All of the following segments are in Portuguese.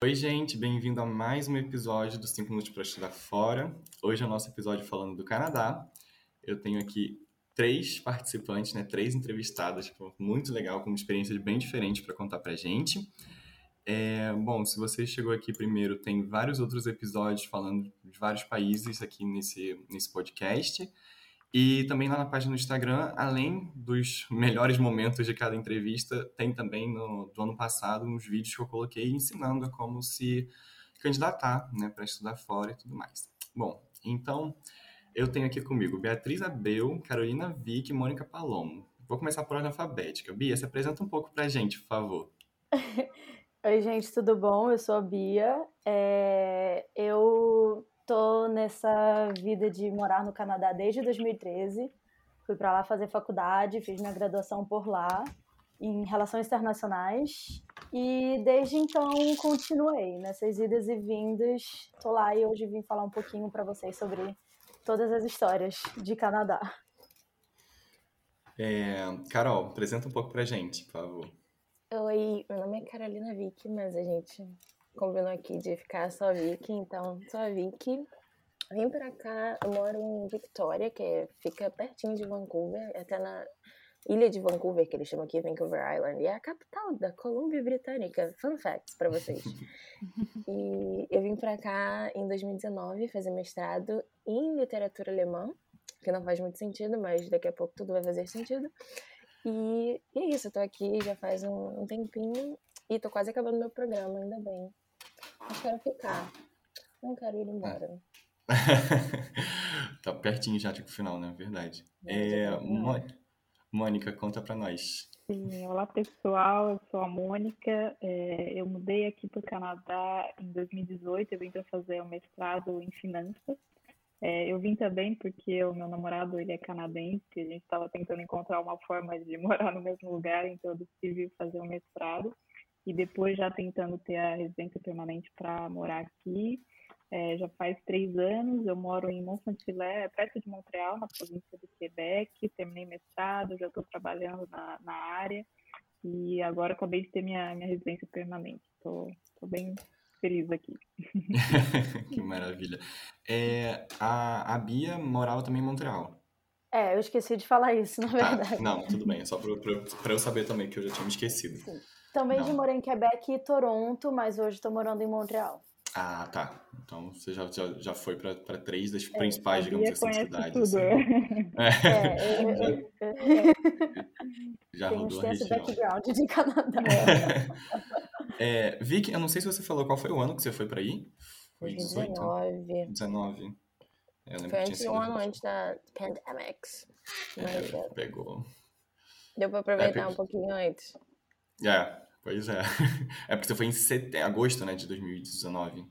Oi, gente, bem-vindo a mais um episódio do 5 Minutos para Estudar Fora. Hoje é o nosso episódio falando do Canadá. Eu tenho aqui três participantes, né, três entrevistadas, tipo, muito legal, com experiências bem diferentes para contar para gente. É, bom, se você chegou aqui primeiro, tem vários outros episódios falando de vários países aqui nesse, nesse podcast. E também lá na página do Instagram, além dos melhores momentos de cada entrevista, tem também no, do ano passado uns vídeos que eu coloquei ensinando como se candidatar né, para estudar fora e tudo mais. Bom, então eu tenho aqui comigo Beatriz Abreu, Carolina Vick e Mônica Palomo. Vou começar por ordem alfabética. Bia, se apresenta um pouco para a gente, por favor. Oi, gente, tudo bom? Eu sou a Bia. É... Eu tô nessa vida de morar no Canadá desde 2013. Fui para lá fazer faculdade, fiz minha graduação por lá em relações internacionais e desde então continuei nessas idas e vindas. Tô lá e hoje vim falar um pouquinho para vocês sobre todas as histórias de Canadá. É, Carol, apresenta um pouco pra gente, por favor. Oi, meu nome é Carolina Vick, mas a gente combinou aqui de ficar só Vicky, então a Vicky. Vim pra cá, eu moro em Victoria, que é, fica pertinho de Vancouver, até na ilha de Vancouver, que eles chamam aqui Vancouver Island, e é a capital da Colômbia Britânica. Fun facts pra vocês. e eu vim pra cá em 2019 fazer mestrado em literatura alemã, que não faz muito sentido, mas daqui a pouco tudo vai fazer sentido. E, e é isso, eu tô aqui já faz um, um tempinho e tô quase acabando meu programa, ainda bem. Mas quero ficar. Não quero ir embora. tá pertinho já tipo final, né? Verdade. É, Mônica, conta pra nós. Sim, olá pessoal, eu sou a Mônica. É, eu mudei aqui para o Canadá em 2018. Eu vim para fazer um mestrado em finanças. É, eu vim também porque o meu namorado ele é canadense. A gente estava tentando encontrar uma forma de morar no mesmo lugar, então eu decidi fazer um mestrado e depois já tentando ter a residência permanente para morar aqui. É, já faz três anos, eu moro em Mont-Saint-Hilaire, perto de Montreal, na província do Quebec. Terminei mestrado, já estou trabalhando na, na área e agora acabei de ter minha, minha residência permanente. Estou bem feliz aqui. que maravilha. É, a, a Bia morava também em Montreal. É, eu esqueci de falar isso, na ah, verdade. Ah, não, tudo bem, é só para eu saber também, que eu já tinha me esquecido. Sim. Também já morei em Quebec e Toronto, mas hoje estou morando em Montreal. Ah, tá. Então você já, já, já foi para três das é, principais, digamos assim, cidades. Tudo. Assim. É, eu, eu, eu, já Tem rodou a região. background de Canadá. É, Vicky, eu não sei se você falou qual foi o ano que você foi para aí. Foi 18? 19. 19. É, foi antes, um ano antes da Pandemics. É, pegou. Deu para aproveitar é, um pouquinho antes. É, pois é. É porque você foi em set... agosto, né, de 2019.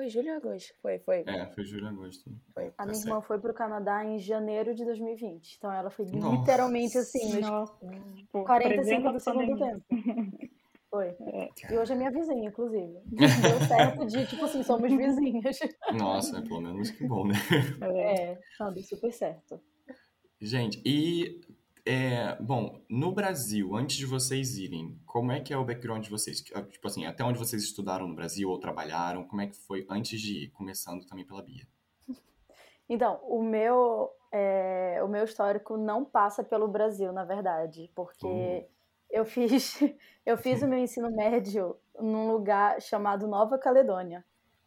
Foi julho ou agosto? Foi, foi. É, foi julho ou agosto. Foi. A tá minha certo. irmã foi pro Canadá em janeiro de 2020. Então ela foi Nossa. literalmente assim, nos 45 do segundo tempo. Foi. É. E hoje é minha vizinha, inclusive. Deu certo de, tipo assim, somos vizinhas. Nossa, pelo menos que bom, né? É, não, deu super certo. Gente, e é, bom, no Brasil, antes de vocês irem, como é que é o background de vocês? Ah, tipo assim, até onde vocês estudaram no Brasil ou trabalharam? Como é que foi antes de ir? Começando também pela Bia. Então, o meu, é, o meu histórico não passa pelo Brasil, na verdade, porque uh. eu fiz, eu fiz o meu ensino médio num lugar chamado Nova Caledônia,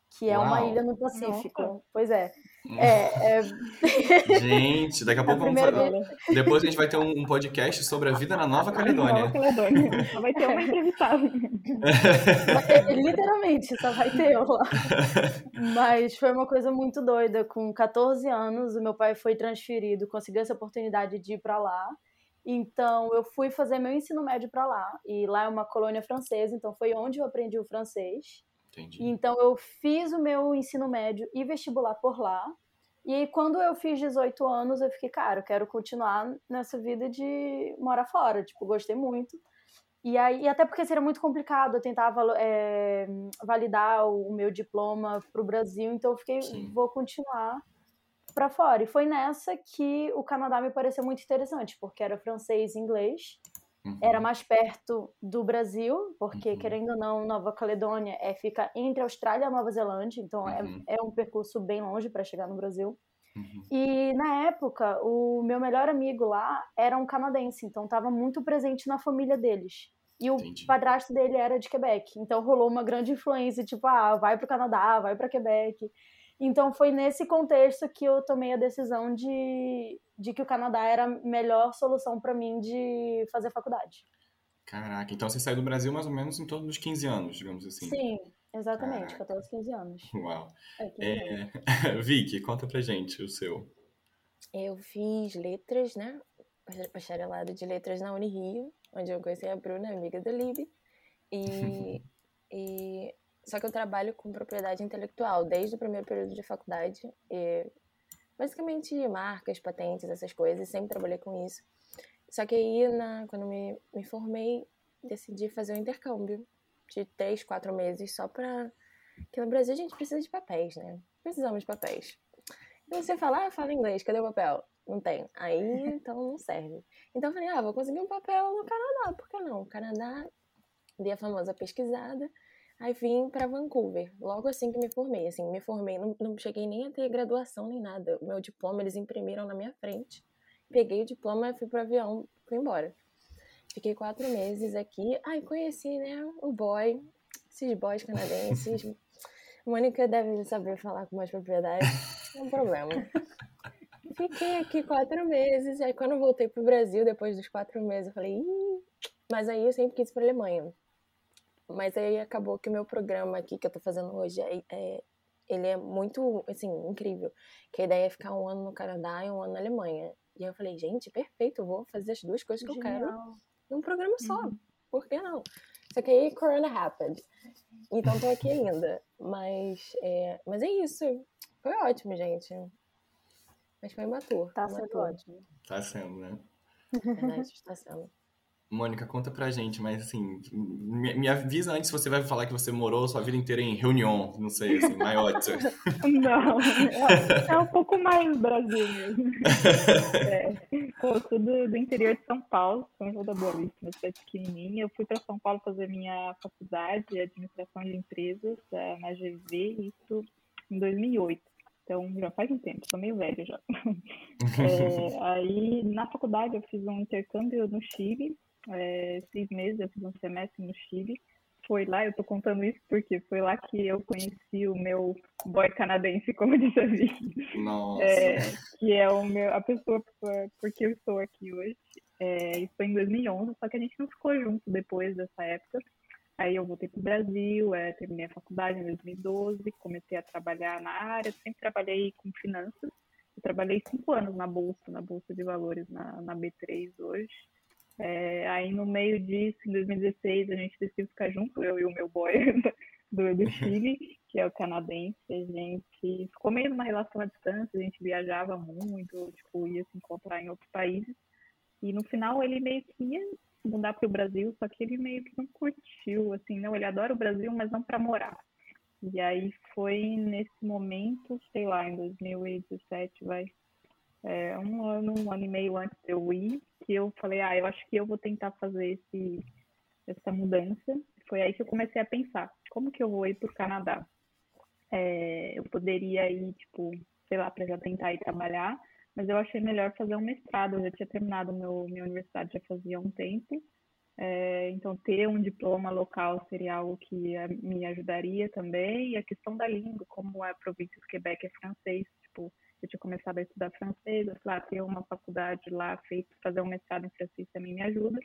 que é Uau. uma ilha no Pacífico. Nossa. Pois é. É, é... Gente, daqui a pouco a vamos fazer... Depois a gente vai ter um podcast sobre a vida na Nova Caledônia. Nova Caledônia. Só vai ter uma entrevistada. Literalmente, só vai ter eu lá. Mas foi uma coisa muito doida. Com 14 anos, o meu pai foi transferido, conseguiu essa oportunidade de ir para lá. Então, eu fui fazer meu ensino médio para lá. E lá é uma colônia francesa, então foi onde eu aprendi o francês. Entendi. Então eu fiz o meu ensino médio e vestibular por lá. E aí, quando eu fiz 18 anos, eu fiquei, cara, eu quero continuar nessa vida de morar fora. Tipo, gostei muito. E aí, até porque seria muito complicado, eu tentava é, validar o meu diploma para o Brasil, então eu fiquei, Sim. vou continuar para fora. E foi nessa que o Canadá me pareceu muito interessante, porque era francês e inglês. Uhum. Era mais perto do Brasil, porque, uhum. querendo ou não, Nova Caledônia é, fica entre Austrália e Nova Zelândia, então é, uhum. é, é um percurso bem longe para chegar no Brasil. Uhum. E na época, o meu melhor amigo lá era um canadense, então estava muito presente na família deles. E o Entendi. padrasto dele era de Quebec, então rolou uma grande influência, tipo, ah, vai para o Canadá, vai para Quebec. Então foi nesse contexto que eu tomei a decisão de, de que o Canadá era a melhor solução para mim de fazer faculdade. Caraca, então você saiu do Brasil mais ou menos em torno dos 15 anos, digamos assim. Sim, exatamente, Caraca. 14, 15 anos. Uau. É, é... Vicky, conta pra gente o seu. Eu fiz letras, né? Bacharelado de letras na Unirio, onde eu conheci a Bruna, amiga da Lib. E, e só que eu trabalho com propriedade intelectual desde o primeiro período de faculdade. E basicamente marcas, patentes, essas coisas. Sempre trabalhei com isso. Só que aí, na, quando me, me formei, decidi fazer um intercâmbio de três, quatro meses só pra. Porque no Brasil a gente precisa de papéis, né? Precisamos de papéis. Então você fala, ah, fala inglês, cadê o papel? Não tem. Aí, então não serve. Então eu falei, ah, vou conseguir um papel no Canadá, por que não? O Canadá, dei a famosa pesquisada, Aí vim para Vancouver, logo assim que me formei. Assim, me formei, não, não cheguei nem a ter graduação nem nada. O meu diploma eles imprimiram na minha frente. Peguei o diploma, fui pro avião, fui embora. Fiquei quatro meses aqui. Aí conheci, né, o boy, esses boys canadenses. Mônica deve saber falar com mais propriedade, não é um problema. Fiquei aqui quatro meses. Aí quando voltei pro Brasil, depois dos quatro meses, eu falei, Ih! mas aí eu sempre quis ir pra Alemanha. Mas aí acabou que o meu programa aqui que eu tô fazendo hoje é, é, ele é muito, assim, incrível. Que a ideia é ficar um ano no Canadá e um ano na Alemanha. E aí eu falei, gente, perfeito, eu vou fazer as duas coisas que Genial. eu quero num programa só. Uhum. Por que não? Só que aí Corona happened. Então tô aqui ainda. Mas é, mas é isso. Foi ótimo, gente. Mas foi imaturo. Tá sendo ótimo. Tá sendo, né? Verdade, tá sendo. Mônica, conta pra gente, mas assim, me, me, avisa antes se você vai falar que você morou sua vida inteira em Reunião, não sei, assim, Maiote. não, é, é, um pouco mais Brasil mesmo. É, eu sou do, do, interior de São Paulo, São João da Boa Vista, uma cidade pequenininha. Eu fui para São Paulo fazer minha faculdade de administração de empresas na GV, isso em 2008. Então já faz um tempo, sou meio velha já. É, aí na faculdade eu fiz um intercâmbio no Chile é, seis meses, eu fiz um semestre no Chile. Foi lá, eu tô contando isso porque foi lá que eu conheci o meu boy canadense, como disse a Vicky. Nossa. É, que é o meu, a pessoa por, por que eu estou aqui hoje. É, isso foi em 2011, só que a gente não ficou junto depois dessa época. Aí eu voltei para o Brasil, é, terminei a faculdade em 2012, comecei a trabalhar na área, sempre trabalhei com finanças. Eu trabalhei cinco anos na bolsa, na bolsa de valores na, na B3 hoje. É, aí no meio disso, em 2016, a gente decidiu ficar junto, eu e o meu boy do, do Chile, que é o canadense. A gente ficou meio numa relação à distância, a gente viajava muito, tipo, ia se encontrar em outros países. E no final ele meio que ia mudar para o Brasil, só que ele meio que não curtiu, assim, não, ele adora o Brasil, mas não para morar. E aí foi nesse momento, sei lá, em 2017, vai, é, um ano, um ano e meio antes de eu ir, que eu falei, ah, eu acho que eu vou tentar fazer esse, essa mudança. Foi aí que eu comecei a pensar, como que eu vou ir para o Canadá? É, eu poderia ir, tipo, sei lá, para já tentar ir trabalhar, mas eu achei melhor fazer um mestrado. Eu já tinha terminado meu, minha universidade já fazia um tempo, é, então ter um diploma local seria algo que me ajudaria também. E a questão da língua, como a província do Quebec é francês, tipo, eu tinha começado a estudar francês, eu falei, ah, ter uma faculdade lá feita, fazer um mestrado em francês também me ajuda.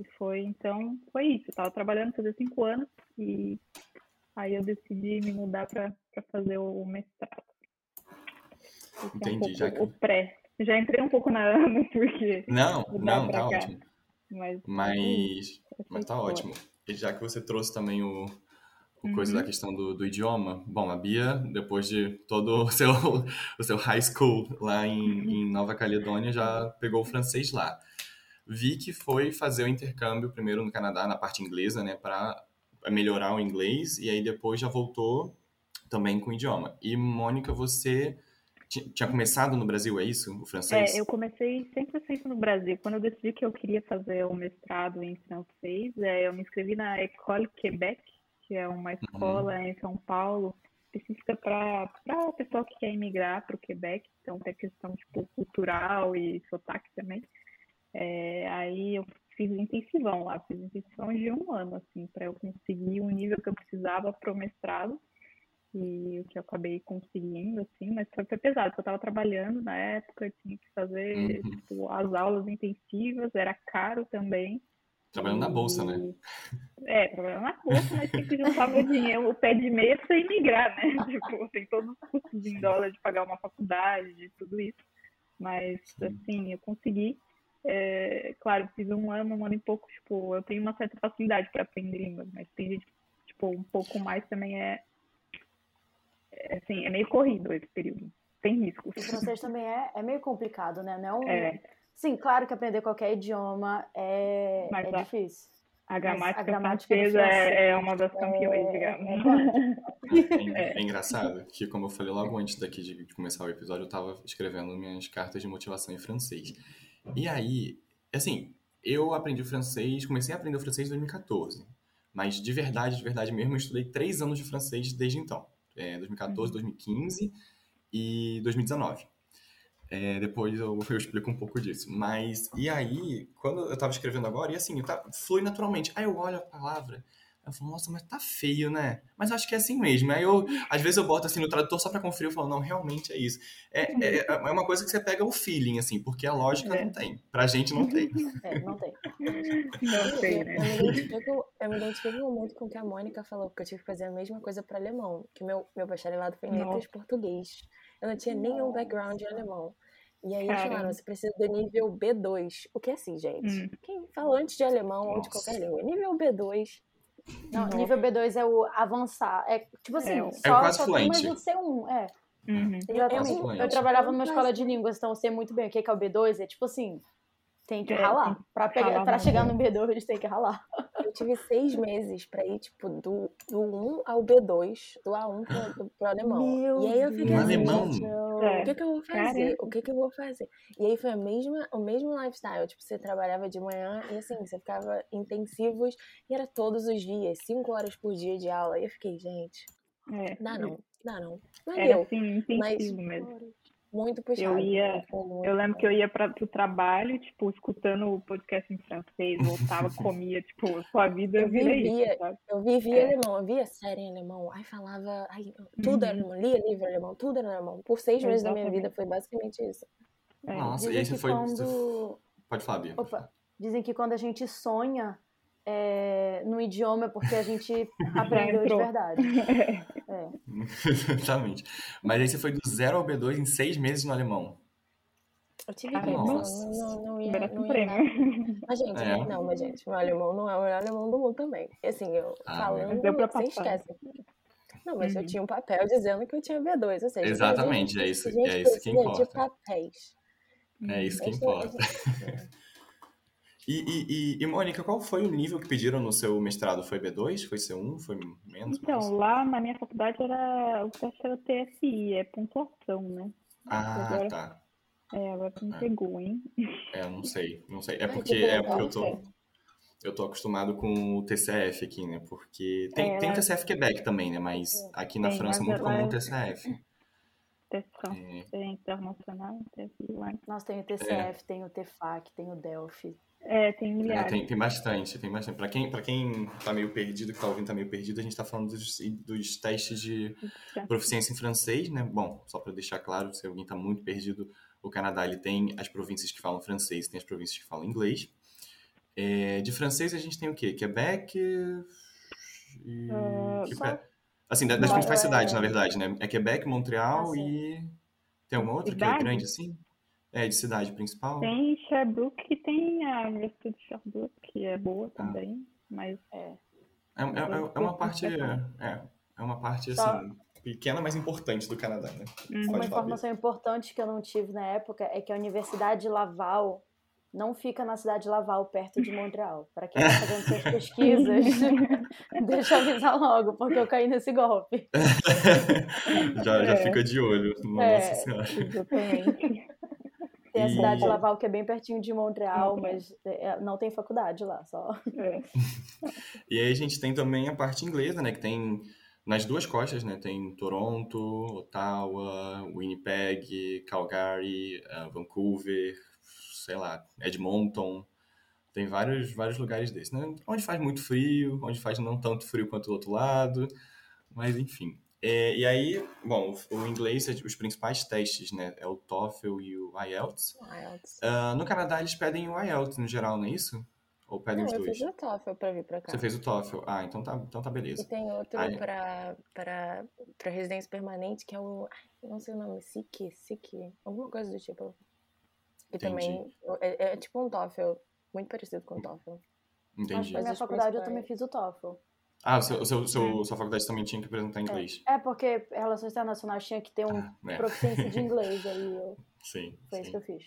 E foi, então, foi isso. Eu estava trabalhando fazia cinco anos e aí eu decidi me mudar para fazer o mestrado. Esse Entendi, é um já que... O pré. Já entrei um pouco na no porque. Não, não, tá cá. ótimo. Mas, mas, mas tá ótimo. E já que você trouxe também o, o coisa da uhum. questão do, do, idioma. Bom, a Bia, depois de todo o seu, o seu high school lá em, uhum. em Nova Caledônia, já pegou o francês lá. Vi que foi fazer o intercâmbio primeiro no Canadá, na parte inglesa, né, para melhorar o inglês, e aí depois já voltou também com o idioma. E, Mônica, você tinha começado no Brasil, é isso? O francês? É, eu comecei 100% no Brasil. Quando eu decidi que eu queria fazer o mestrado em francês, é, eu me inscrevi na École Québec, que é uma uhum. escola uhum. em São Paulo específica para o pessoal que quer imigrar para o Quebec, então tem questão tipo, cultural e sotaque também. É, aí eu fiz intensivão lá, fiz intensivão de um ano, assim, para eu conseguir o nível que eu precisava para o mestrado e o que eu acabei conseguindo, assim, mas foi, foi pesado, porque eu estava trabalhando na época, tinha que fazer uhum. tipo, as aulas intensivas, era caro também. Trabalhando na bolsa, né? É, trabalhando na bolsa, mas tem que juntar meu dinheiro, o pé de meia pra imigrar, né? Tipo, tem todos os custos em dólar de pagar uma faculdade, de tudo isso. Mas, assim, eu consegui. É, claro, fiz um ano, um ano e pouco, tipo, eu tenho uma certa facilidade para aprender línguas, mas tem gente, tipo, um pouco mais também é, é, assim, é meio corrido esse período. Tem riscos. O francês também é, é meio complicado, né? Não é um... é Sim, claro que aprender qualquer idioma é, é a, difícil. A gramática, a gramática francesa é, é, uma das campeões, é, digamos. É, é, engraçado que, como eu falei logo antes daqui de começar o episódio, eu estava escrevendo minhas cartas de motivação em francês. E aí, assim, eu aprendi o francês, comecei a aprender o francês em 2014. Mas de verdade, de verdade mesmo, eu estudei três anos de francês desde então. É, 2014, 2015 uhum. e 2019. É, depois eu, eu, explico um pouco disso. Mas, e aí, quando eu tava escrevendo agora, e assim, tá, flui naturalmente. Aí eu olho a palavra, eu falo, nossa, mas tá feio, né? Mas eu acho que é assim mesmo. Aí eu, às vezes eu boto assim no tradutor só pra conferir, eu falo, não, realmente é isso. É, é, é uma coisa que você pega o feeling, assim, porque a lógica é. não tem. Pra gente não tem. É, não tem. Não tem, né? Eu me, identifico, eu me identifico muito com o que a Mônica falou, porque eu tive que fazer a mesma coisa para alemão, que meu, meu bacharelado foi em letras português. Eu não tinha nenhum background em alemão. E aí Caramba. falaram, você precisa do nível B2. O que é assim, gente? Hum. Quem fala antes de alemão Nossa. ou de qualquer língua? Nível B2. Não, Não, nível B2 é o avançar. É tipo assim, é, só, é só tem mais o C1, é. Uhum. Exatamente. Eu, eu, trabalhava numa escola de línguas, então eu sei muito bem o que é, que é o B2. É tipo assim, tem que é, ralar. Pra, pegar, pra chegar no B2, tem que ralar. Eu tive seis meses pra ir, tipo, do, do 1 ao B2, do A1 pro, pro alemão. Meu e aí eu fiquei assim, alemão? o que que eu vou fazer? O que que eu vou fazer? E aí foi a mesma, o mesmo lifestyle. Tipo, você trabalhava de manhã e assim, você ficava intensivos e era todos os dias, cinco horas por dia de aula. E eu fiquei, gente, é. dá não, dá não. Não é era, assim, intensivo mas, mesmo muito puxado. Eu ia, eu lembro que eu ia para o trabalho, tipo, escutando o podcast em francês, voltava, comia, tipo, sua vida eu vivia, isso, eu vivia é. alemão, eu via série em alemão, aí falava, ai, tudo uhum. era alemão, lia livro em alemão, tudo era alemão. Por seis meses da minha vida foi basicamente isso. É. Nossa, e aí você foi, quando... Pode falar, Bia. Opa, dizem que quando a gente sonha é, no idioma é porque a gente aprendeu de verdade. É. Exatamente. Mas aí você foi do zero ao B2 em seis meses no alemão. Eu tive que não, não, não ia, não ia Mas, gente, é. não, mas, gente, meu alemão não é o melhor alemão do mundo também. E, assim, eu ah, falando, você esquece. Não, mas uhum. eu tinha um papel dizendo que eu tinha B2, ou seja... Exatamente, é isso, é isso que importa. de papéis. É isso que importa. E, e, e, Mônica, qual foi o nível que pediram no seu mestrado? Foi B2? Foi C1? Foi menos? Então, lá na minha faculdade era o teste era TSI, é pontuação, né? Ah, agora, tá. É, agora tu me ah. pegou, hein? É, eu não sei, não sei. É porque, é porque eu tô, eu tô acostumado com o TCF aqui, né? Porque tem, é, tem o TCF Quebec também, né? Mas aqui na tem, França é muito comum o TCF. TCF é. internacional, lá. Nós tem o TCF, é. tem o TFAC, tem o Delphi. É, tem milhares. É, tem, tem bastante, tem bastante. Para quem, pra quem tá meio perdido, que tá ouvindo tá meio perdido, a gente tá falando dos, dos testes de proficiência em francês, né? Bom, só para deixar claro, se alguém tá muito perdido, o Canadá ele tem as províncias que falam francês, tem as províncias que falam inglês. É, de francês a gente tem o quê? Quebec e... Uh, só... Assim, das, das principais é... cidades, na verdade, né? É Quebec, Montreal ah, e... Tem alguma outra que é grande assim? É, de cidade principal? Tem Sherbrooke, tem a Universidade de Sherbrooke, que é boa ah. também, mas é... É, é, é uma parte, é, é uma parte, assim, pequena, mas importante do Canadá, né? Uhum. Uma informação importante que eu não tive na época é que a Universidade de Laval não fica na cidade de Laval, perto de Montreal. Para quem está fazendo suas pesquisas, deixa eu avisar logo, porque eu caí nesse golpe. já, já é. fica de olho. Nossa é, Senhora. Exatamente. Tem a cidade de Laval, que é bem pertinho de Montreal, uhum. mas é, não tem faculdade lá, só. É. E aí a gente tem também a parte inglesa, né? Que tem nas duas costas, né? Tem Toronto, Ottawa, Winnipeg, Calgary, uh, Vancouver, sei lá, Edmonton. Tem vários, vários lugares desses, né? Onde faz muito frio, onde faz não tanto frio quanto do outro lado. Mas, enfim. É, e aí, bom, o inglês, os principais testes, né? É o TOEFL e o IELTS. IELTS. Uh, no Canadá, eles pedem o IELTS no geral, não é isso? Ou pedem não, os dois? Eu fiz o TOEFL pra vir pra cá. Você fez o TOEFL? Ah, então tá, então tá beleza. E tem outro aí... pra, pra, pra residência permanente, que é o... Não sei o nome, SIC, SIC, alguma coisa do tipo. E Entendi. também é, é, tipo um TOEFL, muito parecido com o TOEFL. Entendi. Na minha faculdade eu também fiz o TOEFL. Ah, o seu, o seu, seu, sua faculdade também tinha que apresentar inglês. É, é porque Relações Internacionais tinha que ter um ah, é. proficiência de inglês, aí eu... Sim, Foi sim. isso que eu fiz.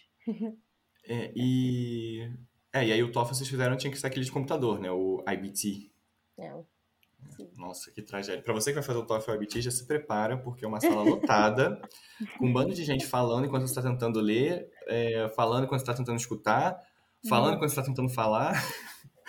É, e... É, e aí o TOEFL vocês fizeram tinha que ser aquele de computador, né? O IBT. É. Nossa, que tragédia. Para você que vai fazer o TOEFL IBT, já se prepara, porque é uma sala lotada, com um bando de gente falando enquanto você está tentando ler, é, falando enquanto você está tentando escutar, falando uhum. enquanto você está tentando falar.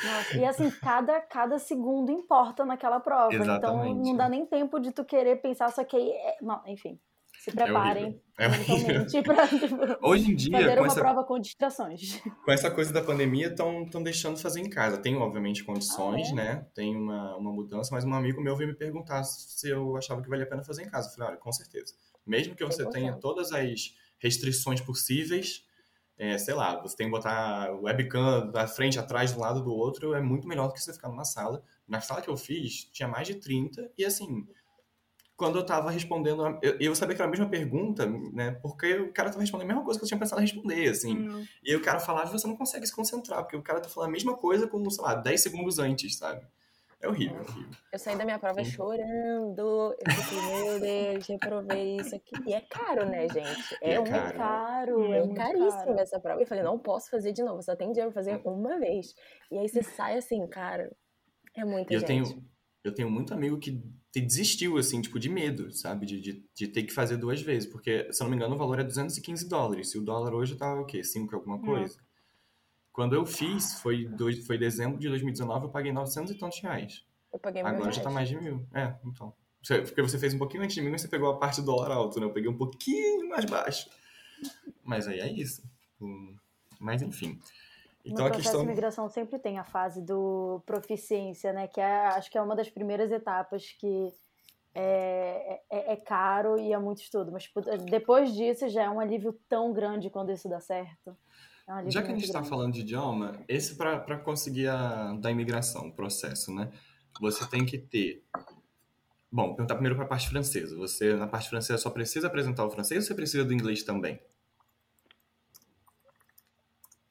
Nossa, e assim, cada, cada segundo importa naquela prova. Então, Exatamente. Então não dá nem tempo de tu querer pensar, só que. É... Não, enfim. Se é preparem é mentalmente para tipo, Hoje em dia, fazer uma essa, prova com distrações. Com essa coisa da pandemia, estão deixando fazer em casa. Tem, obviamente, condições, ah, é? né? Tem uma, uma mudança, mas um amigo meu veio me perguntar se eu achava que valia a pena fazer em casa. Eu falei, olha, com certeza. Mesmo que você tenha todas as restrições possíveis, é, sei lá, você tem que botar webcam da frente, atrás, do lado do outro, é muito melhor do que você ficar numa sala. Na sala que eu fiz, tinha mais de 30, e assim, quando eu tava respondendo, eu, eu sabia que era a mesma pergunta, né? Porque o cara tava respondendo a mesma coisa que eu tinha pensado em responder, assim. Uhum. E o cara falava e você não consegue se concentrar, porque o cara tá falando a mesma coisa com, sei lá, 10 segundos antes, sabe? É horrível, é horrível. Eu saí da minha prova Sim. chorando. Eu fiquei, meu Deus, reprovei isso aqui. E é caro, né, gente? É, é um caro. caro. É, é caríssimo caro. essa prova. Eu falei, não posso fazer de novo, só tem dinheiro pra fazer uma vez. E aí você sai assim, cara, é muita eu gente. Tenho, eu tenho muito amigo que desistiu, assim, tipo, de medo, sabe? De, de, de, ter que fazer duas vezes. Porque, se eu não me engano, o valor é 215 dólares. Se o dólar hoje tá o quê? 5 alguma hum. coisa. Hum. Quando eu fiz, foi, dois, foi dezembro de 2019, eu paguei 900 e tantos reais. Eu paguei Agora mil já tá mais de mil. É, então. Porque você fez um pouquinho antes de mim, mas você pegou a parte do dólar alto, né? Eu peguei um pouquinho mais baixo. Mas aí é isso. Mas enfim. Então, no processo questão... de migração sempre tem a fase do proficiência, né? Que é, acho que é uma das primeiras etapas que é, é, é, caro e é muito estudo. Mas depois disso já é um alívio tão grande quando isso dá certo. É já que a gente está falando de idioma, esse para conseguir a da imigração, o processo, né? Você tem que ter. Bom, perguntar primeiro para a parte francesa. Você, na parte francesa, só precisa apresentar o francês ou você precisa do inglês também?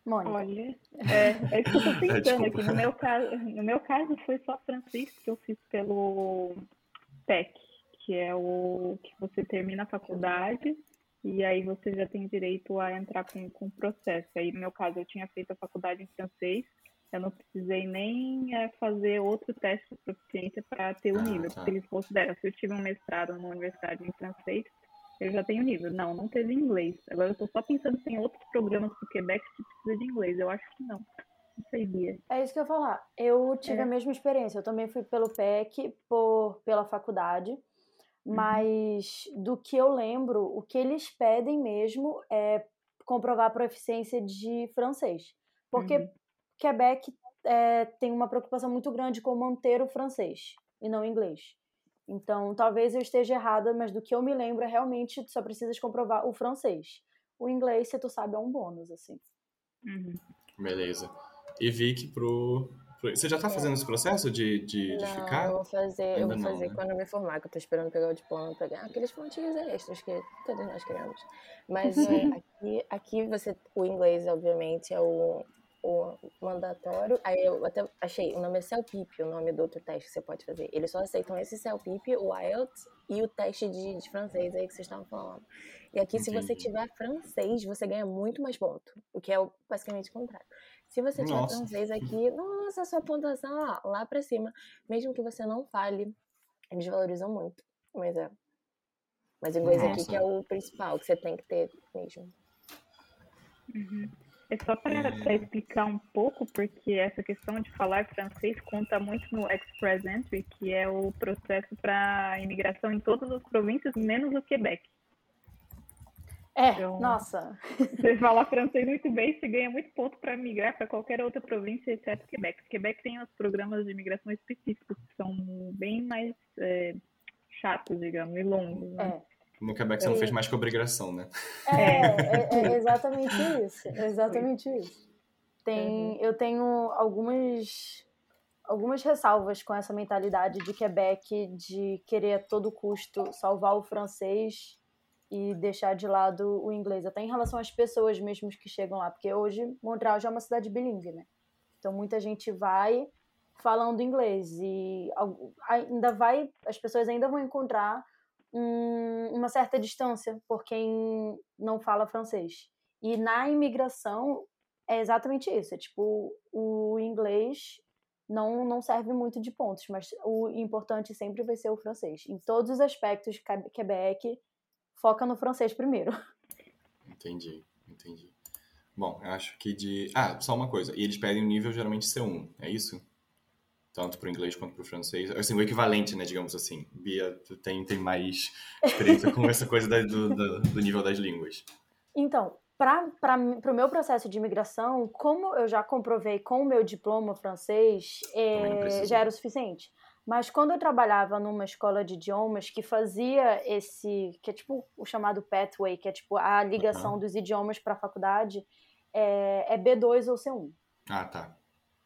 Mônica. Olha, é, é isso que eu tô é, pensando aqui. No meu, caso, no meu caso, foi só francês que eu fiz pelo PEC, que é o que você termina a faculdade e aí você já tem direito a entrar com, com o processo. Aí, no meu caso, eu tinha feito a faculdade em francês, eu não precisei nem é, fazer outro teste de proficiência para ter o ah, nível, tá. porque eles consideram, se eu tive um mestrado numa universidade em francês, eu já tenho nível. Não, não teve inglês. Agora eu estou só pensando se tem outros programas do Quebec que precisa de inglês. Eu acho que não. Não sei, Bia. É isso que eu ia falar. Eu tive é. a mesma experiência. Eu também fui pelo PEC, por, pela faculdade. Uhum. Mas do que eu lembro, o que eles pedem mesmo é comprovar a proficiência de francês. Porque uhum. Quebec é, tem uma preocupação muito grande com manter o francês e não o inglês. Então, talvez eu esteja errada, mas do que eu me lembro, é realmente tu só precisas comprovar o francês. O inglês, se tu sabe, é um bônus, assim. Uhum. Beleza. E pro, pro... Você já tá fazendo esse processo de, de, de não, ficar? eu vou fazer, eu vou não, fazer né? quando eu me formar, que eu tô esperando pegar o diploma pra ganhar aqueles pontinhos extras que todos nós queremos. Mas é, aqui, aqui você, o inglês, obviamente, é o, o mandatório. Aí eu até achei, o nome é CELPIP, o nome do outro teste que você pode fazer. Eles só aceitam esse CELPIP, o IELTS e o teste de, de francês aí que vocês estavam falando. E aqui, Entendi. se você tiver francês, você ganha muito mais ponto, o que é basicamente o contrário. Se você tiver nossa. francês aqui, nossa, sua pontuação ó, lá pra cima. Mesmo que você não fale, eles valorizam muito. Mas é. Mas o inglês nossa. aqui que é o principal, que você tem que ter mesmo. Uhum. É só para explicar um pouco, porque essa questão de falar francês conta muito no Express Entry, que é o processo para imigração em todas as províncias, menos o Quebec. É, então, nossa. Você fala francês muito bem, você ganha muito ponto para migrar para qualquer outra província, exceto Quebec. Quebec tem os programas de imigração específicos, que são bem mais é, chatos, digamos, e longos. Né? É. No Quebec você não fez mais que obrigação, né? É, é, é exatamente isso. exatamente isso. Tem, uhum. Eu tenho algumas, algumas ressalvas com essa mentalidade de Quebec de querer a todo custo salvar o francês e deixar de lado o inglês, até em relação às pessoas mesmo que chegam lá, porque hoje Montreal já é uma cidade bilíngue, né? Então muita gente vai falando inglês e ainda vai, as pessoas ainda vão encontrar um, uma certa distância por quem não fala francês. E na imigração é exatamente isso. É tipo, o inglês não, não serve muito de pontos, mas o importante sempre vai ser o francês. Em todos os aspectos, Quebec foca no francês primeiro. Entendi, entendi. Bom, eu acho que de. Ah, só uma coisa. E eles pedem o nível geralmente C1, é isso? tanto para o inglês quanto para o francês. Assim, o equivalente, né, digamos assim. Bia, tu tem, tem mais experiência com essa coisa da, do, do, do, nível das línguas. Então, para o meu processo de imigração, como eu já comprovei com o meu diploma francês, é, já era o suficiente. Mas quando eu trabalhava numa escola de idiomas que fazia esse, que é tipo o chamado pathway, que é tipo a ligação uhum. dos idiomas para a faculdade, é, é B2 ou C1. Ah, tá.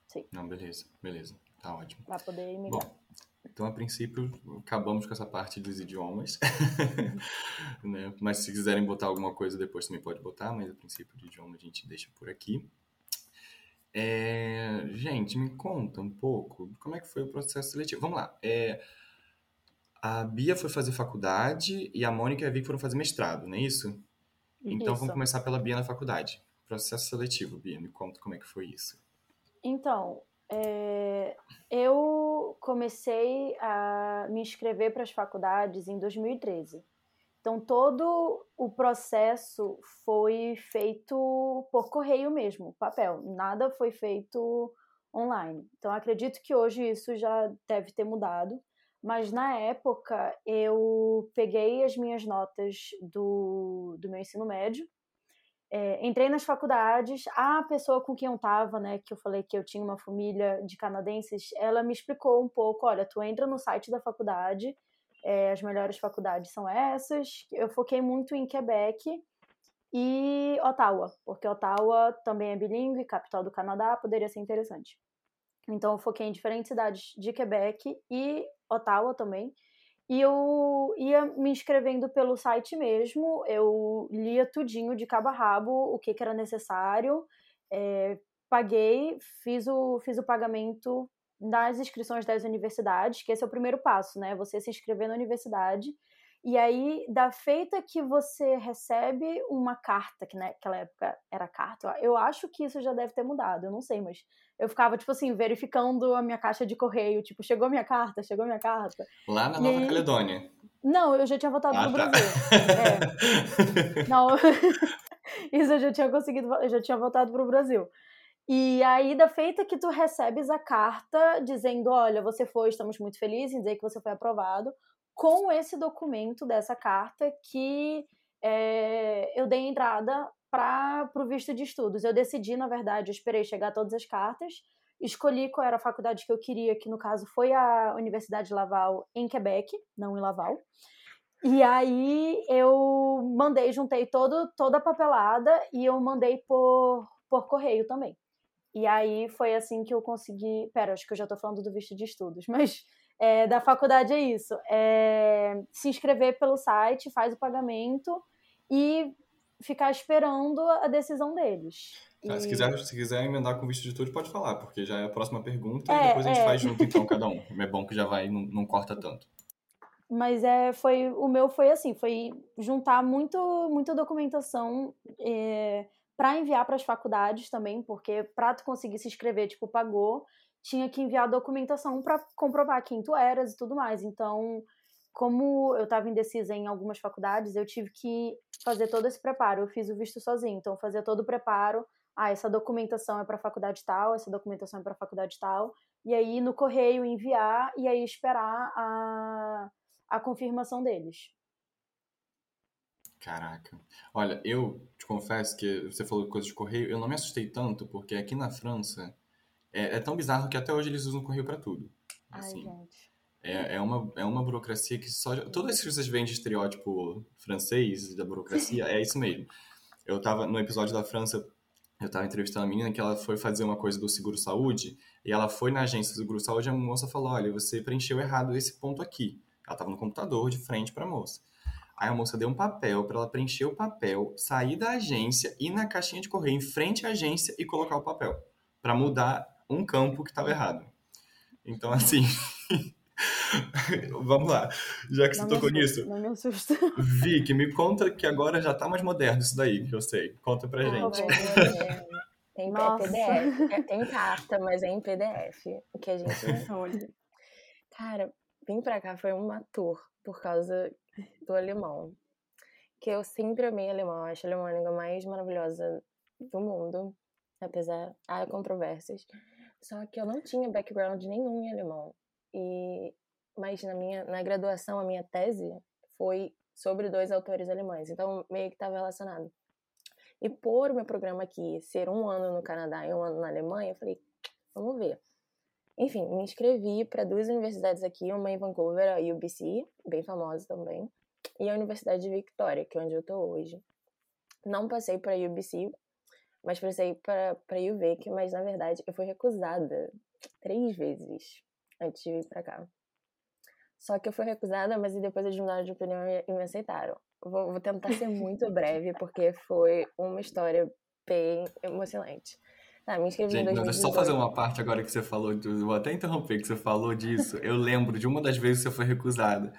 Sim. Não, beleza, beleza. Tá ótimo. Para poder imigrar. Bom, então, a princípio, acabamos com essa parte dos idiomas. né? Mas se quiserem botar alguma coisa depois também pode botar, mas a princípio de idioma a gente deixa por aqui. É... Gente, me conta um pouco como é que foi o processo seletivo. Vamos lá. É... A Bia foi fazer faculdade e a Mônica e a Vicky foram fazer mestrado, não é isso? Então isso. vamos começar pela Bia na faculdade. Processo seletivo, Bia, me conta como é que foi isso. Então, é, eu comecei a me inscrever para as faculdades em 2013. Então, todo o processo foi feito por correio mesmo, papel. Nada foi feito online. Então, acredito que hoje isso já deve ter mudado. Mas na época, eu peguei as minhas notas do, do meu ensino médio é, entrei nas faculdades, a pessoa com quem eu estava, né, que eu falei que eu tinha uma família de canadenses, ela me explicou um pouco, olha, tu entra no site da faculdade, é, as melhores faculdades são essas, eu foquei muito em Quebec e Ottawa, porque Ottawa também é bilíngue, capital do Canadá, poderia ser interessante. Então eu foquei em diferentes cidades de Quebec e Ottawa também, e eu ia me inscrevendo pelo site mesmo, eu lia tudinho de cabo a rabo, o que, que era necessário, é, paguei, fiz o, fiz o pagamento das inscrições das universidades, que esse é o primeiro passo, né? Você se inscrever na universidade e aí, da feita que você recebe uma carta, que naquela época era carta, eu acho que isso já deve ter mudado, eu não sei, mas eu ficava, tipo assim, verificando a minha caixa de correio, tipo, chegou minha carta, chegou minha carta. Lá na Nova aí... Caledônia. Não, eu já tinha voltado ah, no tá. Brasil. É. Não, isso eu já tinha conseguido, eu já tinha voltado pro Brasil. E aí, da feita que tu recebes a carta dizendo, olha, você foi, estamos muito felizes em dizer que você foi aprovado, com esse documento dessa carta que é, eu dei entrada para o visto de estudos. Eu decidi, na verdade, eu esperei chegar todas as cartas, escolhi qual era a faculdade que eu queria, que no caso foi a Universidade de Laval em Quebec, não em Laval. E aí eu mandei, juntei todo, toda a papelada e eu mandei por, por correio também. E aí foi assim que eu consegui. Pera, acho que eu já estou falando do visto de estudos, mas é, da faculdade é isso: é se inscrever pelo site, faz o pagamento e ficar esperando a decisão deles. Tá, se, E- quiser, se quiser emendar com visto de tudo, pode falar, porque já é a próxima pergunta e É, depois a gente é. faz junto, então, cada um. É bom que já vai, não, não corta tanto. Mas é, foi, o meu foi assim, foi juntar muito, muita documentação para enviar para as faculdades também, porque para tu conseguir se inscrever, tipo, pagou, tinha que enviar documentação para comprovar quem tu eras e tudo mais. Então, como eu estava indecisa em algumas faculdades, eu tive que fazer todo esse preparo. Eu fiz o visto sozinho, então fazia todo o preparo. Ah, essa documentação é para faculdade tal, essa documentação é para faculdade tal. E aí no correio enviar e aí esperar a, a confirmação deles. Caraca. Olha, eu te confesso que você falou coisa de correio, eu não me assustei tanto, porque aqui na França é, é tão bizarro que até hoje eles usam correio pra tudo. Ai, Assim, gente. é, é, uma, é uma burocracia que só. Todas as que vocês veem de estereótipo francês da burocracia, é isso mesmo. Eu tava no episódio da França, eu tava entrevistando a menina que ela foi fazer uma coisa do seguro saúde, e ela foi na agência do seguro saúde e a moça falou: Olha, você preencheu errado esse ponto aqui. Ela tava no computador de frente pra moça. Aí a moça deu um papel para ela preencher o papel, sair da agência, ir na caixinha de correio em frente à agência e colocar o papel, para mudar um campo que estava errado. Então, assim, vamos lá. Já que você Não me tocou assusta, nisso, Não me assusta. Vicky, me conta que agora já tá mais moderno isso daí, que eu sei. Conta pra Ah, gente. mas é- Tem é Nossa. PDF, é- tem carta, mas é em PDF. O que a gente. Olha, Cara, vim pra cá foi uma tour por causa do alemão. Que eu sempre amei alemão. Eu acho alemão a língua mais maravilhosa do mundo. Apesar, há controvérsias. Só que eu não tinha background nenhum em alemão. E, mas na minha na graduação, a minha tese foi sobre dois autores alemães. Então, meio que estava relacionado. E por meu programa aqui ser um ano no Canadá e um ano na Alemanha, eu falei, vamos ver. Enfim, me inscrevi para duas universidades aqui, uma em Vancouver, a UBC, bem famosa também, e a Universidade de Victoria, que é onde eu tô hoje. Não passei para a UBC, mas passei para a UVic, mas na verdade eu fui recusada três vezes antes de vir para cá. Só que eu fui recusada, mas depois eles mudaram de opinião e e me aceitaram. Vou, vou tentar ser muito breve, porque foi uma história bem emocionante. Tá, me inscrevi em Gente, deixa eu só 2018. fazer uma parte agora que você falou, vou até interromper que você falou disso. Eu lembro de uma das vezes que você foi recusada.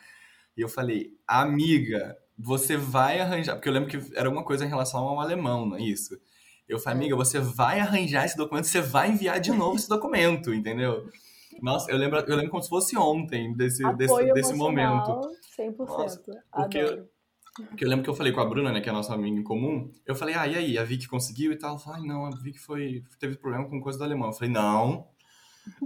E eu falei, amiga, você vai arranjar. Porque eu lembro que era uma coisa em relação ao alemão, não é isso? Eu falei, amiga, você vai arranjar esse documento, você vai enviar de novo esse documento, entendeu? Nossa, eu lembro, eu lembro como se fosse ontem desse, desse, Apoio desse momento. emocional, 100%. Nossa, porque Adoro. Porque eu lembro que eu falei com a Bruna, né, que é a nossa amiga em comum. Eu falei, ah, e aí, a Vicky conseguiu e tal? Ai, não, a Vicky foi, teve problema com coisa do alemão. Eu falei, não.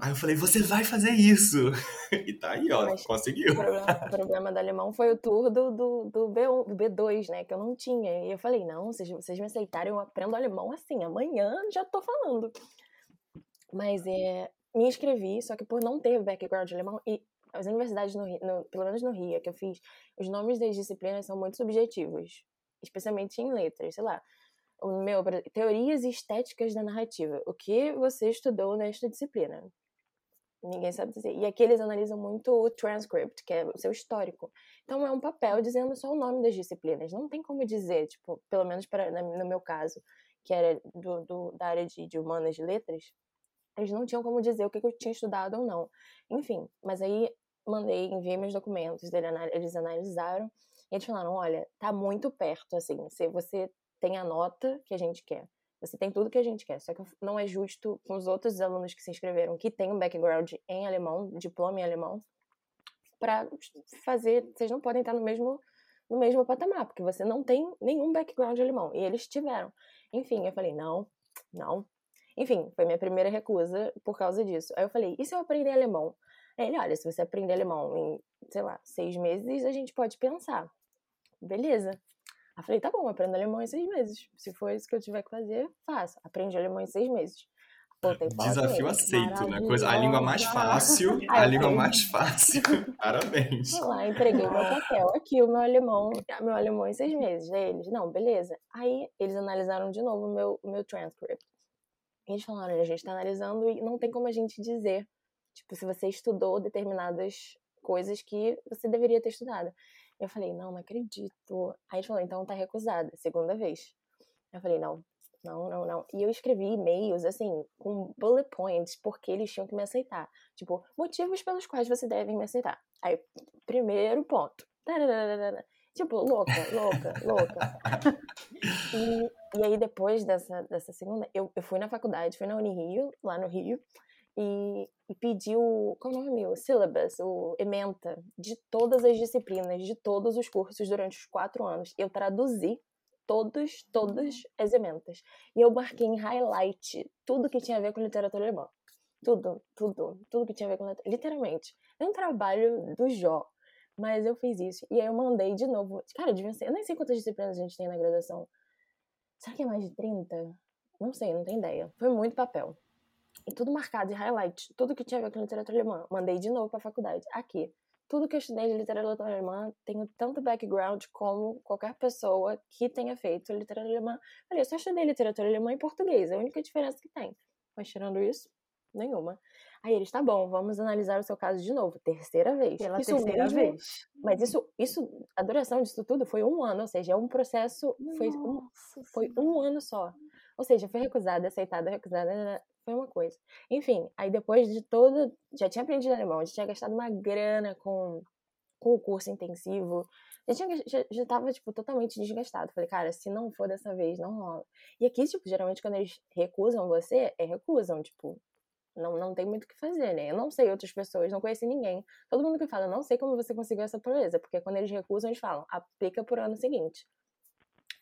Aí eu falei, você vai fazer isso. E tá aí, ó, Mas- conseguiu. O problema, o problema do alemão foi o tour do, do, do B1, do B2, né? Que eu não tinha. E eu falei, não, vocês, vocês me aceitaram, eu aprendo alemão assim, amanhã já tô falando. Mas é, me inscrevi, só que por não ter background alemão, e as universidades, no, no- pelo menos no Rio, que eu fiz, os nomes das disciplinas são muito subjetivos. Especialmente em letras, sei lá. O meu, teorias estéticas da narrativa. O que você estudou nesta disciplina? Ninguém sabe dizer. E aqui eles analisam muito o transcript, que é o seu histórico. Então é um papel dizendo só o nome das disciplinas. Não tem como dizer, tipo, pelo menos para, no meu caso, que era do, do- da área de, de humanas de letras, eles não tinham como dizer o que, eu tinha estudado ou não. Enfim, mas aí mandei, enviei meus documentos, eles analisaram e eles falaram: olha, tá muito perto, assim, se você tem a nota que a gente quer. Você tem tudo que a gente quer, só que não é justo com os outros alunos que se inscreveram, que têm um background em alemão, diploma em alemão, para fazer. Vocês não podem estar no mesmo, no mesmo patamar, porque você não tem nenhum background alemão. E eles tiveram. Enfim, eu falei: não, não. Enfim, foi minha primeira recusa por causa disso. Aí eu falei: e se eu aprender alemão? Aí ele: olha, se você aprender alemão em, sei lá, seis meses, a gente pode pensar. Beleza. Aí eu falei, tá bom, aprendo alemão em seis meses. Se for isso que eu tiver que fazer, faço. Aprendi alemão em seis meses. Desafio aceito, né? Coisa, a língua mais fácil, a língua mais fácil. Parabéns. Fui lá, entreguei o meu papel. Aqui, o meu alemão, meu alemão em seis meses. Aí eles, não, beleza. Aí eles analisaram de novo o meu, o meu transcript. Eles falaram, olha, a gente tá analisando e não tem como a gente dizer, tipo, se você estudou determinadas coisas que você deveria ter estudado. Eu falei, não, não acredito. Aí eles falaram, então tá recusada, segunda vez. Eu falei, não, não, não, não. E eu escrevi e-mails, assim, com bullet points, porque eles tinham que me aceitar. Tipo, motivos pelos quais você deve me aceitar. Aí, primeiro ponto. Tipo, louca, louca, louca. E, e aí, depois dessa, dessa segunda, eu, eu fui na faculdade, fui na Unirio, lá no Rio, e, e pedi o, como é o nome? O syllabus, o ementa, de todas as disciplinas, de todos os cursos durante os quatro anos. Eu traduzi todos, todas uhum. as ementas. E eu marquei em highlight tudo que tinha a ver com literatura alemã. Tudo, tudo, tudo que tinha a ver com literatura. Literalmente. É um trabalho do Jó. Mas eu fiz isso. E aí eu mandei de novo. Cara, devia ser. Eu nem sei quantas disciplinas a gente tem na graduação. Será que é mais de 30? Não sei, não tenho ideia. Foi muito papel. E tudo marcado de highlight. Tudo que tinha a ver com literatura alemã. Mandei de novo pra faculdade. Aqui. Tudo que eu estudei de literatura alemã, tenho tanto background como qualquer pessoa que tenha feito literatura alemã. Olha, eu só estudei literatura alemã e português. É a única diferença que tem. Mas tirando isso, nenhuma. Aí eles, tá bom, vamos analisar o seu caso de novo, terceira vez. Pela isso terceira mesmo, vez. Mas isso, isso, a duração disso tudo foi um ano, ou seja, é um processo, foi um, foi um ano só. Ou seja, foi recusada, aceitada, recusada, foi uma coisa. Enfim, aí depois de toda, já tinha aprendido alemão, já tinha gastado uma grana com, com o curso intensivo, já, tinha, já, já tava, tipo, totalmente desgastado. Falei, cara, se não for dessa vez, não rola. E aqui, tipo, geralmente quando eles recusam você, é recusam, tipo, não, não tem muito o que fazer, né? Eu não sei outras pessoas, não conheci ninguém. Todo mundo que fala, não sei como você conseguiu essa proeza, porque quando eles recusam, eles falam, aplica por ano seguinte.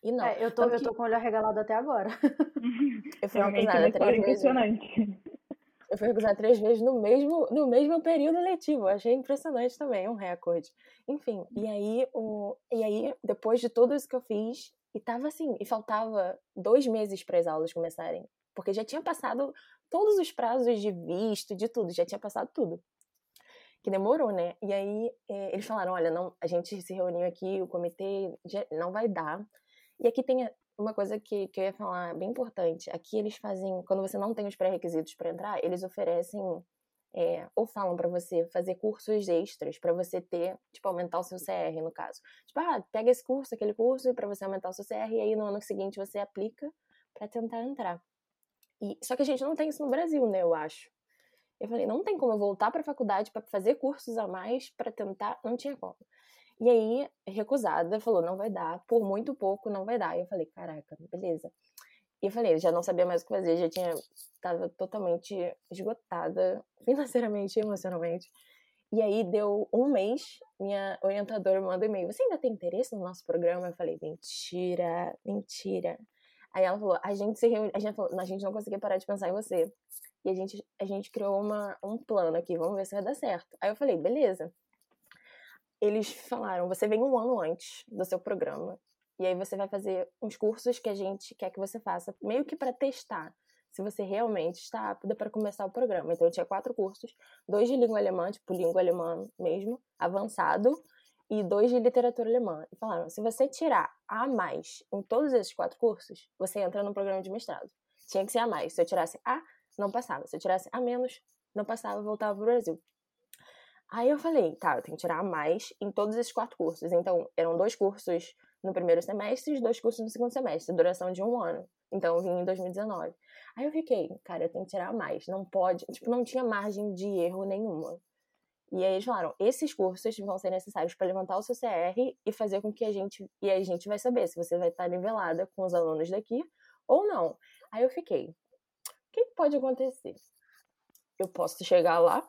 E não. É, eu, tô, eu tô com o olho arregalado até agora. eu fui recusada três vezes. Eu fui recusada três vezes no mesmo, no mesmo período letivo. achei impressionante também, um recorde. Enfim, e aí, o, e aí, depois de tudo isso que eu fiz, e tava assim, e faltava dois meses para as aulas começarem. Porque já tinha passado todos os prazos de visto, de tudo, já tinha passado tudo. Que demorou, né? E aí é, eles falaram: olha, não, a gente se reuniu aqui, o comitê não vai dar. E aqui tem uma coisa que, que eu ia falar bem importante. Aqui eles fazem, quando você não tem os pré-requisitos para entrar, eles oferecem é, ou falam para você fazer cursos extras para você ter, tipo, aumentar o seu CR, no caso. Tipo, ah, pega esse curso, aquele curso, para você aumentar o seu CR, e aí no ano seguinte você aplica para tentar entrar. E, só que a gente não tem isso no Brasil, né, eu acho. Eu falei, não tem como eu voltar para a faculdade para fazer cursos a mais para tentar, não tinha como. E aí, recusada, falou, não vai dar, por muito pouco não vai dar. E eu falei, caraca, beleza. E eu falei, já não sabia mais o que fazer, já tinha, tava totalmente esgotada, financeiramente emocionalmente. E aí, deu um mês, minha orientadora manda um e-mail, você ainda tem interesse no nosso programa? Eu falei, mentira, mentira. Aí ela falou, a gente se reuniu, a gente falou, a gente não conseguia parar de pensar em você. E a gente, a gente criou uma, um plano aqui, vamos ver se vai dar certo. Aí eu falei, beleza. Eles falaram, você vem um ano antes do seu programa. E aí você vai fazer uns cursos que a gente quer que você faça, meio que para testar se você realmente está apta para começar o programa. Então eu tinha quatro cursos, dois de língua alemã, tipo língua alemã mesmo, avançado, e dois de literatura alemã. E falaram: se você tirar A mais em todos esses quatro cursos, você entra no programa de mestrado. Tinha que ser A mais. Se eu tirasse A, não passava. Se eu tirasse A menos, não passava, voltava para o Brasil. Aí eu falei, tá, eu tenho que tirar A mais em todos esses quatro cursos. Então, eram dois cursos no primeiro semestre e dois cursos no segundo semestre, duração de um ano. Então, eu vim em 2019. Aí eu fiquei, cara, eu tenho que tirar mais. Não pode, tipo, não tinha margem de erro nenhuma. E aí eles falaram: esses cursos vão ser necessários para levantar o seu CR e fazer com que a gente. E a gente vai saber se você vai estar nivelada com os alunos daqui ou não. Aí eu fiquei: o que pode acontecer? Eu posso chegar lá,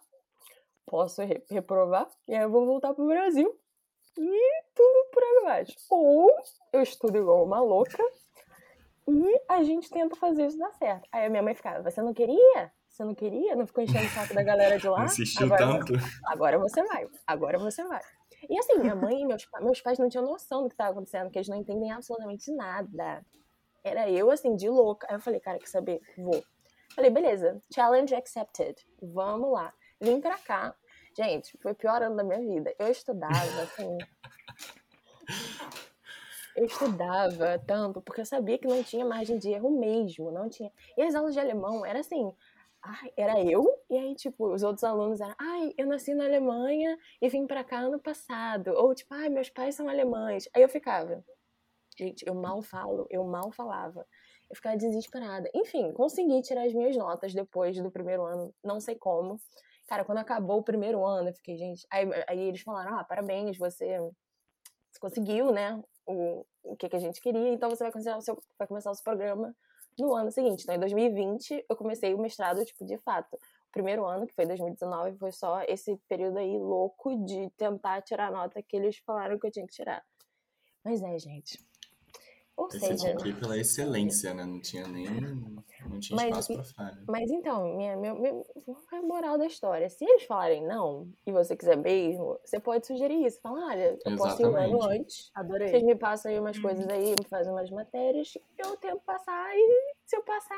posso reprovar, e aí eu vou voltar para o Brasil e tudo por aí abaixo. Ou eu estudo igual uma louca e a gente tenta fazer isso dar certo. Aí a minha mãe ficava: você não queria? Você não queria? Não ficou enchendo o saco da galera de lá? Insistiu agora, tanto? Agora você vai. Agora você vai. E assim, minha mãe e meus, meus pais não tinham noção do que estava acontecendo, que eles não entendem absolutamente nada. Era eu, assim, de louca. Aí eu falei, cara, quer saber? Vou. Falei, beleza, challenge accepted. Vamos lá. Vim pra cá. Gente, foi o pior ano da minha vida. Eu estudava, assim. eu estudava tanto, porque eu sabia que não tinha margem de erro mesmo, não tinha. E as aulas de alemão era assim, ai, era eu, e aí, tipo, os outros alunos eram, ai, eu nasci na Alemanha e vim pra cá ano passado. Ou, tipo, ai, meus pais são alemães. Aí eu ficava, gente, eu mal falo, eu mal falava. Eu ficava desesperada. Enfim, consegui tirar as minhas notas depois do primeiro ano, não sei como. Cara, quando acabou o primeiro ano, eu fiquei, gente. Aí, aí eles falaram: ah, parabéns, você, conseguiu, né? O, o que, que a gente queria, então você vai começar, o seu, vai começar o seu programa no ano seguinte. Então, em 2020, eu comecei o mestrado, tipo, de fato. O primeiro ano, que foi 2019, foi só esse período aí louco de tentar tirar a nota que eles falaram que eu tinha que tirar. Mas é, gente. Ou Esse seja. aqui pela excelência, né? Não tinha nem. Não tinha Mas- espaço pra falha. Mas então, minha, minha, minha a moral da história. Se eles falarem não, e você quiser mesmo, você pode sugerir isso. Fala, olha, eu posso ir um ano Exatamente. antes. Vocês Adorei. me passam aí umas coisas aí, me fazem umas matérias, eu tento passar e se eu passar,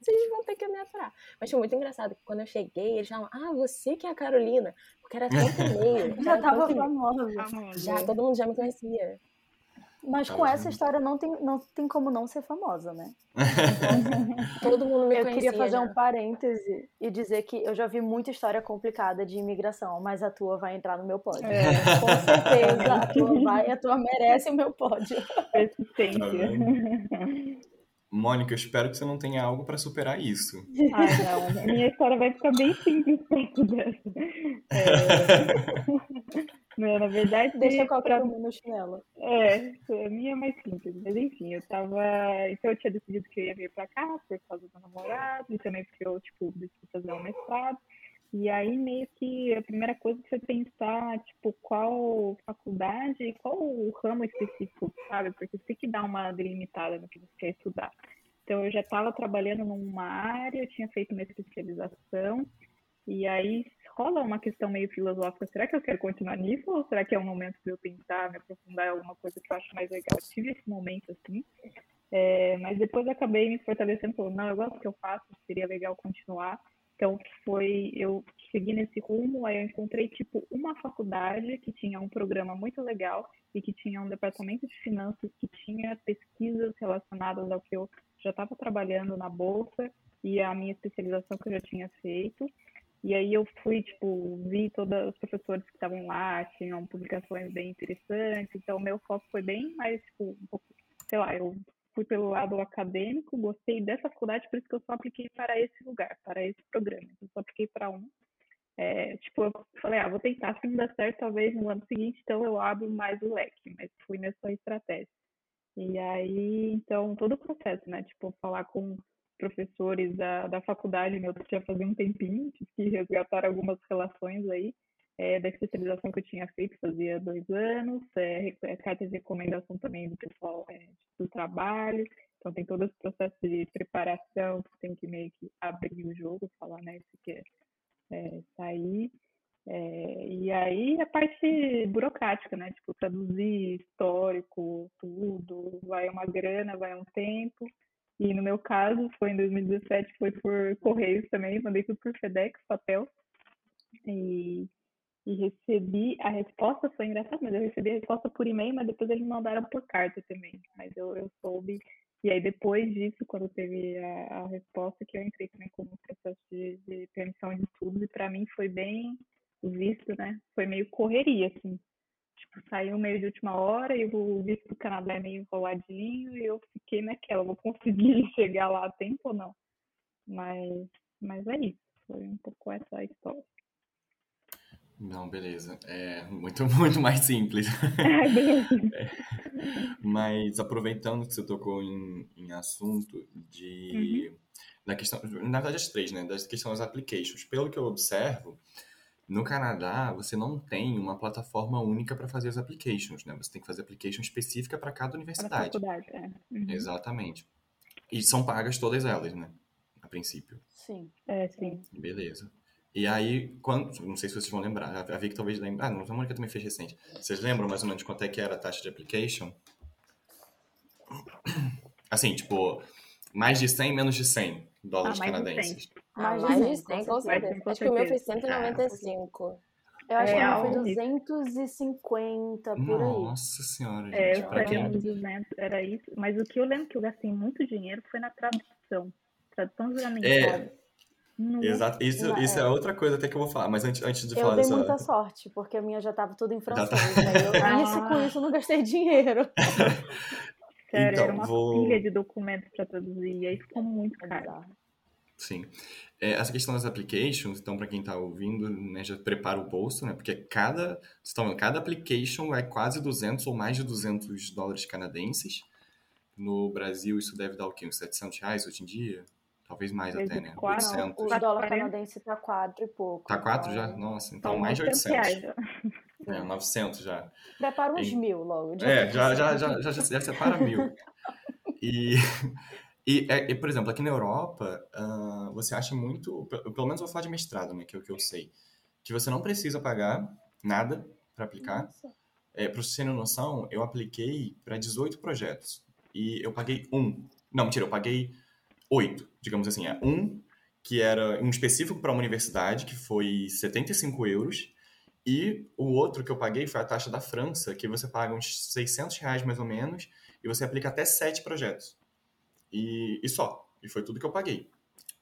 vocês vão ter que me aturar. Mas foi muito engraçado que quando eu cheguei, eles falaram, ah, você que é a Carolina, porque era tanto e-mail. Já era tava e-mail. famosa. Famosa. Já, todo mundo já me conhecia. Mas com essa história não tem, não tem como não ser famosa, né? Todo mundo me Eu conhecia. queria fazer já. um parêntese e dizer que eu já vi muita história complicada de imigração, mas a tua vai entrar no meu pódio. É, Com certeza, a tua vai, a tua merece o meu pódio. Tá persistência. vendo? Mônica, eu espero que você não tenha algo pra superar isso. Ah, não. Minha história vai ficar bem simples perto dessa. É... Não, na verdade, Deixa qualquer pra- um no chinelo. É, a minha é mais simples. Mas enfim, eu tava. Então eu tinha decidido que eu ia vir pra cá por causa do namorado, e também porque eu, tipo, decidi fazer um mestrado. E aí meio que a primeira coisa foi pensar, tipo, qual faculdade qual o ramo específico, sabe? Porque você tem que dar uma delimitada no que você quer estudar. Então eu já estava trabalhando numa área, eu tinha feito uma especialização, e aí rola uma questão meio filosófica, será que eu quero continuar nisso ou será que é um momento de eu tentar me aprofundar em alguma coisa que eu acho mais legal? Eu tive esse momento assim, é, mas depois acabei me fortalecendo, falando, não, eu gosto do que eu faço, seria legal continuar. Então foi, eu segui nesse rumo, aí eu encontrei tipo uma faculdade que tinha um programa muito legal e que tinha um departamento de finanças que tinha pesquisas relacionadas ao que eu já estava trabalhando na bolsa e a minha especialização que eu já tinha feito. E aí eu fui, tipo, vi todos os professores que estavam lá, tinham publicações bem interessantes, então meu foco foi bem mais, tipo, um pouco, sei lá, eu fui pelo lado acadêmico, gostei dessa faculdade, por isso que eu só apliquei para esse lugar, para esse programa. Eu só apliquei para um. É, tipo, eu falei, ah, vou tentar, se não der certo, talvez no ano seguinte, então eu abro mais o leque, mas fui nessa estratégia. E aí, então, todo o processo, né? Tipo, falar com professores da, da faculdade, meu, já fazia um tempinho, tive que resgatar algumas relações aí, é, da especialização que eu tinha feito, fazia dois anos, é, é, carta de recomendação também do pessoal é, do trabalho, então tem todo esse processo de preparação, que tem que meio que abrir o jogo, falar, né, isso que é, é sair, é, e aí a parte burocrática, né, tipo, traduzir histórico, tudo, vai uma grana, vai um tempo, e no meu caso, foi em 2017, foi por Correios também, mandei tudo por FedEx, papel. E, e recebi, a resposta foi engraçada, mas eu recebi a resposta por e-mail, mas depois eles me mandaram por carta também. Mas eu, eu soube. E aí depois disso, quando teve a, a resposta, que eu entrei também como processo de, de permissão de estudos, e para mim foi bem visto, né? Foi meio correria, assim tipo, saiu meio de última hora e o visto do Canadá é meio enroladinho e eu fiquei naquela, vou conseguir chegar lá a tempo ou não. Mas, mas é isso, foi um pouco essa a história. Não, beleza. É muito, muito mais simples. Mas aproveitando que você tocou em, em assunto de da questão, na verdade as três, né, das questões das applications. Pelo que eu observo, no Canadá você não tem uma plataforma única para fazer as applications, né? Você tem que fazer application específica para cada Para universidade. faculdade, é. Uhum. Exatamente. E são pagas todas elas, né? A princípio. Sim. É, sim. Beleza. E aí, quando, não sei se vocês vão lembrar, a Vicky talvez lembre. Ah, não, a Mônica também fez recente. Vocês lembram mais ou menos quanto é que era a taxa de application? Assim, tipo, mais de 100, menos de 100 dólares Ah, mais de 100. Ah, Mais de mais de 100, 100, com com certeza. certeza. Acho que o meu foi certeza. 195. Eu acho É, que o meu foi algo. 250 por aí. Nossa senhora, É, gente. eu pra quem... uns 200, era isso. Mas o que eu lembro que eu gastei muito dinheiro foi na tradução. Tradução juramentada. Nossa, Exato. Isso, Não, isso é. é. outra coisa até que eu vou falar. Mas antes, antes de Eu falar dei dessa. muita sorte, porque a minha já tava tudo em francês, tá- né? Eu, Ah. isso com isso eu não gastei dinheiro. Sério, Então, era uma vou- pilha de documentos para traduzir, e aí ficou muito É caro. Sim. É, essa questão das applications, então, para quem está ouvindo, né, já prepara o bolso, né? Porque cada, vendo, cada application é quase 200 ou mais de 200 dólares canadenses. No Brasil, isso deve dar o quê? Uns 700 reais hoje em dia? Talvez mais até, né? quatro, Não, 800. o Quatro, dólar canadense tá quatro e pouco. Tá 4 então, já? Nossa, então São mais de 900 800. reais já. É, 900 já. Prepara uns E- mil logo. de É, já, já, já, já, já separa mil. E, e, é, e, por exemplo, aqui na Europa, ah, você acha muito, pe- pelo menos vou falar de mestrado, né, que é o que eu sei, que você não precisa pagar nada para aplicar. É, para você ter noção, eu apliquei para 18 projetos e eu paguei um. Não, mentira, eu paguei oito, digamos assim. É um que era um específico para uma universidade, que foi 75 euros. E o outro que eu paguei foi a taxa da França, que você paga uns 600 reais mais ou menos, e você aplica até sete projetos. E, e só. E foi tudo que eu paguei.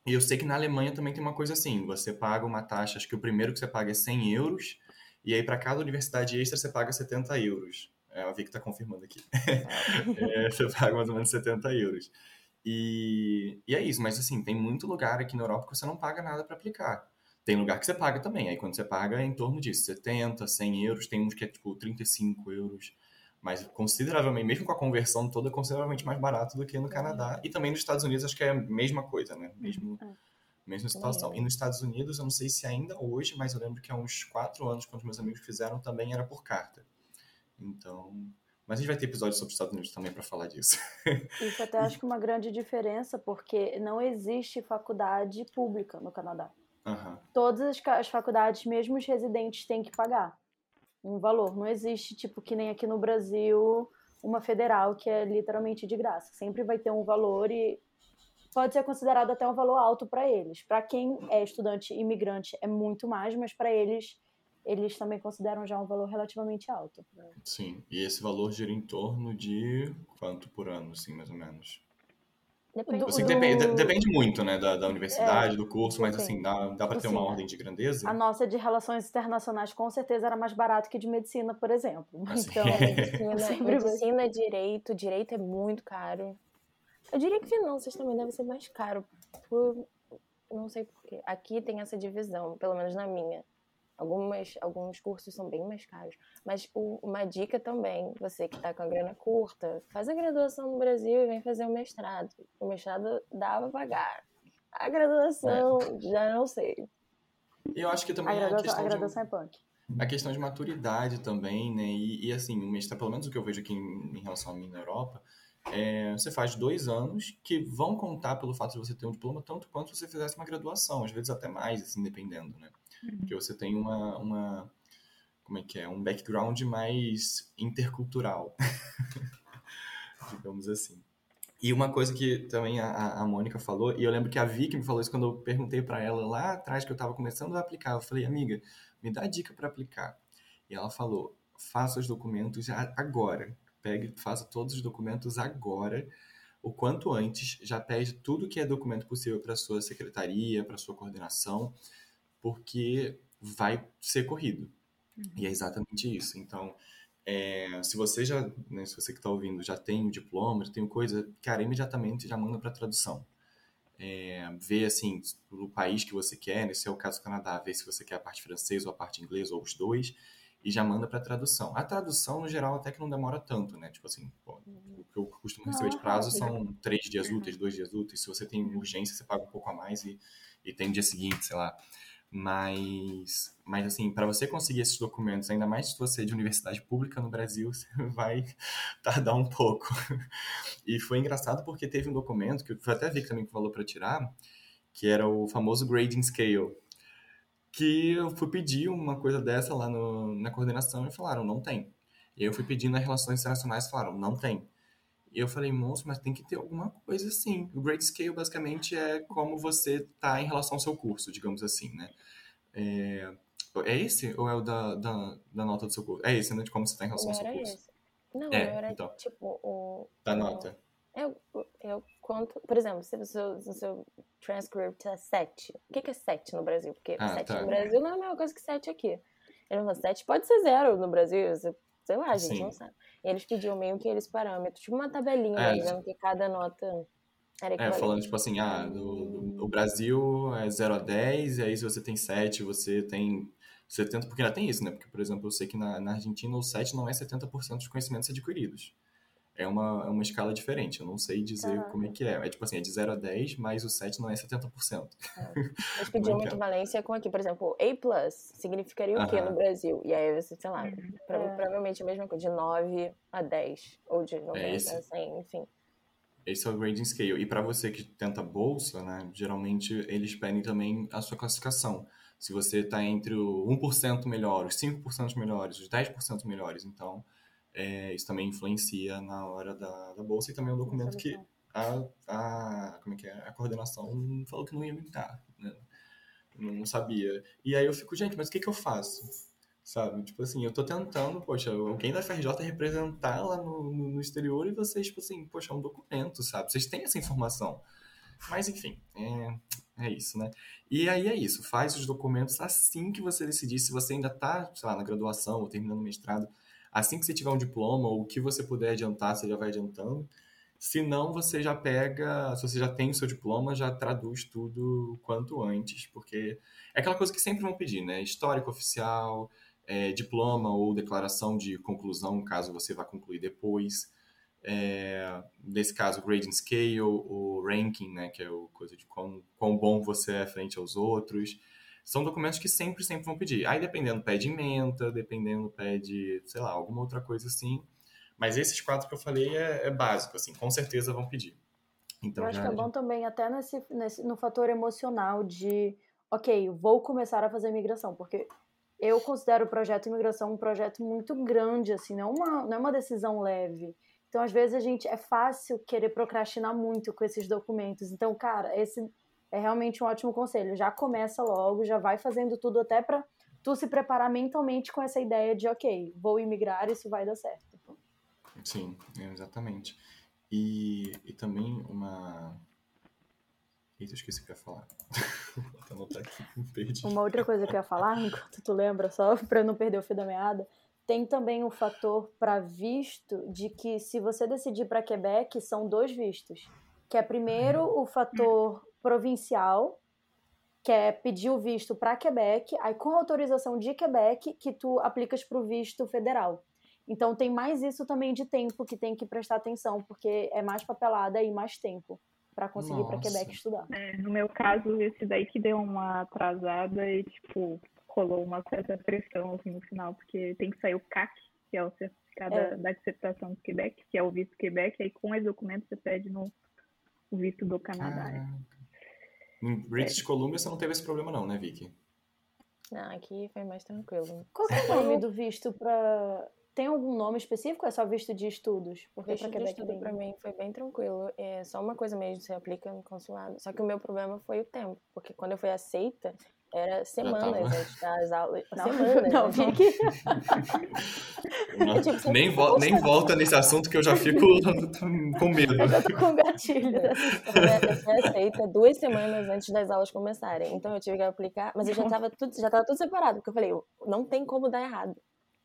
E eu sei que na Alemanha também tem uma coisa assim: você paga uma taxa, acho que o primeiro que você paga é 100 euros, e aí para cada universidade extra você paga 70 euros. É, a Vicky está confirmando aqui. É, você paga mais ou menos 70 euros. E, e é isso, mas assim, tem muito lugar aqui na Europa que você não paga nada para aplicar. Tem lugar que você paga também, aí quando você paga é em torno disso, 70, 100 euros, tem uns que é tipo 35 euros, mas consideravelmente, mesmo com a conversão toda, consideravelmente mais barato do que no Canadá. E também nos Estados Unidos acho que é a mesma coisa, né? Mesmo, É. mesma situação. E nos Estados Unidos, eu não sei se ainda hoje, mas eu lembro que há uns quatro anos, quando meus amigos fizeram, também era por carta. Então... Mas a gente vai ter episódio sobre os Estados Unidos também para falar disso. Isso até acho que é uma grande diferença, porque não existe faculdade pública no Canadá. Aham. Todas as faculdades, mesmo os residentes, têm que pagar um valor. Não existe, tipo, que nem aqui no Brasil, uma federal que é literalmente de graça. Sempre vai ter um valor e pode ser considerado até um valor alto para eles. Para quem é estudante imigrante é muito mais, mas para eles eles também consideram já um valor relativamente alto. Sim, e esse valor gira em torno de quanto por ano, assim, mais ou menos? Depende. Assim, do- depende, depende muito, né, da, da universidade, do curso, mas sim. assim, dá, dá para ter Assim, uma ordem de grandeza? A nossa de relações internacionais com certeza era mais barato que de medicina, por exemplo. Assim. Então, Medicina, medicina, direito, direito é muito caro. Eu diria que finanças também deve ser mais caro. Por... Não sei porquê. Aqui tem essa divisão, pelo menos na minha. Algumas, alguns cursos são bem mais caros. Mas o- uma dica também, você que está com a grana curta, faz a graduação no Brasil e vem fazer o mestrado. O mestrado dá pra pagar. A graduação, já não sei. E eu acho que a também é a graduação, a questão, de, graduação é punk. a questão de maturidade também, né, e, e assim, o mestrado, pelo menos o que eu vejo aqui em, em relação a mim na Europa, é, você faz dois anos que vão contar pelo fato de você ter um diploma tanto quanto se você fizesse uma graduação, às vezes até mais, assim, dependendo, né? Porque você tem uma, uma como é que é, um background mais intercultural, digamos assim. E uma coisa que também a, a Mônica falou, e eu lembro que a Vicky me falou isso quando eu perguntei para ela lá atrás que eu estava começando a aplicar. Eu falei, amiga, me dá dica para aplicar. E ela falou, faça os documentos agora. Pegue, faça todos os documentos agora, o quanto antes. Já pede tudo que é documento possível para sua secretaria, para sua coordenação, porque vai ser corrido. E é exatamente isso. Então, é, se você já, né, se você que está ouvindo já tem o diploma, já tem coisa, cara, imediatamente já manda para tradução. É, vê assim o país que você quer, nesse é o caso do Canadá, vê se você quer a parte francesa ou a parte inglesa ou os dois e já manda para tradução. A tradução no geral até que não demora tanto, né? Tipo assim, pô, o que eu costumo receber de Ah, prazo são três dias úteis, dois dias úteis. Se você tem urgência, você paga um pouco a mais e, e tem o dia seguinte, sei lá. Mas, mas assim, para você conseguir esses documentos, ainda mais se você é de universidade pública no Brasil, você vai tardar um pouco. E foi engraçado porque teve um documento, que foi até a Vic também que falou para tirar, que era o famoso grading scale. Que eu fui pedir uma coisa dessa lá no, na coordenação e falaram, não tem. E eu fui pedir nas relações internacionais falaram, não tem. E eu falei, moço, mas tem que ter alguma coisa assim. O grade scale basicamente é como você tá em relação ao seu curso, digamos assim, né? É, é esse ou é o da, da, da nota do seu curso? É esse, né? De como você tá em relação ao Não seu era curso. esse. Não, É, era então. tipo o. Da o- nota. Eu, eu conto, por exemplo, se o seu, se o seu transcript é 7, o que, que é 7 no Brasil? Porque Ah, 7 tá. no Brasil não é a mesma coisa que 7 aqui. Ele falou, 7 pode ser 0 no Brasil, sei lá, a gente Sim. não sabe. E eles pediam meio que eles parâmetros, tipo uma tabelinha, é, dizendo que cada nota era É, falando tipo assim, ah, o Brasil é 0 a 10, e aí se você tem 7, você tem 70%, porque ainda tem isso, né? Porque, por exemplo, eu sei que na, na Argentina o 7 não é 70% dos conhecimentos adquiridos é uma, é uma escala diferente. Eu não sei dizer ah. como é que é. É tipo assim, é de 0 a 10, mas o 7 não é 70%. É. Mas pediu uma equivalência com aqui, por exemplo, A+, significaria o quê no Brasil? E aí você, sei lá, uhum. é. provavelmente a mesma coisa, de 9 a 10, ou de 90 é a 100, enfim. Esse é o grading scale. E para você que tenta bolsa, né, geralmente eles pedem também a sua classificação. Se você está entre o 1% melhor, os 5% melhores, os 10% melhores, então é, isso também influencia na hora da, da bolsa e também é um documento que a, a, como é que é? a coordenação falou que não ia me dar, né? Não sabia. E aí eu fico, gente, mas o que, que eu faço? Sabe? Tipo assim, eu tô tentando, poxa, alguém da FRJ representar lá no, no, no exterior e vocês, tipo assim, poxa, é um documento, sabe? Vocês têm essa informação. Mas enfim, é, é isso, né? E aí é isso, faz os documentos assim que você decidir, se você ainda tá, sei lá, na graduação ou terminando o mestrado, Assim que você tiver um diploma, ou o que você puder adiantar, você já vai adiantando. Se não, você já pega, se você já tem o seu diploma, já traduz tudo quanto antes, porque é aquela coisa que sempre vão pedir, né? Histórico oficial, é, diploma ou declaração de conclusão, caso você vá concluir depois. É, nesse caso, grading scale, o ranking, né? Que é o coisa de quão, quão bom você é frente aos outros são documentos que sempre, sempre vão pedir. Aí, dependendo, pede emenda, dependendo, pede, sei lá, alguma outra coisa assim. Mas esses quatro que eu falei é, é básico, assim, com certeza vão pedir. Então, eu acho já, que é bom já... também até nesse, nesse, no fator emocional de, ok, vou começar a fazer imigração, porque eu considero o projeto imigração um projeto muito grande, assim, não é uma, não é uma decisão leve. Então, às vezes, a gente é fácil querer procrastinar muito com esses documentos. Então, cara, esse é realmente um ótimo conselho. Já começa logo, já vai fazendo tudo até para tu se preparar mentalmente com essa ideia de, ok, vou imigrar, isso vai dar certo. Sim, exatamente. E, e também uma. Eita, esqueci o que eu ia falar. aqui, Uma outra coisa que eu ia falar, enquanto tu lembra, só para não perder o fio da meada, tem também o um fator para visto de que se você decidir para Quebec, são dois vistos. Que é primeiro o fator provincial, que é pedir o visto para Quebec, aí com autorização de Quebec que tu aplicas para o visto federal. Então tem mais isso também de tempo que tem que prestar atenção, porque é mais papelada e mais tempo para conseguir para Quebec estudar. É, no meu caso, esse daí que deu uma atrasada e tipo rolou uma certa pressão assim no final, porque tem que sair o CAC, que é o certificado é. da dissertação do Quebec, que é o visto Quebec, aí com esse documento você pede no visto do Canadá. Ah. Em British é. Columbia você não teve esse problema não, né, Vicky? Não, aqui foi mais tranquilo. Qual é o nome do visto para... Tem algum nome específico ou é só visto de estudos? Porque visto de estudo para mim foi bem tranquilo. É só uma coisa mesmo, você aplica no consulado. Só que o meu problema foi o tempo. Porque quando eu fui aceita, era semanas antes das aulas. Não, semanas. Não, Vicky. Não, tipo, nem, vo nem volta nesse assunto que eu já fico com medo. Eu já tô com gatilho Eu fui aceita duas semanas antes das aulas começarem. Então eu tive que aplicar, mas eu já tava tudo, já tava tudo separado, porque eu falei, não tem como dar errado.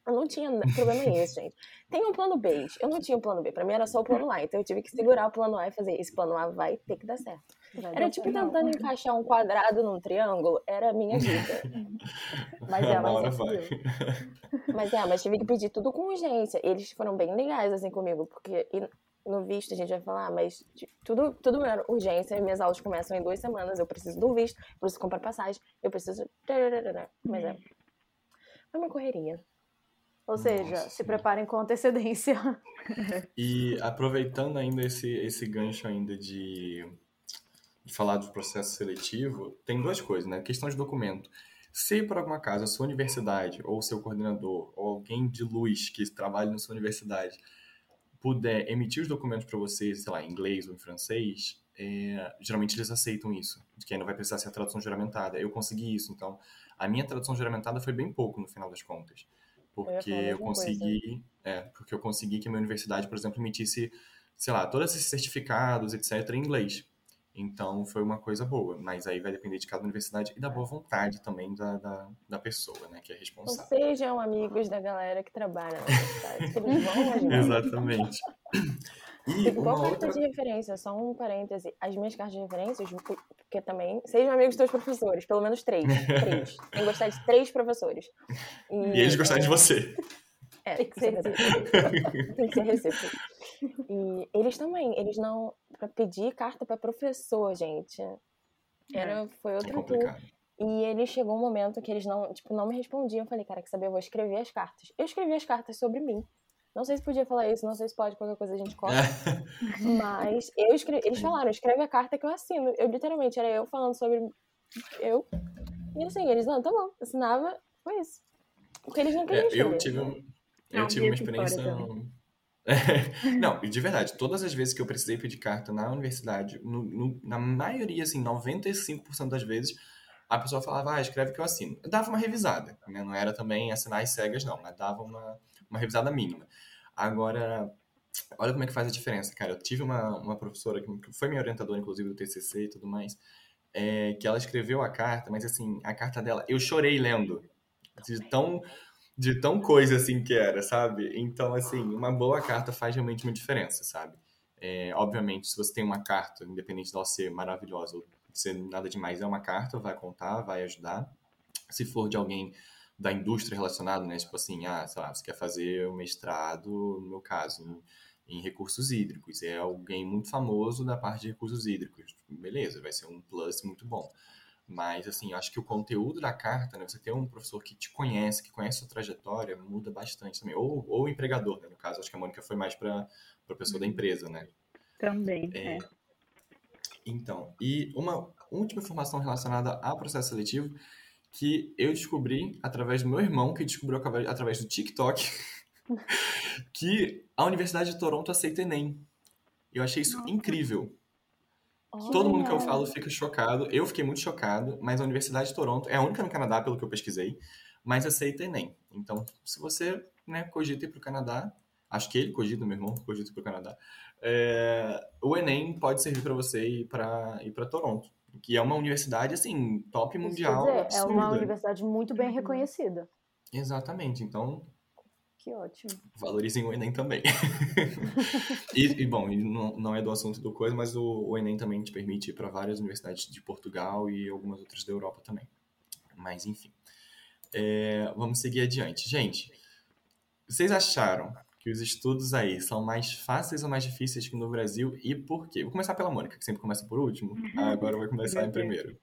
Eu não tinha problema nisso, gente. Tem um plano B. Eu não tinha um plano B. Pra mim era só o plano A. Então eu tive que segurar o plano A e fazer. Esse plano A vai ter que dar certo. Vai era tipo tentando encaixar um quadrado num triângulo. Era a minha vida. mas é, mas é. Vai. Mas é, mas tive que pedir tudo com urgência. Eles foram bem legais assim comigo. Porque no visto a gente vai falar, mas tudo, tudo era urgência. Minhas aulas começam em duas semanas. Eu preciso do visto, eu preciso comprar passagem, eu preciso. Mas é. Foi uma correria. Ou seja, Nossa. se preparem com antecedência. E aproveitando ainda esse, esse gancho ainda de, de falar do processo seletivo, tem duas coisas, né? Questão de documento. Se por alguma caso a sua universidade, ou seu coordenador, ou alguém de luz que trabalha na sua universidade, puder emitir os documentos para você, sei lá, em inglês ou em francês, é, geralmente eles aceitam isso, que não vai precisar ser a tradução juramentada. Eu consegui isso, então a minha tradução juramentada foi bem pouco no final das contas porque eu, eu consegui, é, porque eu consegui que a minha universidade, por exemplo, emitisse, sei lá, todos esses certificados, etc, em inglês. Então foi uma coisa boa, mas aí vai depender de cada universidade e da boa vontade também da, da, da pessoa, né, que é Ou responsável. sejam amigos da galera que trabalha na universidade, que eles vão ajudar. Exatamente. E igual carta outra. de referência, só um parêntese. As minhas cartas de referências, porque também, sejam amigos dos professores, pelo menos três. Três. Tem que gostar de três professores. E eles gostaram de você. É, Tem que isso é ser verdade. Tem que ser recíproco. E eles também, eles não. Pra pedir carta pra professor, gente. Era, foi É outro tour. complicado. E ele chegou um momento que eles não, tipo, não me respondiam. Eu falei, cara, quer saber? Eu vou escrever as cartas. Eu escrevi as cartas sobre mim. Não sei se podia falar isso, não sei se pode, qualquer coisa a gente corta. Mas eu escrevi, eles falaram, escreve a carta que eu assino. Eu literalmente era eu falando sobre eu. E assim, eles, não, tá bom, assinava, foi isso. Porque eles não queriam É, eu tive, um- eu Não, tive uma experiência. Não, e de verdade, todas as vezes que eu precisei pedir carta na universidade, no- no- na maioria, assim, 95% das vezes, a pessoa falava, ah, escreve que eu assino. Eu dava uma revisada, né? Não era também assinar as cegas, não, mas dava uma, uma revisada mínima. Agora, olha como é que faz a diferença, cara. Eu tive uma, uma professora que foi minha orientadora, inclusive, do TCC e tudo mais, é, que ela escreveu a carta, mas assim, a carta dela, eu chorei lendo. De tão de tão coisa assim que era, sabe? Então, assim, uma boa carta faz realmente uma diferença, sabe? É, obviamente, se você tem uma carta, independente dela ser maravilhosa ou ser nada demais, é uma carta, vai contar, vai ajudar. Se for de alguém da indústria relacionada, né? Tipo assim, ah, sei lá, você quer fazer um mestrado, no meu caso, em, em recursos hídricos. É alguém muito famoso da parte de recursos hídricos. Beleza, vai ser um plus muito bom. Mas, assim, eu acho que o conteúdo da carta, né? Você ter um professor que te conhece, que conhece a sua trajetória, muda bastante também. Ou, ou o empregador, né? No caso, acho que a Mônica foi mais para a pessoa da empresa, né? Também, É. é. Então, e uma última informação relacionada ao processo seletivo que eu descobri através do meu irmão, que descobriu através- através do TikTok, que a Universidade de Toronto aceita Enem. Eu achei isso incrível. Todo mundo que eu falo fica chocado. Eu fiquei muito chocado, mas a Universidade de Toronto é a única no Canadá, pelo que eu pesquisei, mas aceita Enem. Então, se você né, cogita ir para o Canadá, acho que ele cogita, meu irmão cogita para o Canadá, é, o Enem pode servir para você ir para ir para Toronto, que é uma universidade assim top mundial, dizer, é uma universidade muito bem reconhecida. Exatamente. Então, Que ótimo. valorizem o Enem também. e, e, bom, não, não é do assunto do coisa, mas o, o Enem também te permite ir para várias universidades de Portugal e algumas outras da Europa também. Mas, enfim. É, vamos seguir adiante. Gente, vocês acharam que os estudos aí são mais fáceis ou mais difíceis que no Brasil e por quê? Vou começar pela Mônica, que sempre começa por último. Ah, agora vou começar em primeiro.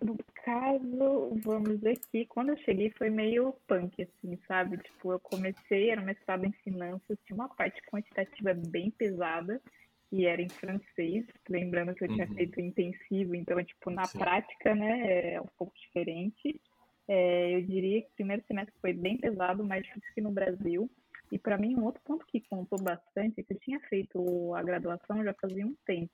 No caso, vamos que quando eu cheguei foi meio punk, assim, sabe? Tipo, eu comecei, era um mestrado em finanças, tinha uma parte quantitativa bem pesada e era em francês, lembrando que eu tinha Uhum. feito intensivo, então, tipo, na Sim. prática, né, é um pouco diferente. É, eu diria que o primeiro semestre foi bem pesado, mais difícil que no Brasil. E para mim, um outro ponto que contou bastante é que eu tinha feito a graduação já fazia um tempo.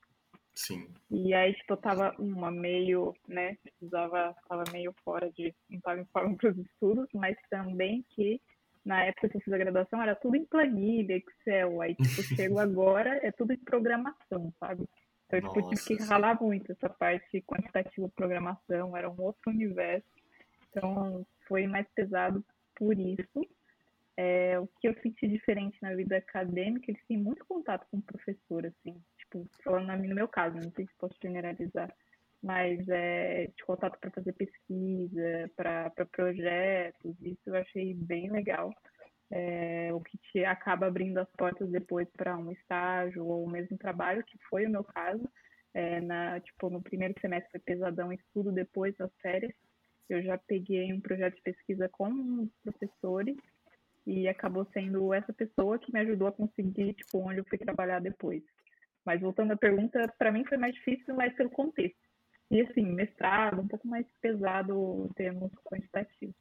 Sim. E aí, tipo, eu tava uma meio, né, precisava, tava meio fora de, não tava em forma para os estudos, mas também que na época que eu fiz a graduação era tudo em planilha, Excel, aí, tipo, chego agora, é tudo em programação, sabe? Então, tipo, eu tive que ralar muito essa parte quantitativa programação, era um outro universo, então foi mais pesado por isso. É, o que eu senti diferente na vida acadêmica, eles têm muito contato com o professor, assim, tipo, falando no meu caso, não sei se posso generalizar, mas é, de contato para fazer pesquisa, para projetos, isso eu achei bem legal. É, o que te acaba abrindo as portas depois para um estágio ou mesmo trabalho, que foi o meu caso. É, na, tipo, no primeiro semestre foi pesadão estudo, depois das férias eu já peguei um projeto de pesquisa com professores e acabou sendo essa pessoa que me ajudou a conseguir, tipo, onde eu fui trabalhar depois. Mas voltando à pergunta, para mim foi mais difícil, mas pelo contexto. E assim, mestrado, um pouco mais pesado em termos quantitativos.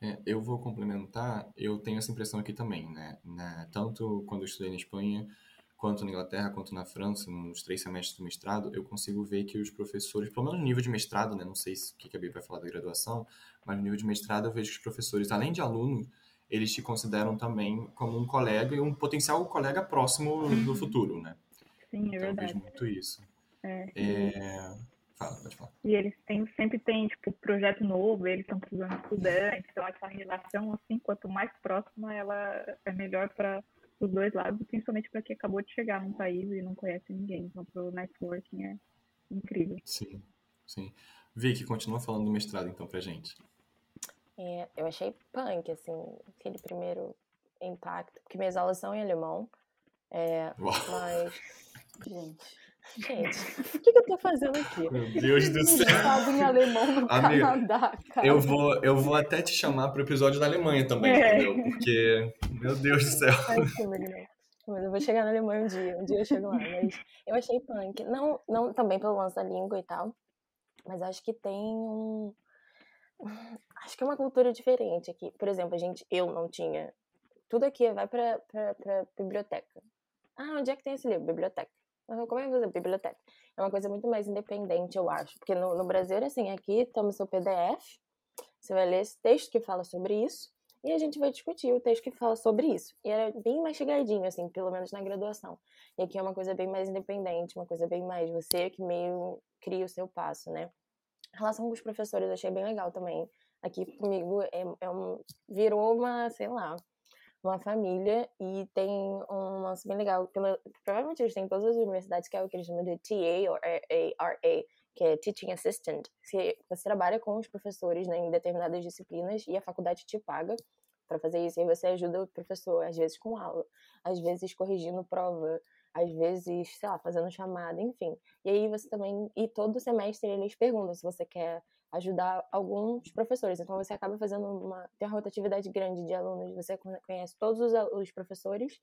É, eu vou complementar, eu tenho essa impressão aqui também, né? Na- tanto quando eu estudei na Espanha, quanto na Inglaterra, quanto na França, nos três semestres do mestrado, eu consigo ver que os professores, pelo menos no nível de mestrado, né? Não sei se, o que a Bia vai falar da graduação, mas no nível de mestrado eu vejo que os professores, além de alunos, eles te consideram também como um colega e um potencial colega próximo no futuro, né? Sim, é então, verdade. Eu vejo muito isso. É, é... Fala, pode falar. E eles têm, sempre tem, tipo, projeto novo, eles estão precisando de estudantes, então essa relação, assim, quanto mais próxima, ela é melhor para os dois lados, principalmente para quem acabou de chegar num país e não conhece ninguém. Então, pro networking é incrível. Sim, sim. Vicky, continua falando do mestrado, então, pra gente. É, eu achei punk, assim, aquele primeiro impacto, porque minhas aulas são em alemão, é, mas... Gente... Gente, o que, que eu tô fazendo aqui? Meu Deus do céu. Mestrado em alemão no Amiga, Canadá, cara. Eu vou, eu vou até te chamar pro episódio da Alemanha também, É. entendeu? Porque, meu Deus do céu. Ai. Mas eu vou chegar na Alemanha um dia, um dia eu chego lá. Mas eu achei punk. Não, não também pelo lance da língua e tal, mas acho que tem um. Acho que é uma cultura diferente aqui. Por exemplo, a gente, eu não tinha. Tudo aqui vai pra, pra, pra biblioteca. Ah, onde é que tem esse livro? Biblioteca. Mas como é que fazer biblioteca? É uma coisa muito mais independente, eu acho. Porque no, no Brasil, é assim, aqui toma seu PDF, você vai ler esse texto que fala sobre isso, e a gente vai discutir o texto que fala sobre isso. E era bem mais chegadinho, assim, pelo menos na graduação. E aqui é uma coisa bem mais independente, uma coisa bem mais você que meio cria o seu passo, né? A relação com os professores eu achei bem legal também. Aqui comigo é, é um, virou uma, sei lá, uma família e tem um lance bem legal. Provavelmente eles têm em todas as universidades, que é o que eles chamam de TA ou RA, que é Teaching Assistant. Que você trabalha com os professores né, em determinadas disciplinas e a faculdade te paga para fazer isso. E você ajuda o professor, às vezes com aula, às vezes corrigindo prova, às vezes, sei lá, fazendo chamada, enfim. E aí você também, e todo semestre eles perguntam se você quer ajudar alguns professores. Então você acaba fazendo uma, tem uma rotatividade grande de alunos, você conhece todos os, os professores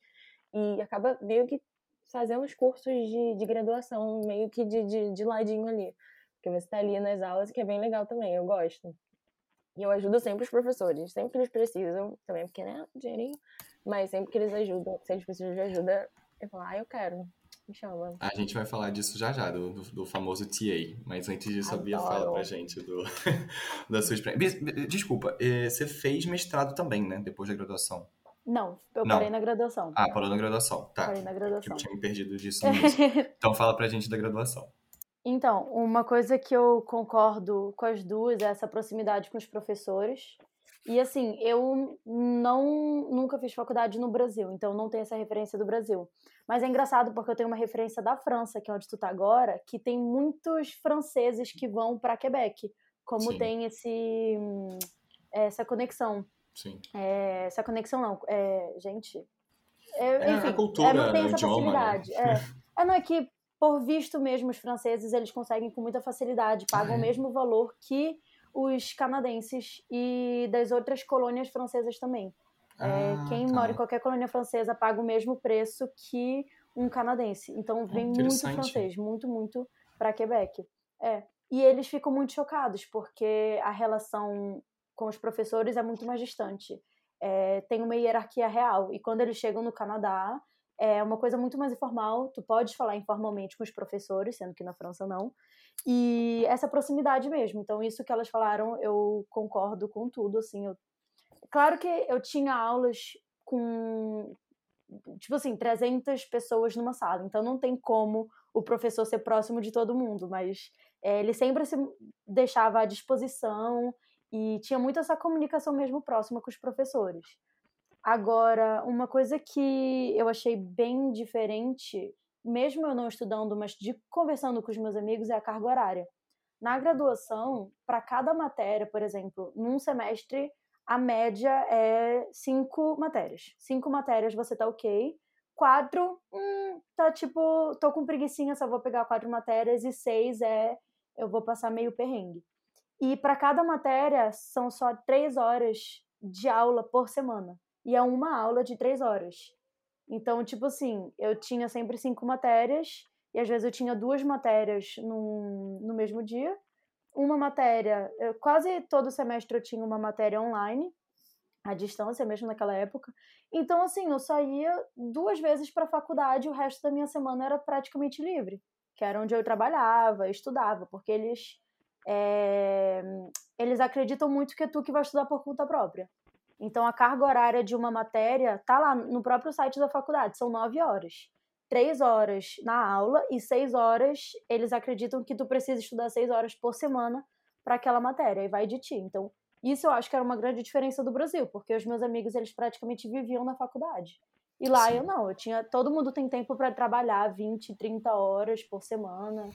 e acaba meio que fazendo os cursos de, de graduação, meio que de, de, de ladinho ali. Porque você está ali nas aulas, que é bem legal também, eu gosto. E eu ajudo sempre os professores, sempre que eles precisam, também porque, né, dinheirinho, mas sempre que eles ajudam, se eles precisam de ajuda, eu falo, ah, eu quero, me chama. A gente vai falar disso já já, do, do, do famoso TA. Mas antes disso, a Bia Adoro. fala pra gente do, da sua experiência. Desculpa, eh, você fez mestrado também, né? Depois da graduação. Não, eu Não. parei na graduação. Ah, parou na graduação. Tá. Parei na Eu graduação. tinha me perdido disso. Então fala pra gente da graduação. Então, uma coisa que eu concordo com as duas é essa proximidade com os professores. E assim, eu não nunca fiz faculdade no Brasil, então não tenho essa referência do Brasil. Mas é engraçado porque eu tenho uma referência da França, que é onde tu tá agora, que tem muitos franceses que vão para Quebec, como Sim. tem esse essa conexão. Sim. É, essa conexão não, é, gente. É, É, a enfim, cultura, é, não tem o essa idioma, né? facilidade. É. é, não é que por visto mesmo os franceses eles conseguem com muita facilidade, pagam Ah, é? o mesmo valor que os canadenses e das outras colônias francesas também. É, Ah, quem tá. mora em qualquer colônia francesa paga o mesmo preço que um canadense. Então vem muito interessante. francês, muito, muito para Quebec. É. E eles ficam muito chocados, porque a relação com os professores é muito mais distante. É, tem uma hierarquia real. E quando eles chegam no Canadá, é uma coisa muito mais informal. Tu podes falar informalmente com os professores, sendo que na França não. E essa proximidade mesmo. Então, isso que elas falaram, eu concordo com tudo. Assim, eu... Claro que eu tinha aulas com, tipo assim, 300 pessoas numa sala. Então, não tem como o professor ser próximo de todo mundo. Mas é, ele sempre se deixava à disposição e tinha muito essa comunicação mesmo próxima com os professores. Agora, uma coisa que eu achei bem diferente, mesmo eu não estudando, mas de conversando com os meus amigos, é a carga horária. Na graduação, para cada matéria, por exemplo, num semestre, a média é cinco matérias. Cinco matérias você tá ok. Quatro, hum, tá tipo, tô com preguiçinha, só vou pegar quatro matérias. E seis é, eu vou passar meio perrengue. E para cada matéria, são só três horas de aula por semana. E é uma aula de três horas. Então, tipo assim, eu tinha sempre cinco matérias, e às vezes eu tinha duas matérias num, no mesmo dia. Uma matéria, eu, quase todo semestre eu tinha uma matéria online, à distância mesmo naquela época. Então, assim, eu só ia duas vezes para a faculdade, o resto da minha semana era praticamente livre, que era onde eu trabalhava, estudava, porque eles é, eles acreditam muito que é tu que vai estudar por conta própria. Então, a carga horária de uma matéria tá lá no próprio site da faculdade, são nove horas. Três horas na aula e seis horas eles acreditam que tu precisa estudar seis horas por semana para aquela matéria e vai de ti. Então, isso eu acho que era uma grande diferença do Brasil, porque os meus amigos eles praticamente viviam na faculdade. E lá Sim. eu não, eu tinha, todo mundo tem tempo para trabalhar 20, 30 horas por semana.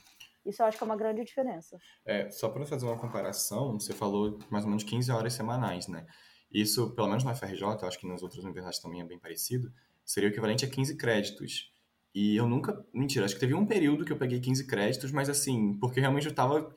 Isso eu acho que é uma grande diferença. É, só para fazer uma comparação, você falou mais ou menos 15 horas semanais, né? Isso, pelo menos na FRJ, eu acho que nas outras universidades também é bem parecido, seria o equivalente a 15 créditos. E eu nunca. Mentira, acho que teve um período que eu peguei 15 créditos, mas assim, porque realmente eu tava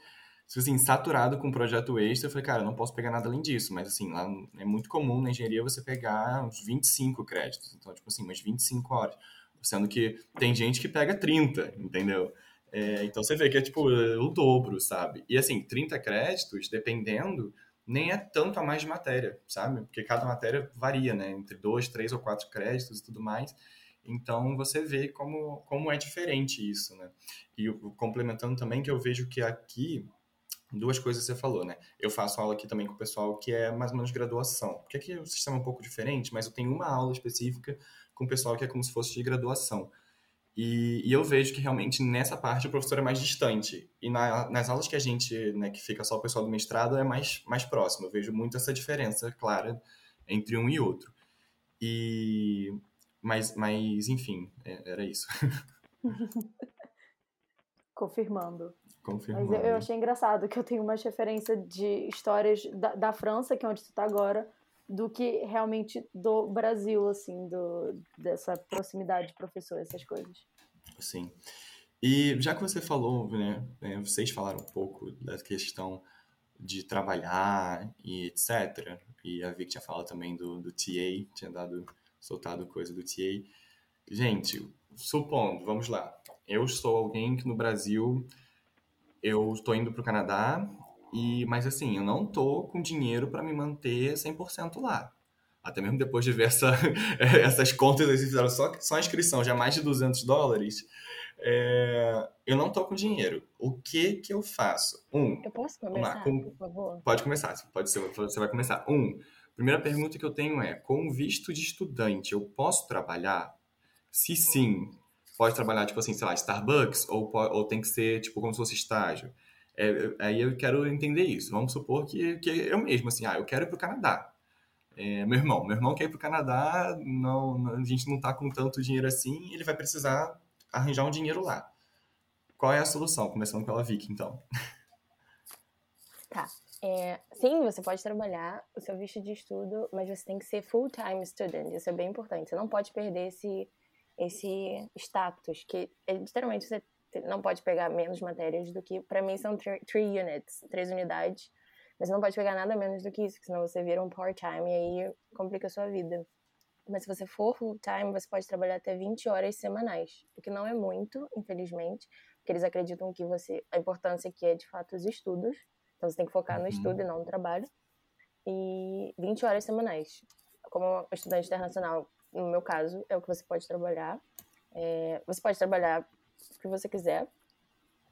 assim, saturado com um projeto extra, eu falei, cara, eu não posso pegar nada além disso. Mas assim, lá é muito comum na engenharia você pegar uns 25 créditos. Então, tipo assim, umas 25 horas. Sendo que tem gente que pega 30, entendeu? É, então você vê que é tipo o dobro, sabe? E assim, 30 créditos, dependendo, nem é tanto a mais de matéria, sabe? Porque cada matéria varia, né? Entre dois, três ou quatro créditos e tudo mais. Então você vê como, como é diferente isso, né? E complementando também que eu vejo que aqui duas coisas você falou, né? Eu faço aula aqui também com o pessoal que é mais ou menos graduação. Porque aqui o sistema é um pouco diferente, mas eu tenho uma aula específica com o pessoal que é como se fosse de graduação. E, e, eu vejo que realmente nessa parte o professor é mais distante. E na, nas aulas que a gente, né, que fica só o pessoal do mestrado, é mais, mais próximo. Eu vejo muito essa diferença clara entre um e outro. E, mas, mas enfim, é, era isso. Confirmando. Confirmando. Mas eu, eu, achei engraçado que eu tenho uma referência de histórias da, da França, que é onde tu tá agora, do que realmente do Brasil, assim, do, dessa proximidade de professor, essas coisas. Sim. E já que você falou, né, é, vocês falaram um pouco da questão de trabalhar e etc. E a Vic tinha falado também do, do TA, tinha dado, soltado coisa do TA. Gente, supondo, vamos lá, eu sou alguém que no Brasil eu estou indo para o Canadá e, mas assim, eu não tô com dinheiro para me manter 100% lá. Até mesmo depois de ver essa, essas contas, eles fizeram só, só a inscrição, já mais de 200 dólares. É, eu não tô com dinheiro. O que que eu faço? Um. Eu posso começar, lá, por favor? Pode começar, pode ser, você vai começar. Um. Primeira pergunta que eu tenho é: com visto de estudante, eu posso trabalhar? Se sim, pode trabalhar, tipo assim, sei lá, Starbucks, ou, ou tem que ser, tipo, como se fosse estágio? É, aí eu quero entender isso. Vamos supor que, que eu mesmo, assim, ah, eu quero ir para o Canadá. É, meu irmão, meu irmão quer ir para o Canadá, não, a gente não está com tanto dinheiro assim, ele vai precisar arranjar um dinheiro lá. Qual é a solução? Começando pela Vicky, então. Tá. É, sim, você pode trabalhar o seu visto de estudo, mas você tem que ser full-time student. Isso é bem importante. Você não pode perder esse, esse status, que é, literalmente você não pode pegar menos matérias do que. Para mim, são three units, três unidades. Mas você não pode pegar nada menos do que isso, senão você vira um part-time e aí complica a sua vida. Mas se você for full-time, você pode trabalhar até 20 horas semanais, o que não é muito, infelizmente, porque eles acreditam que você. A importância aqui é de fato os estudos. Então você tem que focar no uhum. estudo e não no trabalho. E 20 horas semanais. Como estudante internacional, no meu caso, é o que você pode trabalhar. É, você pode trabalhar o que você quiser.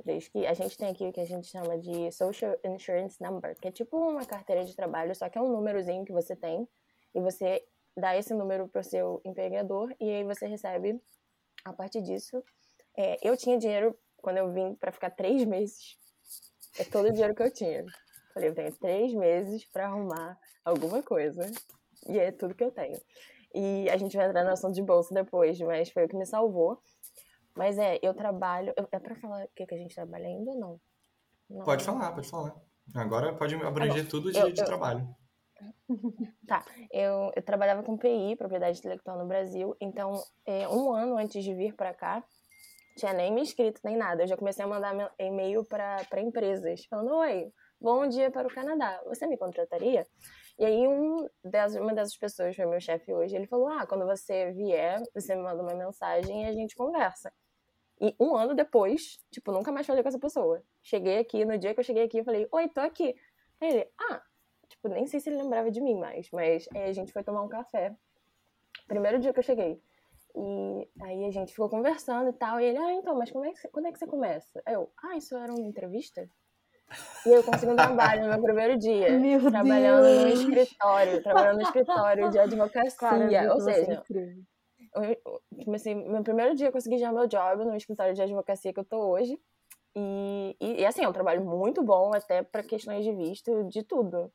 Desde que a gente tem aqui o que a gente chama de Social Insurance Number, que é tipo uma carteira de trabalho, só que é um númerozinho que você tem e você dá esse número para o seu empregador e aí você recebe a partir disso. É, eu tinha dinheiro quando eu vim para ficar três meses. É todo o dinheiro que eu tinha. Falei, eu tenho três meses para arrumar alguma coisa e é tudo que eu tenho. E a gente vai entrar na ação de bolsa depois, mas foi o que me salvou. Mas é, eu trabalho. É pra falar o que, que a gente trabalha ainda ou não? não? Pode falar, pode falar. Agora pode abranger tá tudo de, eu, de eu... trabalho. Tá, eu, eu trabalhava com PI, propriedade intelectual no Brasil, então é, um ano antes de vir para cá, tinha nem me inscrito nem nada. Eu já comecei a mandar e-mail para empresas, falando: Oi, bom dia para o Canadá, você me contrataria? E aí um das, uma dessas pessoas, foi meu chefe hoje, ele falou: Ah, quando você vier, você me manda uma mensagem e a gente conversa. E um ano depois, tipo, nunca mais falei com essa pessoa. Cheguei aqui, no dia que eu cheguei aqui, eu falei, oi, tô aqui. Aí ele, ah, tipo, nem sei se ele lembrava de mim mais, mas aí a gente foi tomar um café. Primeiro dia que eu cheguei. E aí a gente ficou conversando e tal. E ele, ah, então, mas como é que, quando é que você começa? Aí eu, ah, isso era uma entrevista? E eu consegui um trabalho no meu primeiro dia. Meu trabalhando Deus. no escritório, trabalhando no escritório de advocacia. Cara, Ou seja, eu comecei, meu primeiro dia eu consegui já meu job no escritório de advocacia que eu tô hoje. E, e, e assim, é um trabalho muito bom, até para questões de visto, de tudo.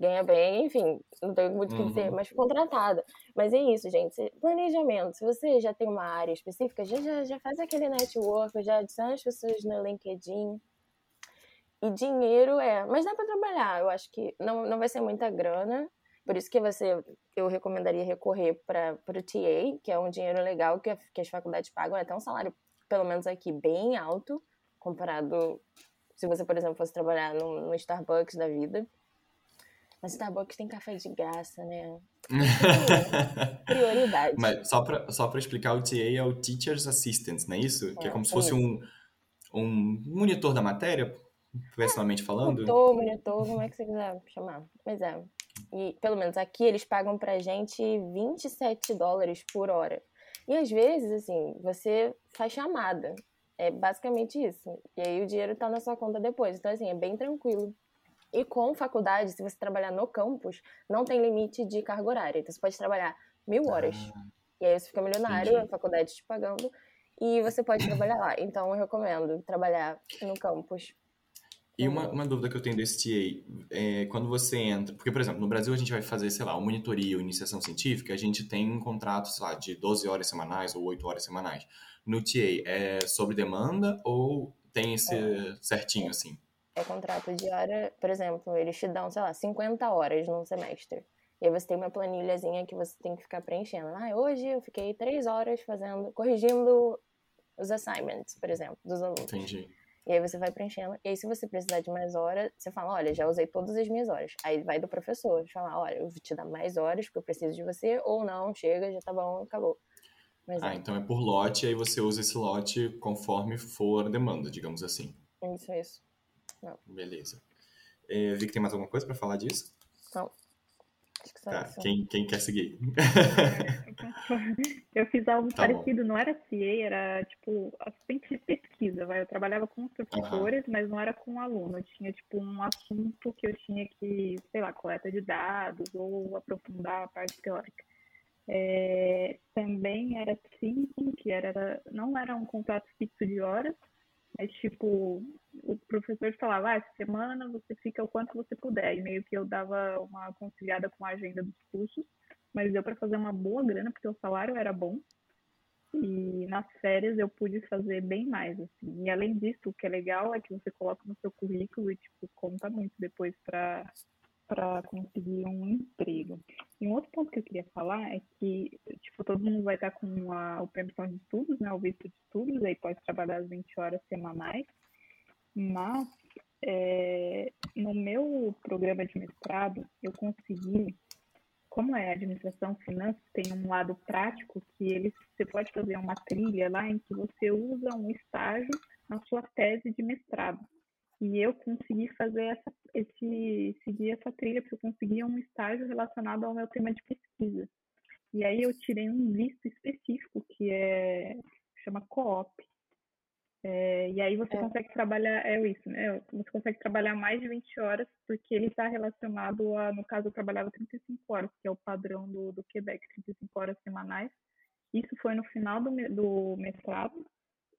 Ganha bem, enfim, não tenho muito o que dizer, Uhum. mas contratada. Mas é isso, gente. Planejamento. Se você já tem uma área específica, já, já, já faz aquele network, já adiciona as pessoas no LinkedIn. E dinheiro é. Mas dá para trabalhar. Eu acho que não, não vai ser muita grana. Por isso que você, eu recomendaria recorrer para o TA, que é um dinheiro legal que, que as faculdades pagam. É até um salário, pelo menos aqui, bem alto, comparado se você, por exemplo, fosse trabalhar no, no Starbucks da vida. Mas Starbucks tem café de graça, né? Prioridade. Mas só pra, só pra explicar, o TA é o Teacher's Assistant, não é isso? que é É, como se é fosse isso. um, um monitor da matéria, profissionalmente falando. Tutor, monitor, como é que você quiser chamar. Mas é. E pelo menos aqui eles pagam pra gente 27 dólares por hora. E às vezes, assim, você faz chamada. É basicamente isso. E aí o dinheiro tá na sua conta depois. Então, assim, é bem tranquilo. E com faculdade, se você trabalhar no campus, não tem limite de carga horária. Então você pode trabalhar mil horas. E aí você fica milionário, entendi. a faculdade te pagando. E você pode trabalhar lá. Então eu recomendo trabalhar no campus. E uma, uma dúvida que eu tenho desse TA, é quando você entra, porque, por exemplo, no Brasil a gente vai fazer, sei lá, uma monitoria ou iniciação científica, a gente tem um contrato, sei lá, de 12 horas semanais ou 8 horas semanais. No TA, é sob demanda ou tem esse certinho, assim? É contrato de hora, por exemplo, eles te dão, sei lá, 50 horas num semestre. E aí você tem uma planilhazinha que você tem que ficar preenchendo. Ah, hoje eu fiquei três horas fazendo, corrigindo os assignments, por exemplo, dos alunos. Entendi. E aí você vai preenchendo. E aí, se você precisar de mais horas, você fala, olha, já usei todas as minhas horas. Aí vai do professor, falar, olha, eu vou te dar mais horas porque eu preciso de você, ou não, chega, já tá bom, acabou. Mas Ah, é, então é por lote, aí você usa esse lote conforme for a demanda, digamos assim. isso, isso. Beleza. É, vi que tem mais alguma coisa pra falar disso? Então, acho que só Tá, isso. quem, quem quer seguir? Eu fiz algo Tá bom. parecido, não era CA, era tipo assistente de pesquisa, vai. Eu trabalhava com os professores, mas não era com aluno. Eu tinha tipo um assunto que eu tinha que, sei lá, coleta de dados ou aprofundar a parte teórica. É, também era cinco, que era, não era um contrato fixo de horas, mas tipo, o professor falava, ah, essa semana você fica o quanto você puder. E meio que eu dava uma conciliada com a agenda dos cursos mas deu para fazer uma boa grana porque o salário era bom e nas férias eu pude fazer bem mais assim. E além disso, o que é legal é que você coloca no seu currículo e tipo conta muito depois para para conseguir um emprego. E um outro ponto que eu queria falar é que tipo todo mundo vai estar com a, a permissão de estudos, né, o visto de estudos, aí pode trabalhar as 20 horas semanais, mas é, no meu programa de mestrado eu consegui como é administração, finanças, tem um lado prático que ele, você pode fazer uma trilha lá em que você usa um estágio na sua tese de mestrado. E eu consegui fazer essa, esse, seguir essa trilha porque eu consegui um estágio relacionado ao meu tema de pesquisa. E aí eu tirei um visto específico que é chama co-op. É, e aí você É. consegue trabalhar, é isso, né? Você consegue trabalhar mais de 20 horas, porque ele está relacionado a, no caso, eu trabalhava 35 horas, que é o padrão do, do Quebec, 35 horas semanais. Isso foi no final do, do mestrado,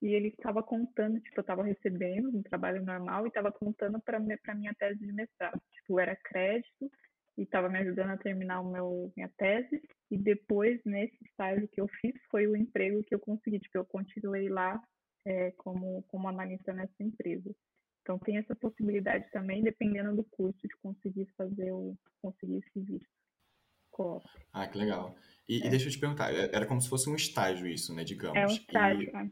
e ele estava contando, tipo, eu estava recebendo um trabalho normal e estava contando para para minha tese de mestrado. Tipo, era crédito e estava me ajudando a terminar o meu minha tese. E depois, nesse estágio que eu fiz, foi o emprego que eu consegui. Tipo, eu continuei lá é, como, como analista nessa empresa. Então tem essa possibilidade também, dependendo do curso, de conseguir fazer o conseguir esse visto. Ah, que legal. E, e É. deixa eu te perguntar, é- era como se fosse um estágio isso, né, digamos. É um E- estágio. né?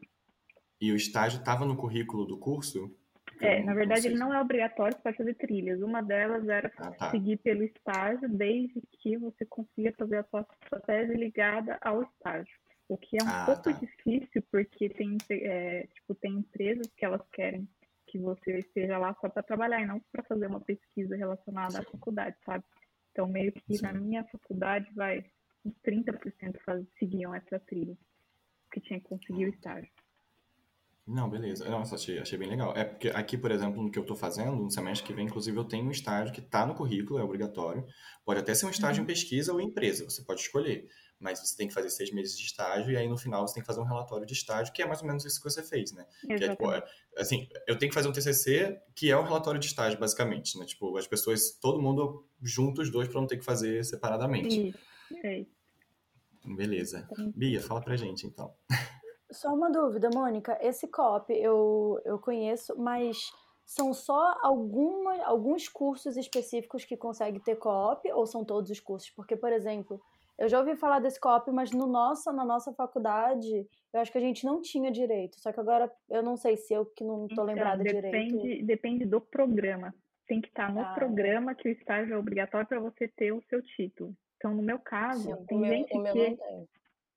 E, o estágio estava no currículo do curso? É, na verdade, ele não é obrigatório, pode fazer trilhas. Uma delas era Ah, tá. seguir pelo estágio, desde que você consiga fazer a sua, sua tese ligada ao estágio. O que é um Ah, pouco tá. difícil, porque tem, é, tipo, tem empresas que elas querem que você esteja lá só para trabalhar e não para fazer uma pesquisa relacionada à faculdade, sabe? Então, meio que na Sim. minha faculdade, vai, uns 30% faz, seguiam essa trilha, que tinha que conseguir o estágio. Não, beleza. Nossa, achei, achei bem legal. É porque aqui, por exemplo, no que eu tô fazendo, no semestre que vem, inclusive, eu tenho um estágio que tá no currículo, é obrigatório. Pode até ser um estágio em pesquisa ou em empresa, você pode escolher. Mas você tem que fazer seis meses de estágio e aí no final você tem que fazer um relatório de estágio, que é mais ou menos isso que você fez, né? Que é, tipo, é, assim, eu tenho que fazer um TCC que é um relatório de estágio, basicamente, né? Tipo, as pessoas, todo mundo junto os dois para não ter que fazer separadamente. Isso, é. Beleza. Bia, fala pra gente, então. Só uma dúvida, Mônica. Esse COP eu, eu conheço, mas são só alguma, alguns cursos específicos que conseguem ter COP ou são todos os cursos? Porque, por exemplo, eu já ouvi falar desse COP, mas no nossa, na nossa faculdade, eu acho que a gente não tinha direito. Só que agora eu não sei se eu que não estou então, lembrada depende, direito. Depende do programa. Tem que estar no ah. programa que o estágio é obrigatório para você ter o seu título. Então, no meu caso, Sim, tem gente que.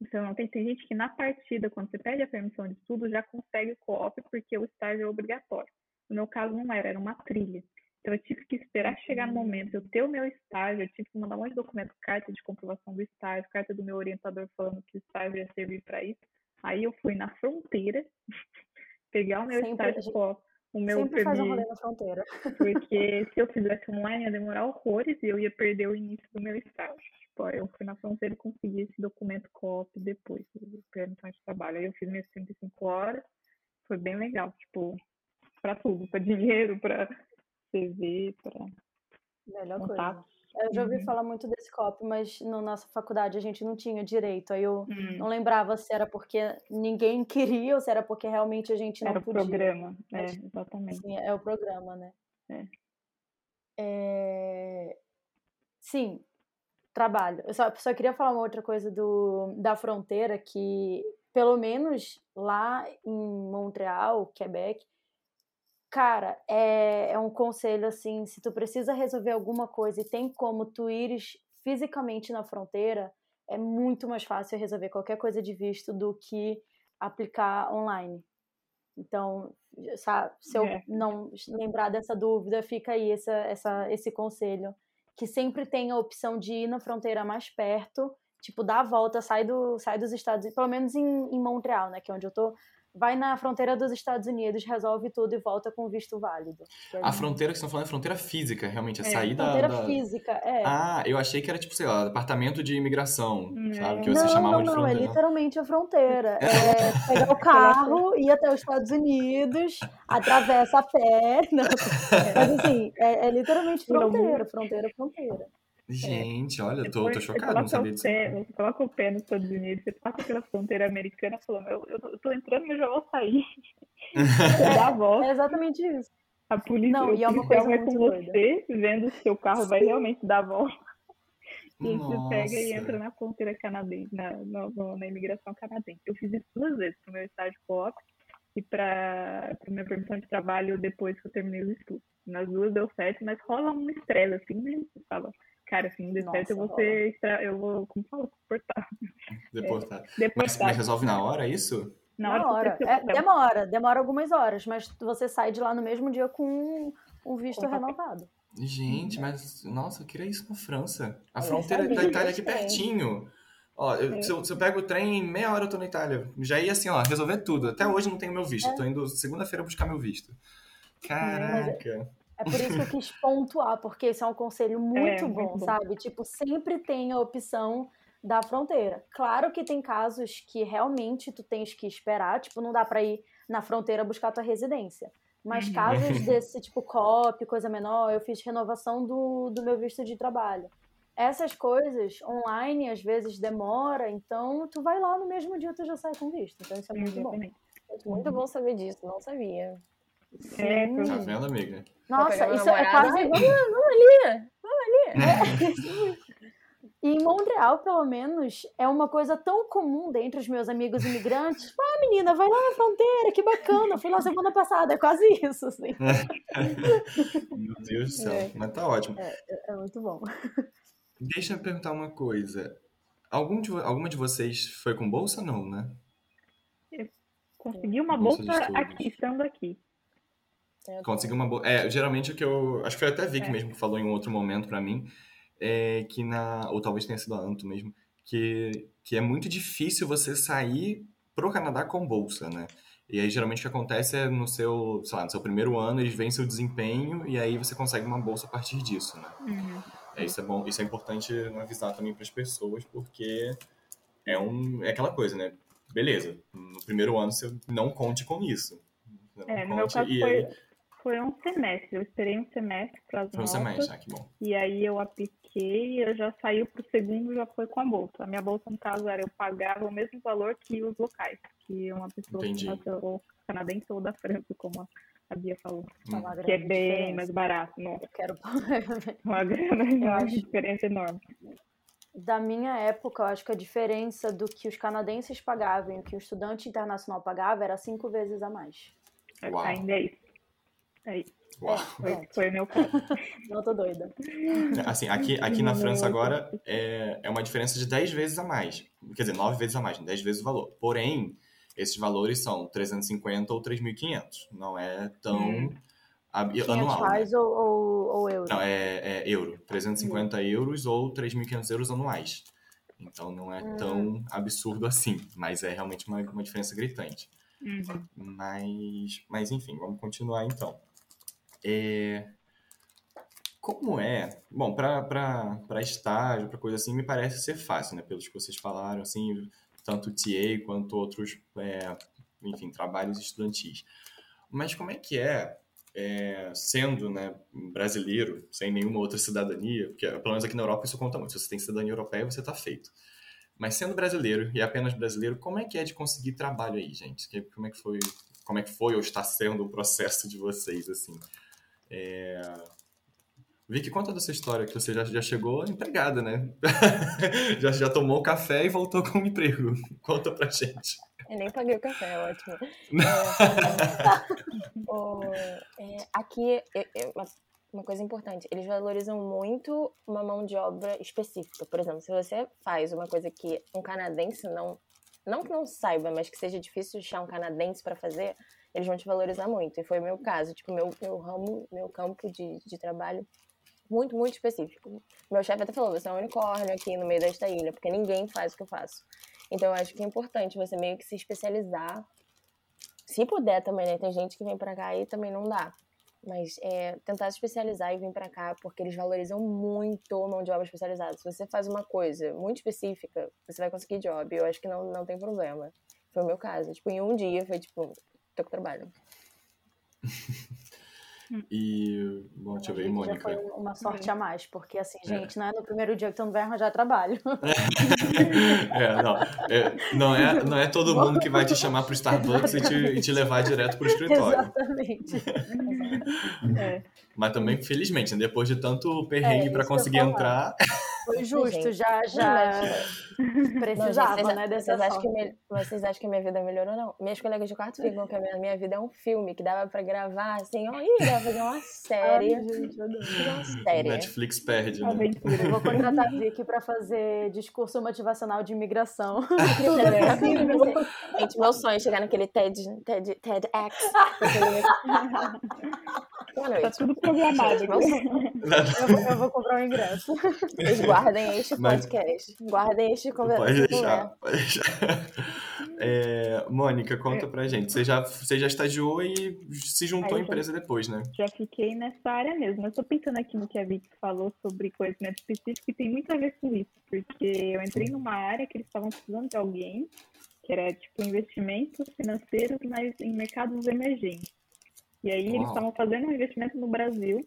Então, não tem, tem gente que na partida, quando você pede a permissão de estudo, já consegue o co-op porque o estágio é obrigatório. No meu caso, não era, era uma trilha. Então, eu tive que esperar chegar no momento, eu ter o meu estágio, eu tive que mandar um monte de documento, carta de comprovação do estágio, carta do meu orientador falando que o estágio ia servir para isso. Aí eu fui na fronteira, pegar o meu Sempre, estágio co o meu Sempre faz um rolê na fronteira. Porque se eu fizesse online ia demorar horrores e eu ia perder o início do meu estágio. Tipo, eu fui na fronteira e consegui esse documento COP depois, permissão de trabalho. Aí eu fiz minhas 35 horas, foi bem legal, tipo, pra tudo, pra dinheiro, pra CV, pra Melhor contato. Coisa. Eu já ouvi uhum. falar muito desse COP, mas na nossa faculdade a gente não tinha direito. Aí eu uhum. não lembrava se era porque ninguém queria ou se era porque realmente a gente não era podia. Era o programa, é, exatamente. Sim, é o programa, né? É. é... Sim, trabalho. Eu só, só queria falar uma outra coisa do, da fronteira, que pelo menos lá em Montreal, Quebec, cara, é, é um conselho assim, se tu precisa resolver alguma coisa e tem como tu ires fisicamente na fronteira, é muito mais fácil resolver qualquer coisa de visto do que aplicar online. Então, sabe, se eu é. não lembrar dessa dúvida, fica aí essa, essa, esse conselho que sempre tem a opção de ir na fronteira mais perto, tipo, dar a volta, sai, do, sai dos Estados Unidos, pelo menos em, em Montreal, né, que é onde eu tô, vai na fronteira dos Estados Unidos, resolve tudo e volta com visto válido. É a fronteira que você está falando é fronteira física, realmente, é, é sair da... Fronteira da... física, é. Ah, eu achei que era tipo, sei lá, departamento de imigração, não. sabe? Que você não, chamava não, de é fronteira. Não, é literalmente a fronteira. É pegar o carro, ir até os Estados Unidos, atravessa a pé, não. mas assim, é, é literalmente fronteira, fronteira, fronteira. Gente, olha, eu tô, tô chocado, não sabia disso. Pé, você coloca o pé nos Estados Unidos, você passa pela fronteira americana falando, eu, eu tô entrando, mas já vou sair. dá a volta. É exatamente isso. A polícia, não, e é uma coisa vai com você, doida. vendo se seu carro vai realmente dar a volta. E você pega e entra na fronteira canadense, na, na, na imigração canadense. Eu fiz isso duas vezes pro meu estágio co e para a minha permissão de trabalho depois que eu terminei os estudos. Nas duas deu certo, mas rola um estresse, assim, né? Você fala, Cara, assim, de certo eu vou ser extra, eu vou, como fala, deportar. Deportar. É. Mas, mas, resolve na hora isso? Na hora. Na hora. É, demora, demora algumas horas, mas você sai de lá no mesmo dia com um visto renovado. Gente, mas, nossa, eu queria isso na França. A eu fronteira da Itália é aqui pertinho. Ó, eu, é. se, eu, se, eu, pego o trem, em meia hora eu tô na Itália. Já ia assim, ó, resolver tudo. Até hoje não tenho meu visto. É. Tô indo segunda-feira buscar meu visto. Caraca. É por isso que eu quis pontuar, porque esse é um conselho muito, é, bom, muito bom, sabe? Tipo, sempre tem a opção da fronteira. Claro que tem casos que realmente tu tens que esperar, tipo, não dá para ir na fronteira buscar tua residência. Mas uhum. casos desse tipo COP, coisa menor, eu fiz renovação do, do meu visto de trabalho. Essas coisas online às vezes demora, então tu vai lá no mesmo dia tu já sai com visto. Então isso é muito bom. Muito bom saber disso, não sabia. É, tá vendo, amiga? Nossa, isso é quase. Vamos, vamos ali! Vamos ali! É. E em Montreal, pelo menos, é uma coisa tão comum dentre os meus amigos imigrantes. Ah, menina, vai lá na fronteira, que bacana. Fui lá semana passada, é quase isso, assim. Meu Deus do céu, é. mas tá ótimo. É, é, muito bom. Deixa eu perguntar uma coisa. Algum de, alguma de vocês foi com bolsa, não, né? Eu consegui uma bolsa, bolsa aqui, estando aqui. É, Conseguir uma boa. É, geralmente o que eu. Acho que foi até Vic é. mesmo que falou em um outro momento para mim. É que na. Ou talvez tenha sido a Anto mesmo. Que, que é muito difícil você sair pro Canadá com bolsa, né? E aí, geralmente, o que acontece é no seu, sei lá, no seu primeiro ano, eles veem seu desempenho e aí você consegue uma bolsa a partir disso, né? Uhum. É, isso é bom, isso é importante avisar também para as pessoas, porque é, um, é aquela coisa, né? Beleza, no primeiro ano você não conte com isso. É, no meu caso foi, aí... foi um semestre. Eu esperei um semestre para as Foi um semestre, ah, que bom. E aí eu apliquei e eu já saí para o segundo já foi com a bolsa. A minha bolsa, no caso, era eu pagava o mesmo valor que os locais, que uma pessoa Entendi. ou canadense ou da França, como a Bia falou. Hum. Que é bem diferença. mais barato. Nossa. Eu quero uma grana enorme, acho... diferença enorme. Da minha época, eu acho que a diferença do que os canadenses pagavam e o que o estudante internacional pagava era cinco vezes a mais. Uau. Ainda é isso. É isso. É, foi, foi meu caso. Não tô doida. Assim, aqui, aqui na França agora é, é uma diferença de 10 vezes a mais. Quer dizer, 9 vezes a mais, 10 vezes o valor. Porém, esses valores são 350 ou 3.500. Não é tão hum. anual. Né? reais né? ou, ou, ou euro? Não, é, é euro. 350 hum. euros ou 3.500 euros anuais. Então não é hum. tão absurdo assim, mas é realmente uma, uma diferença gritante. Uhum. Mas, mas enfim, vamos continuar então. É, como é? Bom, para estágio, para coisa assim, me parece ser fácil, né? Pelos que vocês falaram, assim, tanto TA quanto outros, é, enfim, trabalhos estudantis. Mas como é que é, é, sendo né, brasileiro, sem nenhuma outra cidadania, porque pelo menos aqui na Europa isso conta muito, se você tem cidadania europeia, você está feito. Mas sendo brasileiro e apenas brasileiro, como é que é de conseguir trabalho aí, gente? Como é que foi, como é que foi ou está sendo o processo de vocês, assim? É... Vicky, conta dessa história que você já, já chegou empregada, né? já, já tomou café e voltou com um emprego. Conta pra gente. Eu nem paguei o café, é ótimo. É, é, aqui, uma, uma coisa importante, eles valorizam muito uma mão de obra específica. Por exemplo, se você faz uma coisa que um canadense não. Não que não saiba, mas que seja difícil achar um canadense para fazer, eles vão te valorizar muito. E foi o meu caso. Tipo, meu, meu ramo, meu campo de, de trabalho muito, muito específico. Meu chefe até falou: você é um unicórnio aqui no meio desta ilha, porque ninguém faz o que eu faço. Então, eu acho que é importante você meio que se especializar. Se puder também, né? Tem gente que vem pra cá e também não dá. Mas é, tentar se especializar e vir para cá, porque eles valorizam muito mão de obra especializada. Se você faz uma coisa muito específica, você vai conseguir job. Eu acho que não, não tem problema. Foi o meu caso. Tipo, em um dia foi tipo, com trabalho. E, bom, deixa eu ver, Mônica. Já foi uma sorte a mais, porque assim, é. gente, não é no primeiro dia que tu não vai arranjar trabalho. é, não. É, não, é, não é todo mundo que vai te chamar pro Starbucks e te, e te levar direto pro escritório. Exatamente. é. Mas também, felizmente, né, depois de tanto perrengue é, para conseguir entrar. Foi justo, já, já precisava, não, né, dessa vocês acham, que me, vocês acham que minha vida melhorou, não? Minhas colegas de quarto ficam que a minha, minha vida é um filme, que dava pra gravar, assim, ó, ih, dava pra fazer uma série. Ai, gente, uma série. Netflix perde, né? Eu vou contratar a Vicky pra fazer discurso motivacional de imigração. gente, meu sonho é chegar naquele TED, TED, TEDx. Boa noite. Tá tudo programado. eu, vou, eu vou comprar um ingresso. Vocês guardem este Mas... podcast. Guardem este conversa. Pode deixar, pode deixar. É, Mônica, conta é. pra gente. Você já, você já estagiou e se juntou à empresa depois, né? Já fiquei nessa área mesmo. Eu tô pensando aqui no que a Vicky falou sobre conhecimento específico e tem muito a ver com isso, porque eu entrei numa área que eles estavam precisando de alguém que era tipo investimentos financeiros, mas em mercados emergentes. E aí Uau. eles estavam fazendo um investimento no Brasil.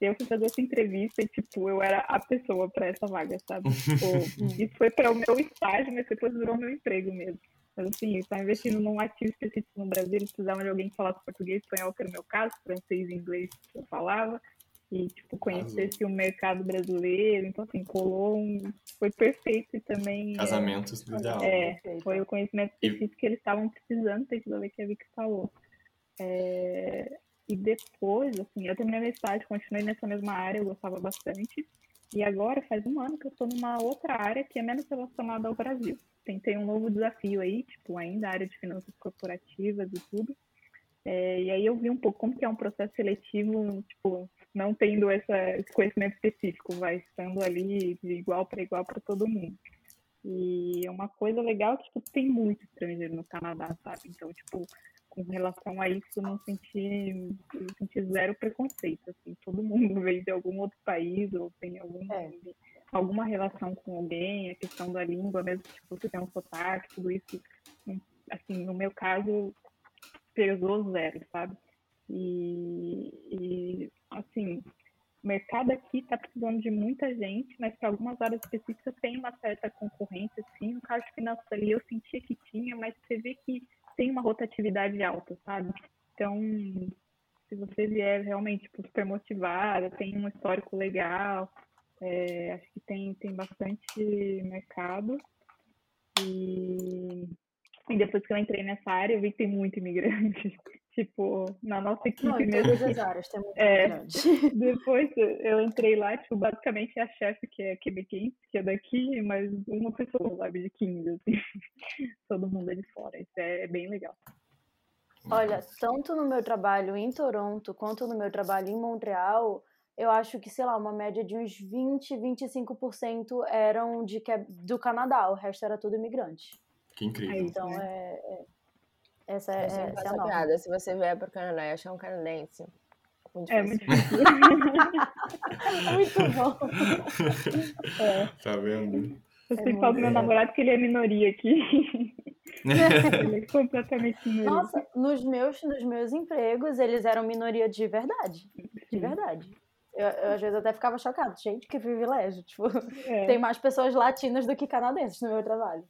E eu fui fazer essa entrevista e, tipo, eu era a pessoa para essa vaga, sabe? Tipo, isso foi para o meu estágio, mas depois virou meu emprego mesmo. Mas assim, estava investindo num ativo específico no Brasil, eles precisavam de alguém que falasse português, espanhol, que era o meu caso, francês e inglês que eu falava. E, tipo, conhecesse o mercado brasileiro. Então, assim, colou um... Foi perfeito e também... Casamentos é, ideal. É, foi o conhecimento específico e... que eles estavam precisando, tem que ver que a Vicky falou. É, e depois, assim, eu terminei meu estágio, continuei nessa mesma área, eu gostava bastante. E agora faz um ano que eu estou numa outra área que é menos relacionada ao Brasil. Tentei um novo desafio aí, tipo, ainda a área de finanças corporativas e tudo. É, e aí eu vi um pouco como que é um processo seletivo, tipo, não tendo essa, esse conhecimento específico, vai estando ali de igual para igual para todo mundo. E é uma coisa legal que tipo, tem muito estrangeiro no Canadá, sabe? Então, tipo, com relação a isso, não senti, senti zero preconceito. Assim, todo mundo veio de algum outro país ou tem algum. É. alguma relação com alguém, a questão da língua, mesmo que tipo, você tem um sotaque, tudo isso, assim, no meu caso, pesou zero, sabe? E, e assim, o mercado aqui está precisando de muita gente, mas para algumas áreas específicas tem uma certa concorrência, sim. No caso de finanças ali, eu sentia que tinha, mas você vê que tem uma rotatividade alta, sabe? Então, se você vier realmente tipo, super motivada, tem um histórico legal, é, acho que tem, tem bastante mercado. E, e depois que eu entrei nessa área, eu vi que tem muito imigrante. Tipo, na nossa equipe Não, em mesmo. todas as áreas tem muito É. imigrante. Depois eu entrei lá, tipo, basicamente a chefe que é quebequense, que é daqui, mas uma pessoa, sabe, de 15, assim. Todo mundo é de fora. Isso é, é bem legal. Olha, tanto no meu trabalho em Toronto quanto no meu trabalho em Montreal, eu acho que, sei lá, uma média de uns 20, 25% eram de que, do Canadá, o resto era tudo imigrante. Que incrível. Aí. Então, né? é, é- essa é, Eu sempre essa é faço a a norma. piada. Se você vier pro Canadá e achar um canadense, muito É muito difícil. Muito bom. É. Tá vendo? Eu É sempre falo pro meu namorado que ele é minoria aqui. ele é completamente minoria. Nossa, nos meus, nos meus empregos, eles eram minoria de verdade. De verdade. Eu, eu, às vezes até ficava chocada. Gente, que privilégio. Tipo, É, tem mais pessoas latinas do que canadenses no meu trabalho.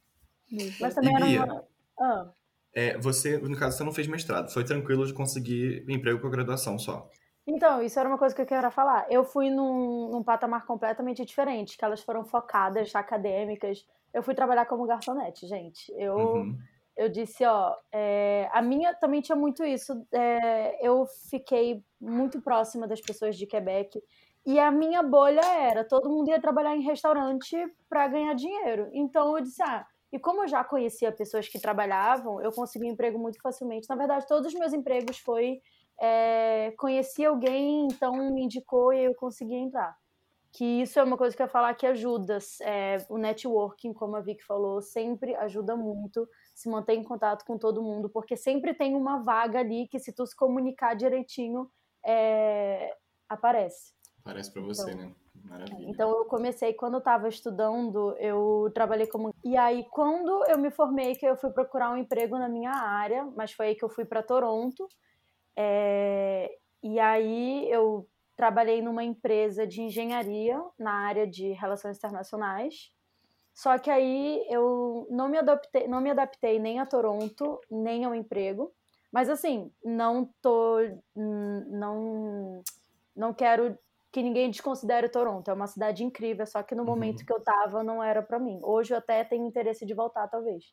Mas também E era uma. Ah. É, você, no caso, você não fez mestrado. Foi tranquilo de conseguir emprego com a graduação só. Então, isso era uma coisa que eu queria falar. Eu fui num, num patamar completamente diferente, que elas foram focadas, acadêmicas. Eu fui trabalhar como garçonete, gente. Eu, Uhum. eu disse, ó, é, a minha também tinha muito isso. é, eu fiquei muito próxima das pessoas de Quebec. E a minha bolha era, todo mundo ia trabalhar em restaurante para ganhar dinheiro. Então eu disse, ah, e como eu já conhecia pessoas que trabalhavam, eu consegui um emprego muito facilmente. Na verdade, todos os meus empregos foi é, conheci alguém, então me indicou e eu consegui entrar. Que isso é uma coisa que eu ia falar que ajuda. é, o networking, como a Vicky falou, sempre ajuda muito se manter em contato com todo mundo, porque sempre tem uma vaga ali que se tu se comunicar direitinho, é, aparece. Parece pra você, Então, né? Maravilha. Então eu comecei quando eu estava estudando, eu trabalhei como e aí quando eu me formei que eu fui procurar um emprego na minha área, mas foi aí que eu fui para Toronto. É, e aí eu trabalhei numa empresa de engenharia na área de relações internacionais. Só que aí eu não me adaptei, não me adaptei nem a Toronto, nem ao emprego. Mas assim, não tô não não quero que ninguém desconsidere Toronto. É uma cidade incrível, só que no Uhum. momento que eu tava não era para mim. Hoje eu até tenho interesse de voltar, talvez.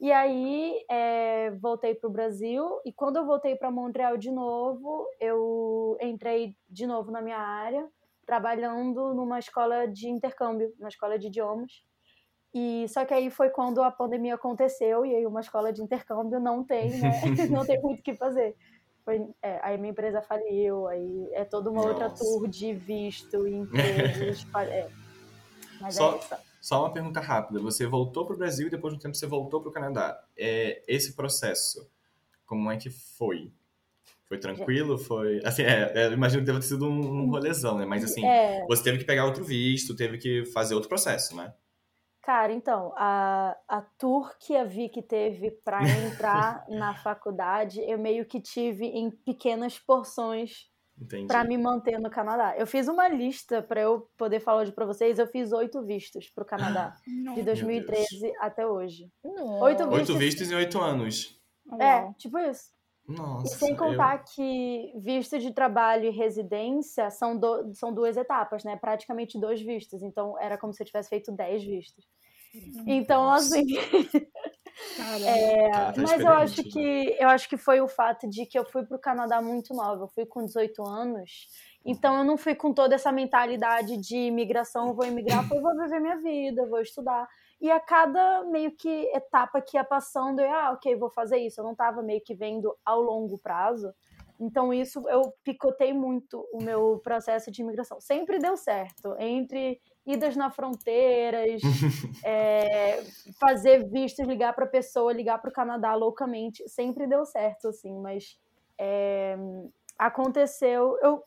E aí é, voltei para o Brasil e quando eu voltei para Montreal de novo, eu entrei de novo na minha área, trabalhando numa escola de intercâmbio, uma escola de idiomas. E só que aí foi quando a pandemia aconteceu e aí uma escola de intercâmbio não tem, né? não tem muito o que fazer. Foi, é, aí minha empresa faliu, aí é toda uma outra Nossa. tour de visto e empregos. é. Mas Só- é isso. Só uma pergunta rápida. Você voltou pro Brasil e depois de um tempo você voltou pro Canadá. É, esse processo, como é que foi? Foi tranquilo? Foi. Assim, é, é, imagino que deve ter sido um, um rolezão, né? Mas assim, É, você teve que pegar outro visto, teve que fazer outro processo, né? Cara, então, a, a tour que a Vicky teve para entrar na faculdade, eu meio que tive em pequenas porções para me manter no Canadá. Eu fiz uma lista para eu poder falar hoje para vocês. Eu fiz oito vistos para o Canadá, de Nossa, 2013 até hoje. Não. Oito Oito vistos- vistos em oito anos. É, tipo isso. Nossa. E sem eu- contar que visto de trabalho e residência são, do- são duas etapas, né? Praticamente dois vistos. Então era como se eu tivesse feito dez vistos. Então, Nossa. assim. Caramba. É, Tá, mas eu acho experiente, que eu acho que foi o fato de que eu fui para o Canadá muito nova. Eu fui com 18 anos. Então eu não fui com toda essa mentalidade de imigração, eu vou imigrar, eu vou viver minha vida, vou estudar. E a cada meio que etapa que ia passando, eu, ah, ok, vou fazer isso. Eu não estava meio que vendo ao longo prazo. Então isso eu picotei muito o meu processo de imigração. Sempre deu certo. Entre idas na fronteiras, é, fazer vistos, ligar para pessoa, ligar para o Canadá loucamente, sempre deu certo, assim, mas é, aconteceu. Eu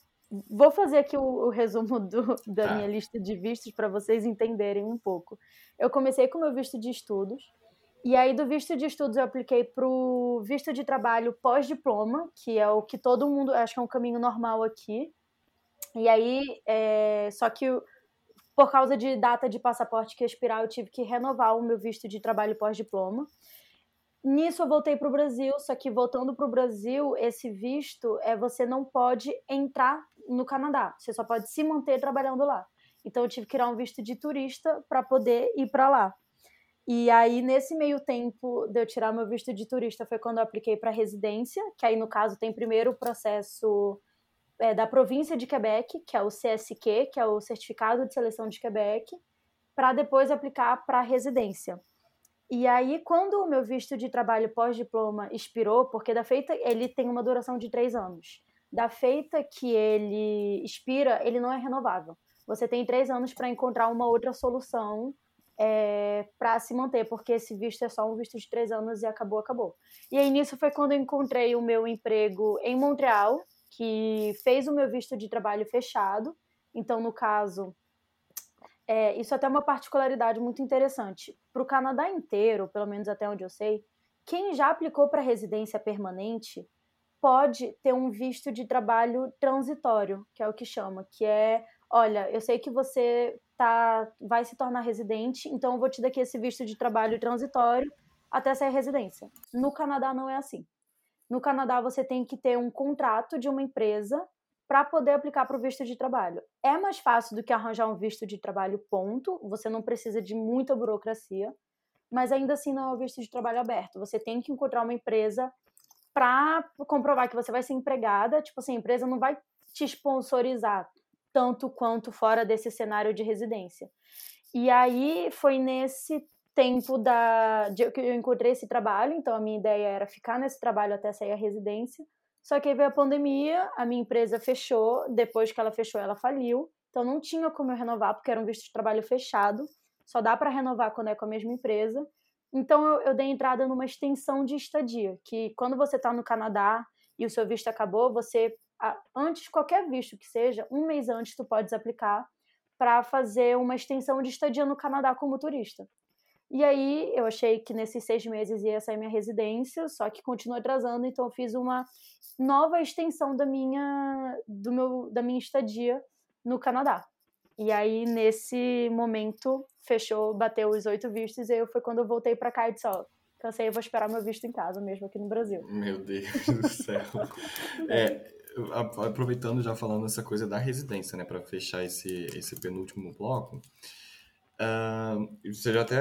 vou fazer aqui o, o resumo do, da Tá. minha lista de vistos para vocês entenderem um pouco. Eu comecei com o meu visto de estudos, e aí do visto de estudos eu apliquei para o visto de trabalho pós-diploma, que é o que todo mundo, acho que é um caminho normal aqui. E aí, é, só que por causa de data de passaporte que expirar, eu tive que renovar o meu visto de trabalho pós-diploma. Nisso eu voltei para o Brasil, só que voltando para o Brasil, esse visto é você não pode entrar no Canadá, você só pode se manter trabalhando lá. Então eu tive que tirar um visto de turista para poder ir para lá. E aí nesse meio tempo de eu tirar meu visto de turista foi quando eu apliquei para residência, que aí no caso tem primeiro o processo é, da província de Quebec, que é o CSQ, que é o Certificado de Seleção de Quebec, para depois aplicar para residência. E aí, quando o meu visto de trabalho pós-diploma expirou, porque da feita ele tem uma duração de três anos, da feita que ele expira, ele não é renovável. Você tem três anos para encontrar uma outra solução é, para se manter, porque esse visto é só um visto de três anos e acabou, acabou. E aí nisso foi quando eu encontrei o meu emprego em Montreal, que fez o meu visto de trabalho fechado. Então, no caso, é, isso até é uma particularidade muito interessante. Para o Canadá inteiro, pelo menos até onde eu sei, quem já aplicou para residência permanente pode ter um visto de trabalho transitório, que é o que chama, que é, olha, eu sei que você tá, vai se tornar residente, então eu vou te dar aqui esse visto de trabalho transitório até sair residência. No Canadá não é assim. No Canadá você tem que ter um contrato de uma empresa para poder aplicar para o visto de trabalho. É mais fácil do que arranjar um visto de trabalho, ponto. Você não precisa de muita burocracia, mas ainda assim não é um visto de trabalho aberto. Você tem que encontrar uma empresa para comprovar que você vai ser empregada. Tipo assim, a empresa não vai te sponsorizar tanto quanto fora desse cenário de residência. E aí foi nesse tempo da, de, que eu encontrei esse trabalho, então a minha ideia era ficar nesse trabalho até sair a residência. Só que aí veio a pandemia, a minha empresa fechou, depois que ela fechou, ela faliu. Então não tinha como eu renovar, porque era um visto de trabalho fechado. Só dá para renovar quando é com a mesma empresa. Então eu, eu dei entrada numa extensão de estadia, que quando você está no Canadá e o seu visto acabou, você, antes, qualquer visto que seja, um mês antes tu podes aplicar para fazer uma extensão de estadia no Canadá como turista. E aí eu achei que nesses seis meses ia sair minha residência, só que continuou atrasando, então eu fiz uma nova extensão da minha, do meu, da minha estadia no Canadá. E aí, nesse momento, fechou, bateu os oito vistos, e aí foi quando eu voltei para cá e disse, ó, cansei, eu vou esperar meu visto em casa, mesmo aqui no Brasil. Meu Deus do céu. É, aproveitando já falando essa coisa da residência, né, para fechar esse, esse penúltimo bloco, uh, você já até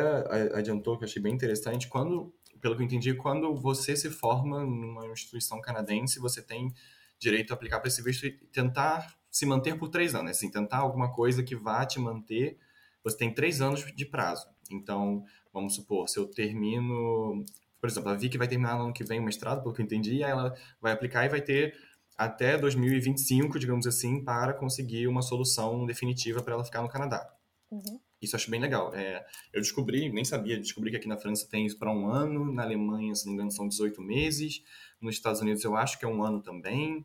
adiantou que eu achei bem interessante, quando, pelo que eu entendi, quando você se forma numa instituição canadense, você tem direito a aplicar para esse visto e tentar se manter por três anos, assim, tentar alguma coisa que vá te manter, você tem três anos de prazo. Então, vamos supor, se eu termino, por exemplo, a Vicky vai terminar no ano que vem o mestrado, pelo que eu entendi, e aí ela vai aplicar e vai ter até 2025, digamos assim, para conseguir uma solução definitiva para ela ficar no Canadá. Uhum. Isso eu acho bem legal. É, eu descobri, nem sabia, descobri que aqui na França tem isso para um ano, na Alemanha, se não me engano, são 18 meses, nos Estados Unidos eu acho que é um ano também.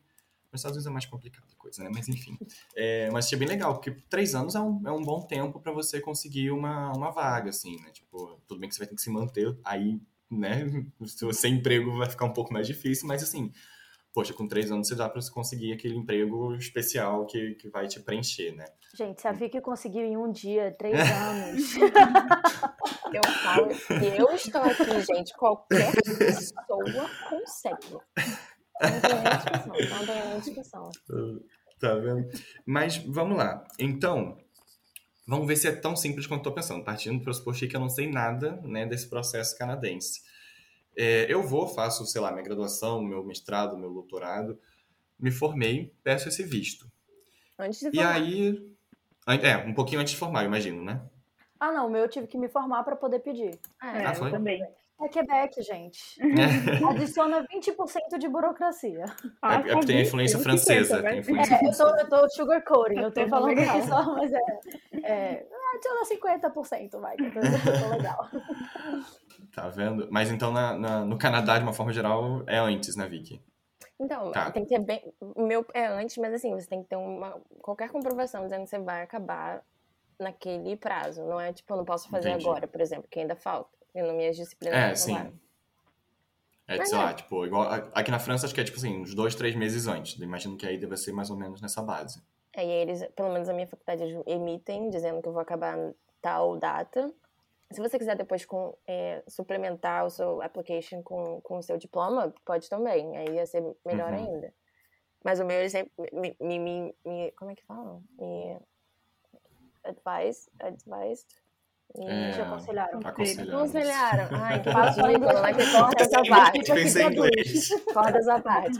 Nos Estados Unidos é mais complicada a coisa, né? Mas enfim. É, mas achei bem legal, porque três anos é um, é um bom tempo para você conseguir uma, uma vaga, assim, né? Tipo, tudo bem que você vai ter que se manter aí, né? Se você emprego vai ficar um pouco mais difícil, mas assim, poxa, com três anos você dá para você conseguir aquele emprego especial que, que vai te preencher, né? Gente, se a Vicky conseguiu em um dia, três anos. eu falo, eu estou aqui, gente, qualquer pessoa consegue. Não tem nem discussão, não tem nem discussão. Tá vendo? Mas vamos lá. Então, vamos ver se é tão simples quanto eu tô pensando. Partindo do pressuposto que eu não sei nada né, desse processo canadense. É, eu vou, faço, sei lá, minha graduação, meu mestrado, meu doutorado, me formei, peço esse visto. Antes de E formar. aí. É, um pouquinho antes de formar, eu imagino, né? Ah, não, o meu eu tive que me formar para poder pedir. Ah, É, Ah, eu foi? também. É Quebec, gente. Adiciona 20% de burocracia. Ah, é porque tem a influência 20, francesa, 50, tem vai. influência É, eu tô, eu tô sugarcoating, eu tô Tá falando legal. aqui só, mas é. é adiciona 50%, vai, que eu tô, eu tô legal. Tá vendo? Mas então na, na- no Canadá, de uma forma geral, é antes, né, Vicky? Então, Tá. tem que ter bem. O meu é antes, mas assim, você tem que ter uma. qualquer comprovação dizendo que você vai acabar naquele prazo. Não é tipo, eu não posso fazer Entendi. agora, por exemplo, que ainda falta. Minhas disciplinas. É, sim. É, Mas sei é. lá, tipo, igual. Aqui na França acho que é tipo assim, uns dois, três meses antes. Imagino que aí deve ser mais ou menos nessa base. É, e aí eles, pelo menos a minha faculdade, eles emitem dizendo que eu vou acabar tal data. Se você quiser depois com, é, suplementar o seu application com, com o seu diploma, pode também. Aí ia ser melhor Uhum. ainda. Mas o meu, eles sempre me, me, me, me- Como é que falam? Me advise, advised? Me É, Te aconselharam. aconselharam. Ai, que Fala só né? Parte. em inglês. Parte.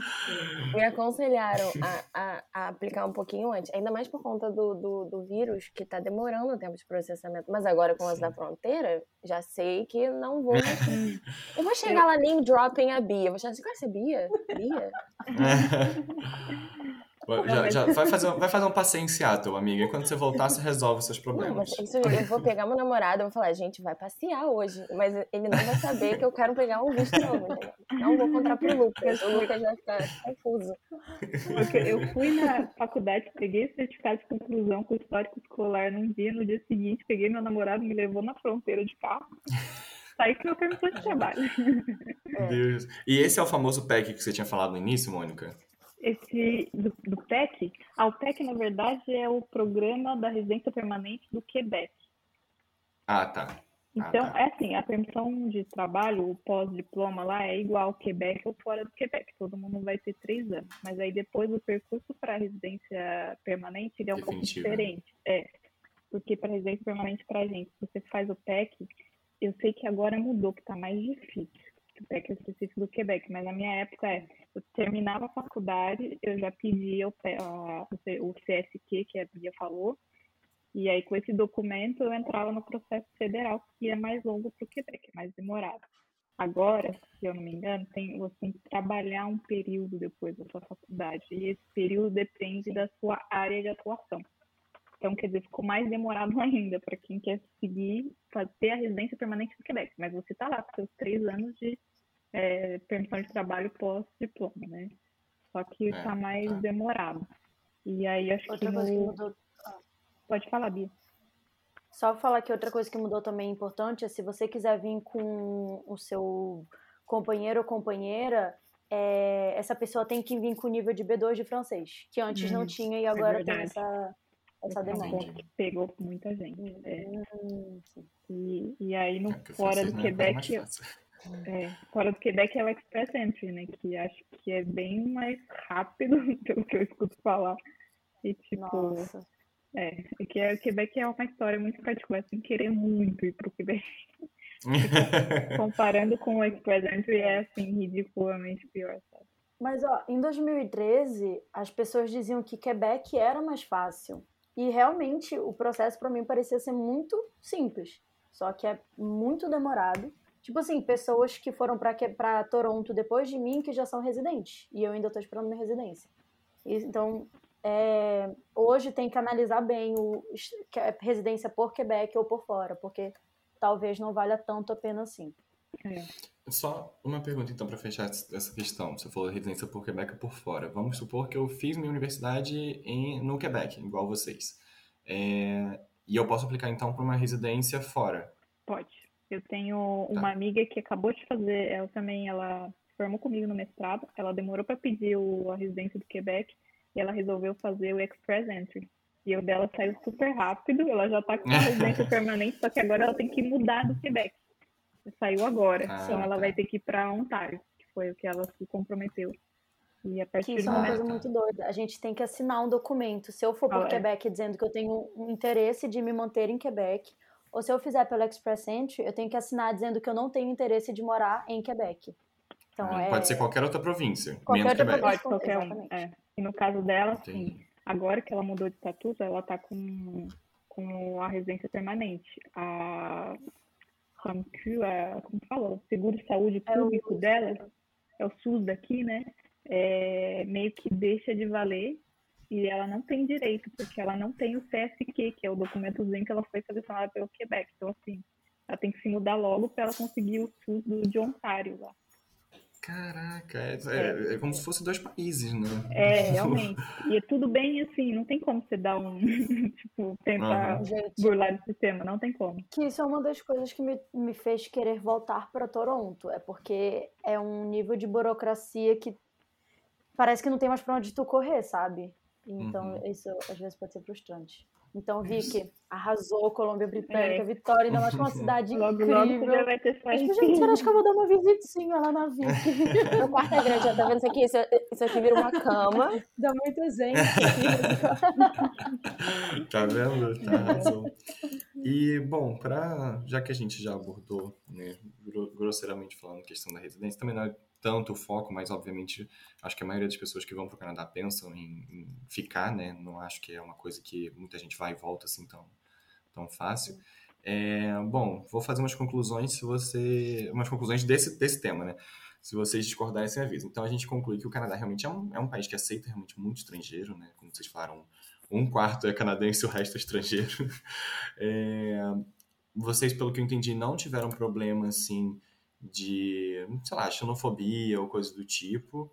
Me aconselharam a, a, a aplicar um pouquinho antes, ainda mais por conta do, do, do vírus, que tá demorando o tempo de processamento. Mas agora, com as da fronteira, já sei que não vou. Eu vou chegar lá name dropping a Bia. Vou chegar assim, conhece a Bia? Bia? Já, já vai, fazer, vai fazer um passeio em Seattle, amiga. E quando você voltar, você resolve os seus Não, problemas. mas isso eu vou pegar meu namorado e vou falar, gente, vai passear hoje. Mas ele não vai saber que eu quero pegar um visto novo. entendeu? Não vou contar pro Lucas. O Lucas vai ficar confuso. Eu fui na faculdade, peguei o certificado de conclusão com o histórico escolar num dia, no dia seguinte, peguei meu namorado, me levou na fronteira de carro. Saí com meu permissão de trabalho. Meu Deus. E esse é o famoso PEC que você tinha falado no início, Mônica? Esse do, do PEC, ah, o PEC, na verdade, é o programa da residência permanente do Quebec. Ah, tá. Então, Ah, tá. é assim, a permissão de trabalho, o pós-diploma lá é igual ao Quebec ou fora do Quebec. Todo mundo vai ter três anos. Mas aí depois o percurso para a residência permanente ele é um pouco Definitivo, né? diferente. É, porque para residência permanente para a gente, se você faz o PEC, eu sei que agora mudou, que está mais difícil. PEC é específico do Quebec, mas na minha época é, eu terminava a faculdade, eu já pedia o, o CSQ, que a Bia falou, e aí, com esse documento, eu entrava no processo federal, que é mais longo para o Quebec, é mais demorado. Agora, se eu não me engano, tem, você tem que trabalhar um período depois da sua faculdade, e esse período depende da sua área de atuação. Então, quer dizer, ficou mais demorado ainda para quem quer seguir, fazer a residência permanente no Quebec. Mas você está lá com seus três anos de eh, permissão de trabalho pós-diploma, né? Só que É, está mais tá. demorado. E aí, acho Outra que coisa que no... mudou. Pode falar, Bia. Só falar que outra coisa que mudou também importante é se você quiser vir com o seu companheiro ou companheira, é, essa pessoa tem que vir com nível de B2 de francês, que antes não Hum, tinha e agora tem verdade. essa, essa é demanda. que pegou muita gente. É. Hum. E, e aí, no É, o fora do não é Quebec. É, fora do Quebec é o Express Entry, né? Que acho que é bem mais rápido, pelo que eu escuto falar. E tipo, Nossa. é, é que é- o Quebec é uma história muito particular, sem querer muito ir pro Quebec. Comparando com o Express Entry, é assim, ridiculamente pior, sabe? Mas ó, em 2013, as pessoas diziam que Quebec era mais fácil. E realmente o processo para mim parecia ser muito simples. Só que é muito demorado. Tipo assim, pessoas que foram para Toronto depois de mim que já são residentes. E eu ainda estou esperando minha residência. E, então, é, hoje tem que analisar bem o que é residência por Quebec ou por fora, porque talvez não valha tanto a pena assim. É. Só uma pergunta, então, para fechar essa questão. Você falou residência por Quebec ou por fora. Vamos supor que eu fiz minha universidade em, no Quebec, igual vocês. É, e eu posso aplicar, então, para uma residência fora. Pode. Eu tenho Tá. uma amiga que acabou de fazer, ela também, ela formou comigo no mestrado, ela demorou para pedir o, a residência do Quebec e ela resolveu fazer o Express Entry. E o dela saiu super rápido, ela já tá com a residência permanente, só que agora ela tem que mudar do Quebec. Saiu agora, Ah, então ela tá. vai ter que ir para Ontário, que foi o que ela se comprometeu. E a Que partir isso do é uma Ah, coisa tá. muito doida. A gente tem que assinar um documento. Se eu for por Ah, é. Quebec dizendo que eu tenho um interesse de me manter em Quebec, ou se eu fizer pelo Express Entry, eu tenho que assinar dizendo que eu não tenho interesse de morar em Quebec. Então, é... Pode ser qualquer outra província, Qualquer menos outra Quebec. província. Pode qualquer um. É. E no caso dela, sim, agora que ela mudou de estatuto, ela tá com, com a residência permanente. A RAMQ, a, como falou, o seguro de saúde É o- público dela, é o SUS daqui, né? É, meio que deixa de valer e ela não tem direito, porque ela não tem o CSQ, que é o documentozinho que ela foi selecionada pelo Quebec. Então, assim, ela tem que se mudar logo para ela conseguir o SUS do, de Ontário lá. Caraca, é, é, é como se fosse dois países, né? É, realmente. E é tudo bem assim, não tem como você dar um, tipo, tentar Gente, burlar o sistema, não tem como. que isso é uma das coisas que me, me fez querer voltar para Toronto. É porque é um nível de burocracia que parece que não tem mais pra onde tu correr, sabe? Então, Uhum. isso às vezes pode ser frustrante. Então, Vicky, arrasou, Colômbia Britânica, É. Vitória, ainda mais com uma cidade Logo, logo já incrível. vai ter Mas, gente, acho que eu vou dar uma visitinha lá na Vicky. Meu quarto é grande, ó, tá vendo isso aqui? Isso, isso aqui vira uma cama. Dá muito exemplo. Tá vendo? Tá arrasou. E, bom, pra, já que a gente já abordou, né, gro- grosseiramente falando, questão da residência, também não é tanto o foco, mas obviamente acho que a maioria das pessoas que vão para o Canadá pensam em, em ficar, né? Não acho que é uma coisa que muita gente vai e volta assim tão, tão fácil. É, bom, vou fazer umas conclusões se você. umas conclusões desse, desse tema, né? Se vocês discordarem, você avisa. Então a gente conclui que o Canadá realmente é um, é um país que aceita realmente muito estrangeiro, né? Como vocês falaram, um quarto é canadense e o resto é estrangeiro. É, vocês, pelo que eu entendi, não tiveram problema, assim, de, sei lá, xenofobia ou coisa do tipo.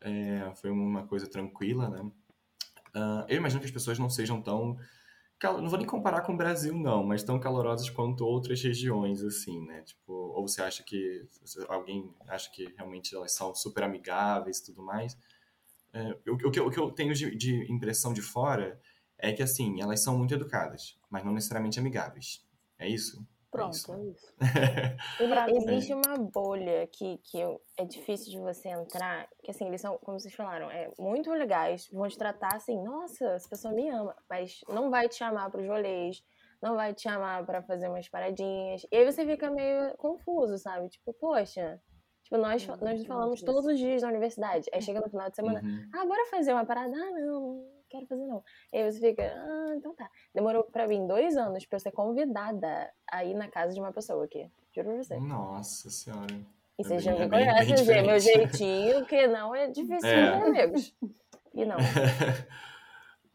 É, foi uma coisa tranquila, né? Ah, eu imagino que as pessoas não sejam tão... cal- Não vou nem comparar com o Brasil, não, mas tão calorosas quanto outras regiões, assim, né? Tipo, ou você acha que... Alguém acha que realmente elas são super amigáveis e tudo mais? É, o, o que, eu- o que eu tenho de, de impressão de fora é que, assim, elas são muito educadas, mas não necessariamente amigáveis. É isso? Pronto, isso. é isso. Ele- existe uma bolha que, que eu- é difícil de você entrar, que assim, eles são, como vocês falaram, é muito legais, vão te tratar assim, nossa, essa pessoa me ama, mas não vai te chamar pros rolês, não vai te chamar pra fazer umas paradinhas. E aí você fica meio confuso, sabe? Tipo, poxa, tipo, nós, nós falamos todos os dias na universidade. Aí chega no final de semana, Uhum. ah, bora fazer uma parada? Ah, não quero fazer não. E aí você fica, ah, então tá. Demorou pra mim dois anos pra eu ser convidada a ir na casa de uma pessoa aqui. Juro pra você. Nossa senhora. E É vocês já é me conhecem, Gê, meu jeitinho, que não é difícil É. de fazer amigos. E não.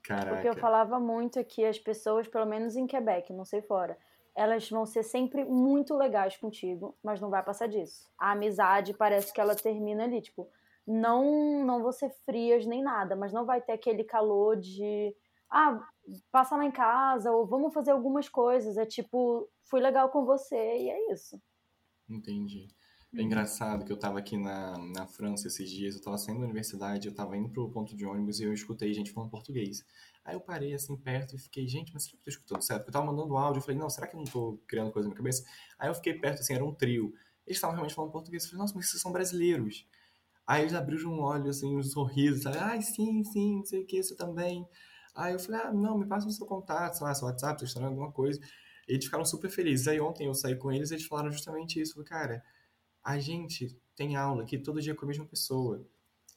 Caraca. Porque eu falava muito que as pessoas, pelo menos em Quebec, não sei fora, elas vão ser sempre muito legais contigo, mas não vai passar disso. A amizade parece que ela termina ali, tipo, não não vão ser frias nem nada, mas não vai ter aquele calor de ah, passa lá em casa ou vamos fazer algumas coisas, é tipo, fui legal com você e é isso. Entendi. É engraçado que eu tava aqui na, na França esses dias, eu tava saindo da universidade, eu tava indo pro ponto de ônibus e eu escutei gente falando português. Aí eu parei assim perto e fiquei, gente, mas será que eu tô escutando certo? Porque eu tava mandando áudio, eu falei, não, será que eu não tô criando coisa na minha cabeça? Aí eu fiquei perto, assim, era um trio. Eles estavam realmente falando português. Eu falei, nossa, mas vocês são brasileiros. Aí eles abriram um olho, assim, um sorriso, sabe? Ai, sim, sim, não sei o que, você também. Aí eu falei, ah, não, me passa o seu contato, sei lá, seu WhatsApp, seu Instagram, alguma coisa. Eles ficaram super felizes. Aí ontem eu saí com eles e eles falaram justamente isso. Eu falei, cara, a gente tem aula aqui todo dia com a mesma pessoa.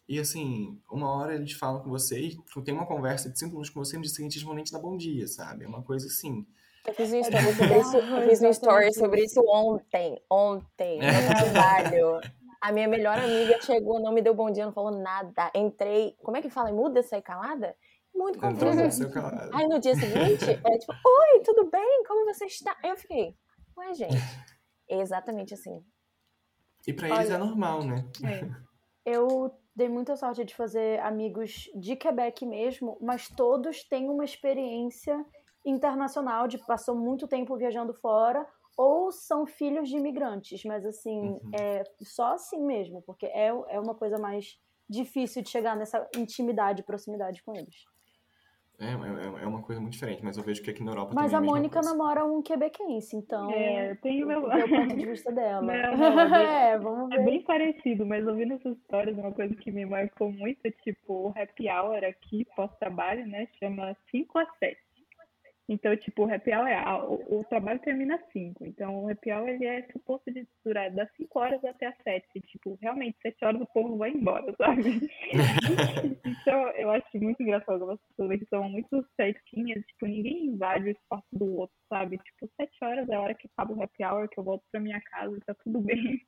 E assim, uma hora eles falam com você e tem uma conversa de cinco minutos com você e no dia seguinte eles vão nem te dar bom dia, sabe? É uma coisa assim. Eu fiz um story sobre isso, eu fiz um story sobre isso ontem. Ontem, no trabalho. A minha melhor amiga chegou, não me deu bom dia, não falou nada. Entrei. Como é que fala? Muda sair calada? Muito confusa. Aí no dia seguinte, é tipo, oi, tudo bem? Como você está? Aí eu fiquei, ué, gente. É exatamente assim. E pra eles Olha, é normal, né? Eu dei muita sorte de fazer amigos de Quebec mesmo, mas todos têm uma experiência internacional de passou muito tempo viajando fora ou são filhos de imigrantes, mas assim, Uhum. é só assim mesmo, porque é, é uma coisa mais difícil de chegar nessa intimidade, proximidade com eles. É, é, é uma coisa muito diferente, mas eu vejo que aqui na Europa Mas também é a Mônica coisa. namora um quebequense, então É, eu tenho meu. é o ponto de vista dela. Não, não, é bem- é, vamos É ver. bem parecido, mas ouvindo essas histórias, uma coisa que me marcou muito é tipo, o happy hour aqui, pós-trabalho, né? Chama 5 a 7. Então, tipo, o happy hour é. O, o trabalho termina às 5. Então, o happy hour ele é suposto de durar das 5 horas até às 7. Tipo, realmente, 7 horas o povo vai embora, sabe? então, eu acho muito engraçado algumas pessoas que são muito certinhas. Tipo, ninguém invade o espaço do outro, sabe? Tipo, 7 horas é a hora que acaba o happy hour, que eu volto pra minha casa, tá tudo bem.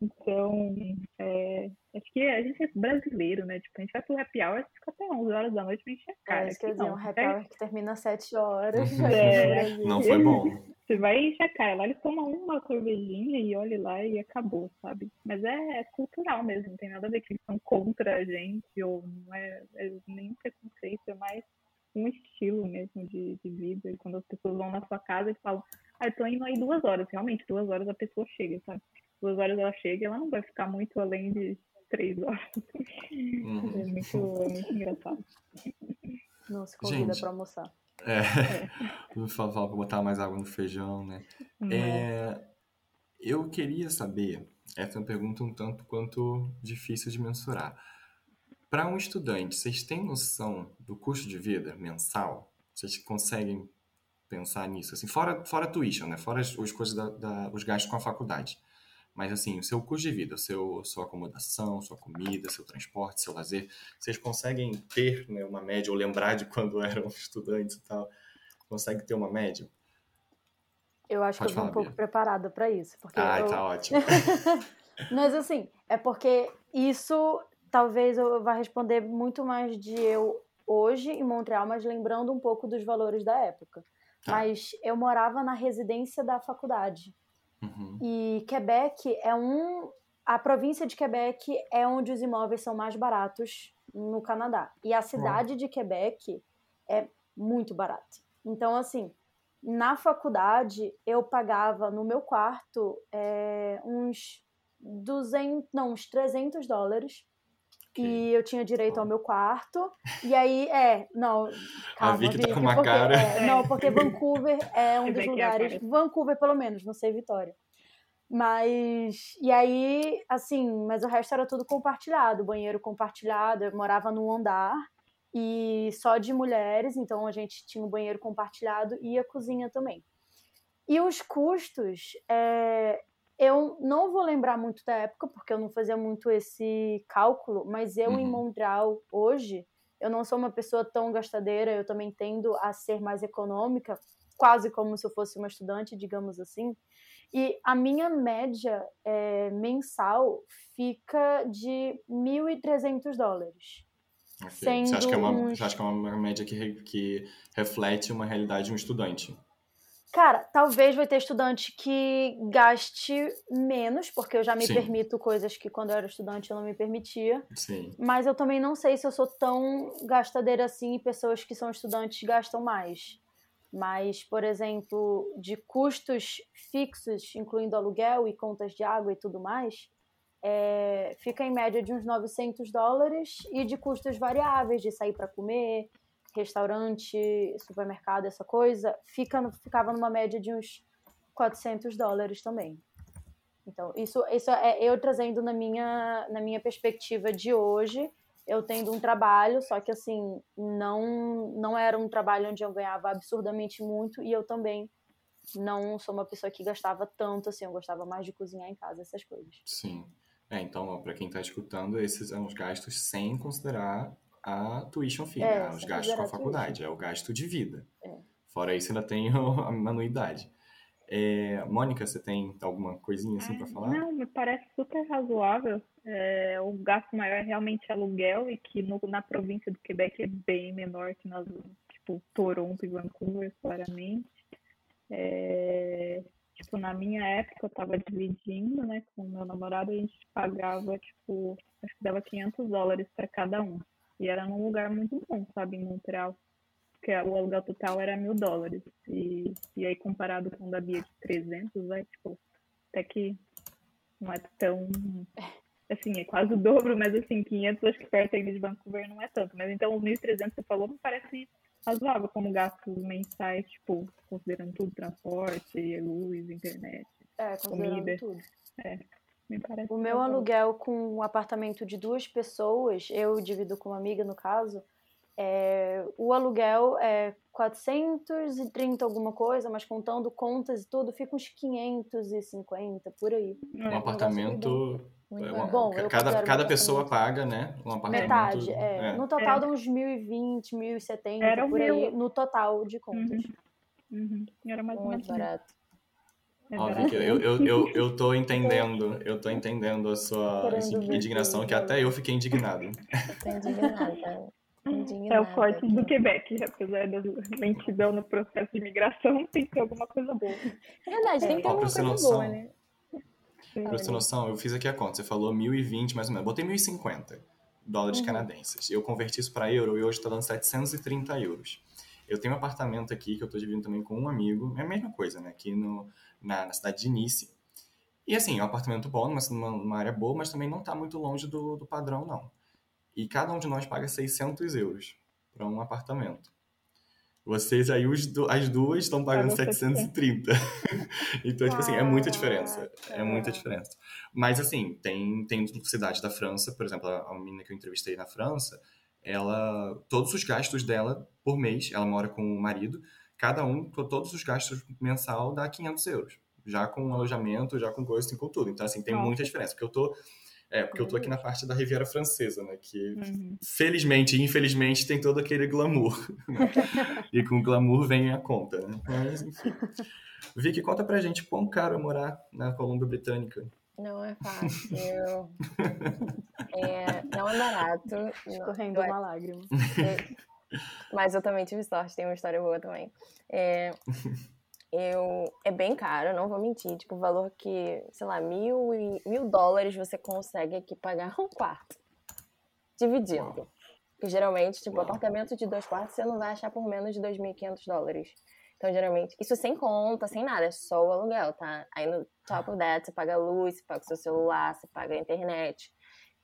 Então, é, acho que a gente é brasileiro, né? Tipo, a gente vai pro happy hour, fica até 11 horas da noite pra encher a cara. É isso que eu ia Aqui dizer, não, um happy é- hour que termina às 7 horas. É. Não foi bom. Você vai checar, lá eles tomam uma cervejinha e olhe lá e acabou, sabe? Mas é, é, cultural mesmo, não tem nada a ver que eles são contra a gente, ou não é, é nem preconceito, é mais um estilo mesmo de, de vida. E quando as pessoas vão na sua casa e falam, ah, eu tô indo aí duas horas, realmente, duas horas a pessoa chega, sabe? Duas horas ela chega e ela não vai ficar muito além de três horas. Uhum. É, muito, é muito engraçado. Não se convida pra almoçar. É. é. Vou falar pra botar mais água no feijão, né? Uhum. É, eu queria saber, essa é uma pergunta um tanto quanto difícil de mensurar. Para um estudante, vocês têm noção do custo de vida mensal? Vocês conseguem pensar nisso? Assim, fora, fora tuition, né? Fora as, as coisas da, da, os gastos com a faculdade. Mas assim, o seu custo de vida, o seu, sua acomodação, sua comida, seu transporte, seu lazer, vocês conseguem ter né, uma média ou lembrar de quando eram estudantes e tal? Consegue ter uma média? Eu acho Pode que eu vou um pouco preparada para isso. Porque ah, eu... tá ótimo. Mas assim, é porque isso talvez eu vá responder muito mais de eu hoje em Montreal, mas lembrando um pouco dos valores da época. Tá. Mas eu morava na residência da faculdade. Uhum. E Quebec é um. A província de Quebec é onde os imóveis são mais baratos no Canadá. E a cidade uhum. de Quebec é muito barata. Então, assim, na faculdade eu pagava no meu quarto é, uns 200, não, uns 300 dólares. Okay. E eu tinha direito ao meu quarto. E aí, é, não. Calma, a Vicky tá com uma porque, cara. É, não, porque Vancouver é um dos lugares. Vancouver, pelo menos, não sei Vitória. Mas, e aí, assim, mas o resto era tudo compartilhado, banheiro compartilhado. Eu morava num andar e só de mulheres, então a gente tinha o um banheiro compartilhado e a cozinha também. E os custos, é, eu não vou lembrar muito da época, porque eu não fazia muito esse cálculo, mas eu uhum. em Montreal hoje, eu não sou uma pessoa tão gastadeira, eu também tendo a ser mais econômica, quase como se eu fosse uma estudante, digamos assim. E a minha média é, mensal fica de 1.300 dólares. Okay. Você, acha que é uma, uns... você acha que é uma média que, que reflete uma realidade de um estudante? Cara, talvez vai ter estudante que gaste menos, porque eu já me Sim. permito coisas que quando eu era estudante eu não me permitia. Sim. Mas eu também não sei se eu sou tão gastadeira assim e pessoas que são estudantes gastam mais. Mas, por exemplo, de custos fixos, incluindo aluguel e contas de água e tudo mais, é, fica em média de uns 900 dólares e de custos variáveis, de sair para comer, restaurante, supermercado, essa coisa, fica, ficava numa média de uns 400 dólares também. Então, isso, isso é eu trazendo na minha, na minha perspectiva de hoje, eu tendo um trabalho, só que assim, não, não era um trabalho onde eu ganhava absurdamente muito e eu também não sou uma pessoa que gastava tanto assim, eu gostava mais de cozinhar em casa, essas coisas. Sim. É, então, para quem está escutando, esses são os gastos sem considerar a tuition fee, é, né? os gastos com a faculdade, é o gasto de vida. É. Fora isso, ainda tem a anuidade. É, Mônica, você tem alguma coisinha assim para falar? Não, me parece super razoável. É, o gasto maior é realmente aluguel e que no, na província do Quebec é bem menor que nas, tipo, Toronto e Vancouver, claramente. É, tipo, na minha época eu tava dividindo, né, com o meu namorado, a gente pagava, tipo, acho que dava 500 dólares para cada um. E era num lugar muito bom, sabe, em Montreal que o aluguel total era mil dólares. E, e aí, comparado com o da Bia de 300, vai, tipo, até que não é tão. Assim, é quase o dobro, mas assim, 500 acho que perto ainda de Vancouver não é tanto. Mas então, os 1.300 que você falou me parece razoável como gastos mensais, tipo, considerando tudo, transporte, luz, internet, é, comida. tudo. É, me parece o meu aluguel com um apartamento de duas pessoas, eu divido com uma amiga no caso, é, o aluguel é 430 alguma coisa, mas contando contas e tudo, fica uns 550 por aí. Um apartamento. É uma, bom, cada, cada pessoa paga, né? Um apartamento. Metade, é. é. No total é. dá uns 1.020, 1.070 Era por aí, no total de contas. Uhum. Uhum. Era mais menos barato. É Ó, Vicky, eu, eu, eu, eu tô entendendo, eu tô entendendo a sua indignação, que até eu fiquei indignado. Eu indignada. É o forte do Quebec, apesar da lentidão no processo de imigração, tem que ter alguma coisa boa. Verdade, tem que ter Ó, alguma coisa noção, boa, né? Pra você ter noção, eu fiz aqui a conta. Você falou 1.020 mais ou menos. Botei 1.050 dólares Uhum. canadenses. Eu converti isso para euro e hoje tá dando 730 euros. Eu tenho um apartamento aqui que eu tô dividindo também com um amigo. É a mesma coisa, né? Aqui no, na, na cidade de Nice. E assim, é um apartamento bom, numa, numa- área boa, mas também não tá muito longe do, do padrão, não. E cada um de nós paga 600 euros para um apartamento. Vocês aí, os as duas, estão pagando Pagam 730. então, tipo assim, é muita diferença. É muita diferença. Mas, assim, tem, tem cidades da França, por exemplo, a, a menina que eu entrevistei na França, ela, todos os gastos dela por mês, ela mora com o marido, cada um, to- todos os gastos mensal dá 500 euros. Já com alojamento, já com coisa, assim, com tudo. Então, assim, tem Nossa. muita diferença. Porque eu tô, é, porque eu tô aqui na parte da Riviera Francesa, né? Que, Uhum. felizmente e infelizmente, tem todo aquele glamour. né? e com o glamour vem a conta, né? Mas, enfim. Vicky, conta pra gente quão caro é morar na Colômbia Britânica. Não é fácil. É, não é barato. Não, Escorrendo eu- uma lágrima. mas eu também tive sorte, tem uma história boa também. É, eu, é bem caro, não vou mentir. Tipo, o valor que, sei lá, mil, e, mil dólares você consegue aqui pagar um quarto. Dividindo. Uau. Porque geralmente, tipo, Uau. apartamento de dois quartos você não vai achar por menos de 2.500 dólares. Então, geralmente, isso sem conta, sem nada, é só o aluguel, tá? Aí no top of that, você paga a luz, você paga o seu celular, você paga a internet.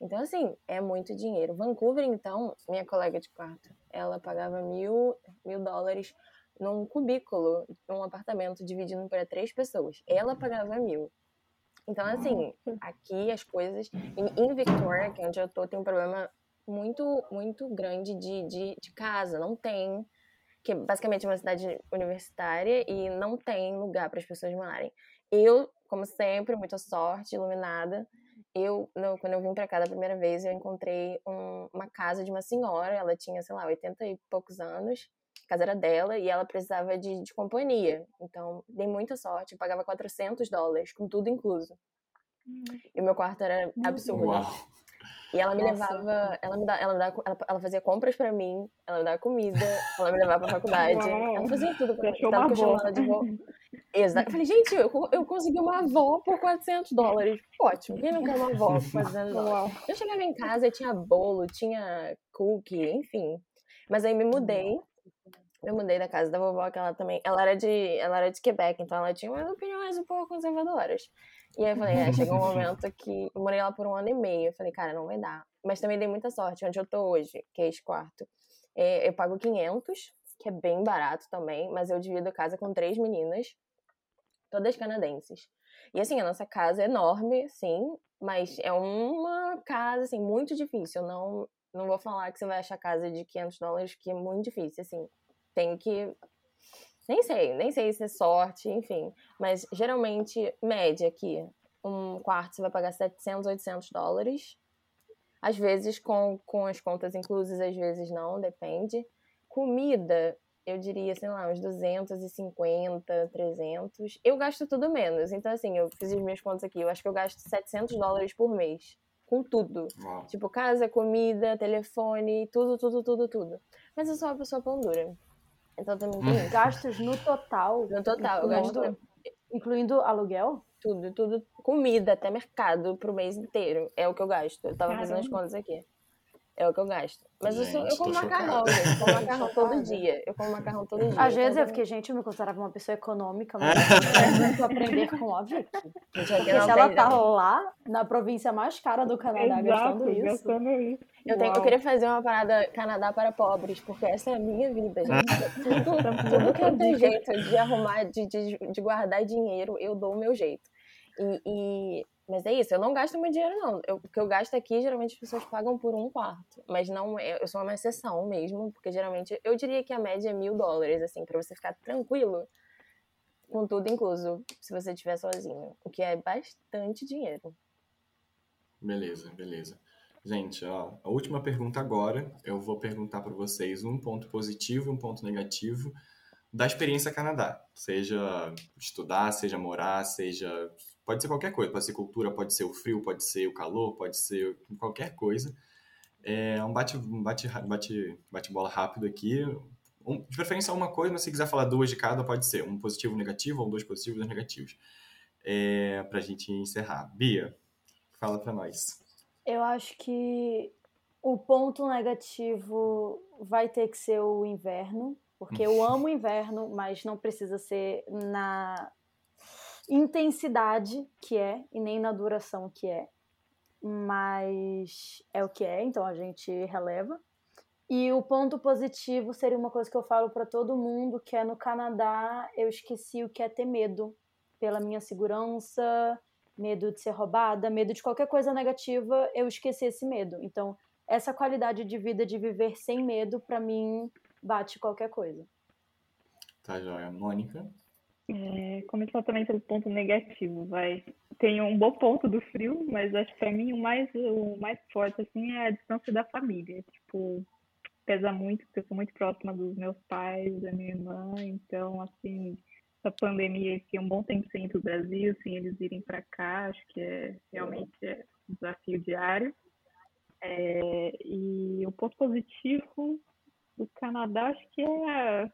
Então, assim, é muito dinheiro. Vancouver, então, minha colega de quarto, ela pagava mil, mil dólares num cubículo, num apartamento dividindo para três pessoas. Ela pagava mil. Então, assim, aqui as coisas. Em, em Victoria, que é onde eu tô, tem um problema muito, muito grande de, de, de casa. Não tem. Que basicamente é uma cidade universitária e não tem lugar para as pessoas morarem. Eu, como sempre, muita sorte, iluminada. Eu, no- quando eu vim pra cá da primeira vez, eu encontrei um- uma casa de uma senhora. Ela tinha, sei lá, 80 e poucos anos. A casa era dela e ela precisava de, de companhia. Então, dei muita sorte. Eu pagava 400 dólares, com tudo incluso. E o meu quarto era absurdo. Uau! E ela me Nossa. levava, ela me, dá, ela, me dá, ela, ela fazia compras pra mim, ela me dava comida, ela me levava pra faculdade, Uau. ela fazia tudo pra mim. uma que eu ela de vó. Exato. Eu falei, gente, eu, eu consegui uma avó por 400 dólares. Ótimo, quem não quer uma avó por 400 dólares? Eu chegava em casa e tinha bolo, tinha cookie, enfim. Mas aí me mudei. Eu mudei da casa da vovó, que ela também. Ela era de, ela era de Quebec, então ela tinha umas opiniões um pouco conservadoras. E aí eu falei, é, chegou um momento que. Eu morei lá por um ano e meio. Eu falei, cara, não vai dar. Mas também dei muita sorte. Onde eu tô hoje, que é esse quarto, é, eu pago 500, que é bem barato também, mas eu divido a casa com três meninas, todas canadenses. E assim, a nossa casa é enorme, sim, mas é uma casa, assim, muito difícil. Eu não, não vou falar que você vai achar casa de 500 dólares, que é muito difícil, assim. Tem que... Nem sei, nem sei se é sorte, enfim. Mas, geralmente, média aqui, um quarto você vai pagar 700, 800 dólares. Às vezes com, com as contas inclusas, às vezes não, depende. Comida, eu diria, sei lá, uns 250, 300. Eu gasto tudo menos. Então, assim, eu fiz as minhas contas aqui. Eu acho que eu gasto 700 dólares por mês. Com tudo. Tipo, casa, comida, telefone, tudo, tudo, tudo, tudo. Mas eu sou uma pessoa pão dura. Então também tem isso. Gastos no total. No total, eu gasto incluindo, incluindo aluguel? tudo, tudo. Comida, até mercado pro mês inteiro. É o que eu gasto. Eu tava fazendo as Caramba. contas aqui. É o que eu gasto. Mas eu, sou, eu Gente, como macarrão, gente. Eu como macarrão todo dia. Eu como macarrão todo dia. Às vezes Então, eu fiquei, gente, eu me considerava uma pessoa econômica, mas eu quero muito aprender com a Vicky. Gente, Porque se ela tá lá, na província mais cara do Canadá, Exato, gastando isso. gastando isso. Eu, tenho, eu queria fazer uma parada Canadá para pobres, porque essa é a minha vida, gente. Tudo, tudo que eu tenho jeito de arrumar, de, de, de guardar dinheiro, eu dou o meu jeito. E, e- mas é isso, eu não gasto meu dinheiro, não. Eu- o que eu gasto aqui, geralmente as pessoas pagam por um quarto. Mas não é, eu sou uma exceção mesmo, porque geralmente eu diria que a média é mil dólares, assim, pra você ficar tranquilo, com tudo incluso, se você estiver sozinho. O que é bastante dinheiro. Beleza, beleza. Gente, ó, a última pergunta agora, eu vou perguntar para vocês um ponto positivo e um ponto negativo da experiência Canadá. Seja estudar, seja morar, seja. Pode ser qualquer coisa, pode ser cultura, pode ser o frio, pode ser o calor, pode ser qualquer coisa. É um bate, bate, bate, bate bola rápido aqui. Um, de preferência uma coisa, mas se quiser falar duas de cada, pode ser. Um positivo, um negativo, ou dois positivos, dois negativos. É, pra gente encerrar. Bia, fala pra nós. Eu acho que o ponto negativo vai ter que ser o inverno, porque eu amo o inverno, mas não precisa ser na intensidade que é e nem na duração que é. Mas é o que é, então a gente releva. E o ponto positivo seria uma coisa que eu falo para todo mundo, que é no Canadá eu esqueci o que é ter medo pela minha segurança, medo de ser roubada, medo de qualquer coisa negativa, eu esqueci esse medo. Então, essa qualidade de vida de viver sem medo, para mim, bate qualquer coisa. Tá, joia. Mônica? É, começar também pelo ponto negativo, vai. Tem um bom ponto do frio, mas acho que pra mim o mais, o mais forte, assim, é a distância da família. Tipo, pesa muito, porque eu sou muito próxima dos meus pais, da minha irmã, então, assim, essa pandemia aqui, um bom tempo sem ir pro Brasil, sem eles irem para cá, acho que é realmente é um desafio diário. É, e o ponto positivo do Canadá, acho que é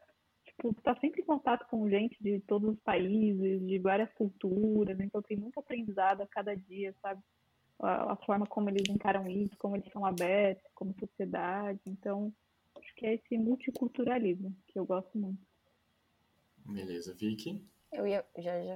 tipo, tá sempre em contato com gente de todos os países, de várias culturas, então tem muito aprendizado a cada dia, sabe? A, a forma como eles encaram isso, como eles são abertos, como sociedade. Então, acho que é esse multiculturalismo que eu gosto muito. Beleza, Vicky? Eu ia, já, já,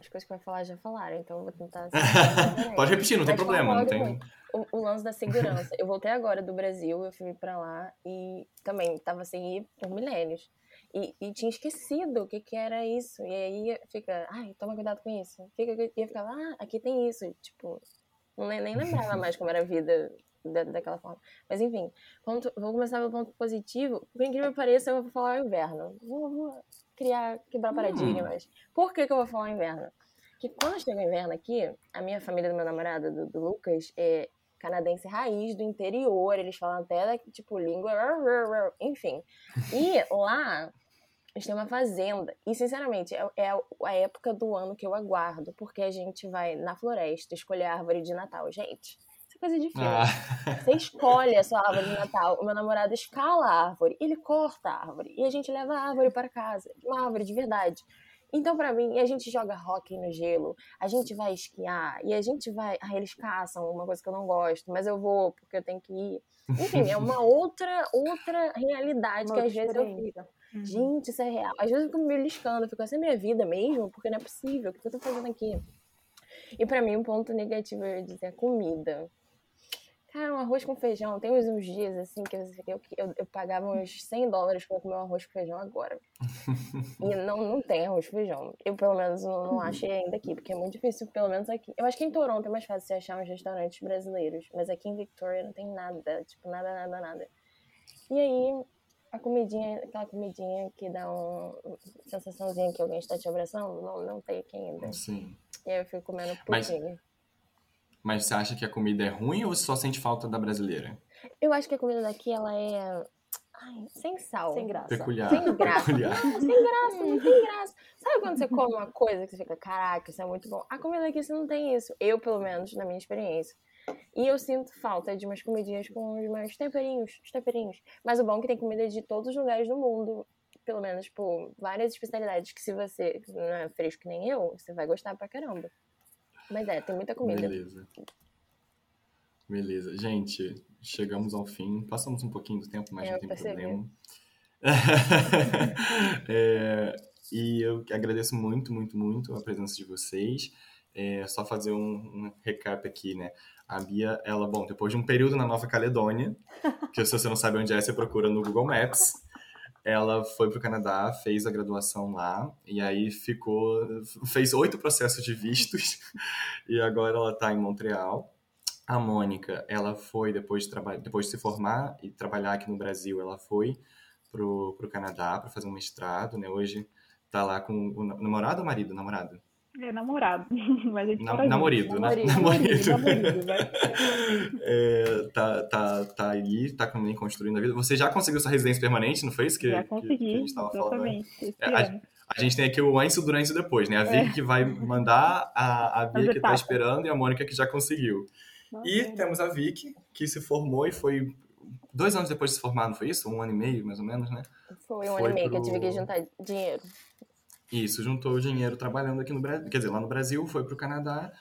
as coisas que eu ia falar já falaram, então eu vou tentar. Pode repetir, não tem problema. Não tem... O, o, lance da segurança. eu voltei agora do Brasil, eu fui pra lá e também tava sem ir por milênios. E, e, tinha esquecido o que, que era isso. E aí fica, ai, toma cuidado com isso. Fica, ia ficar, ah, aqui tem isso. Tipo, não, nem lembrava mais como era a vida da, daquela forma. Mas enfim, ponto, vou começar pelo ponto positivo. Por incrível que pareça, eu vou falar o inverno. Vou, vou criar, quebrar paradigmas. Hum. Por que, que eu vou falar o inverno? Que quando chega o inverno aqui, a minha família do meu namorado, do, do Lucas, é canadense raiz do interior. Eles falam até, tipo, língua. Enfim. E lá gente tem uma fazenda. E, sinceramente, é, é, a época do ano que eu aguardo, porque a gente vai na floresta escolher a árvore de Natal. Gente, isso é coisa de filme. Ah. Você escolhe a sua árvore de Natal. O meu namorado escala a árvore, ele corta a árvore. E a gente leva a árvore para casa. Uma árvore de verdade. Então, para mim, a gente joga hockey no gelo, a gente vai esquiar, e a gente vai. Ah, eles caçam, uma coisa que eu não gosto, mas eu vou porque eu tenho que ir. Enfim, é uma outra, outra realidade uma que às vezes eu fico. Uhum. Gente, isso é real. Às vezes eu fico me beliscando, fico assim, é minha vida mesmo? Porque não é possível, o que eu tô fazendo aqui? E para mim, um ponto negativo eu ia dizer comida. Cara, um arroz com feijão, tem uns, dias assim que eu, eu, eu, eu pagava uns 100 dólares pra comer um arroz com feijão agora. e não, não tem arroz com feijão. Eu, pelo menos, não, não achei ainda aqui, porque é muito difícil, pelo menos aqui. Eu acho que em Toronto é mais fácil você achar uns restaurantes brasileiros, mas aqui em Victoria não tem nada, tipo, nada, nada, nada. E aí, a comidinha, aquela comidinha que dá uma sensaçãozinha que alguém está te abraçando, não, não tem aqui ainda. Sim. E aí eu fico comendo pouquinho. Mas, mas você acha que a comida é ruim ou você só sente falta da brasileira? Eu acho que a comida daqui, ela é... Ai, sem sal. Sem graça. Peculiar. Sem graça. Peculiar. Não, sem graça, não tem graça. Sabe quando você come uma coisa que você fica, caraca, isso é muito bom? A comida aqui você não tem isso. Eu, pelo menos, na minha experiência. E eu sinto falta de umas comidinhas com os mais temperinhos, os temperinhos. Mas o bom é que tem comida de todos os lugares do mundo. Pelo menos, tipo, várias especialidades que se você não é fresco que nem eu, você vai gostar pra caramba. Mas é, tem muita comida. Beleza. Beleza. Gente, chegamos ao fim. Passamos um pouquinho do tempo, mas é, não tem percebi. problema. é, e eu agradeço muito, muito, muito a presença de vocês. É, só fazer um, um recap aqui, né? A Bia, ela, bom, depois de um período na Nova Caledônia, que se você não sabe onde é, você procura no Google Maps, ela foi para o Canadá, fez a graduação lá, e aí ficou, fez oito processos de vistos, e agora ela está em Montreal. A Mônica, ela foi, depois de, depois de se formar e trabalhar aqui no Brasil, ela foi para o Canadá para fazer um mestrado, né? Hoje está lá com o namorado ou marido? Namorado? É namorado, mas a gente Na, namorido, né? Namorido, namorido. né? é, tá, tá, tá aí, tá também construindo a vida. Você já conseguiu sua residência permanente, não foi isso que, já consegui, que, que a gente tava exatamente, falando? É, a, a, gente tem aqui o antes, o durante e depois, né? A Vicky é. que vai mandar, a, a Bia que tá esperando e a Mônica que já conseguiu. Nossa, E é temos a Vicky, que se formou e foi dois anos depois de se formar, não foi isso? Um ano e meio, mais ou menos, né? Foi um Foi ano e meio que eu pro- tive que juntar dinheiro. Isso, juntou o dinheiro trabalhando aqui no Brasil, quer dizer, lá no Brasil, foi para o Canadá,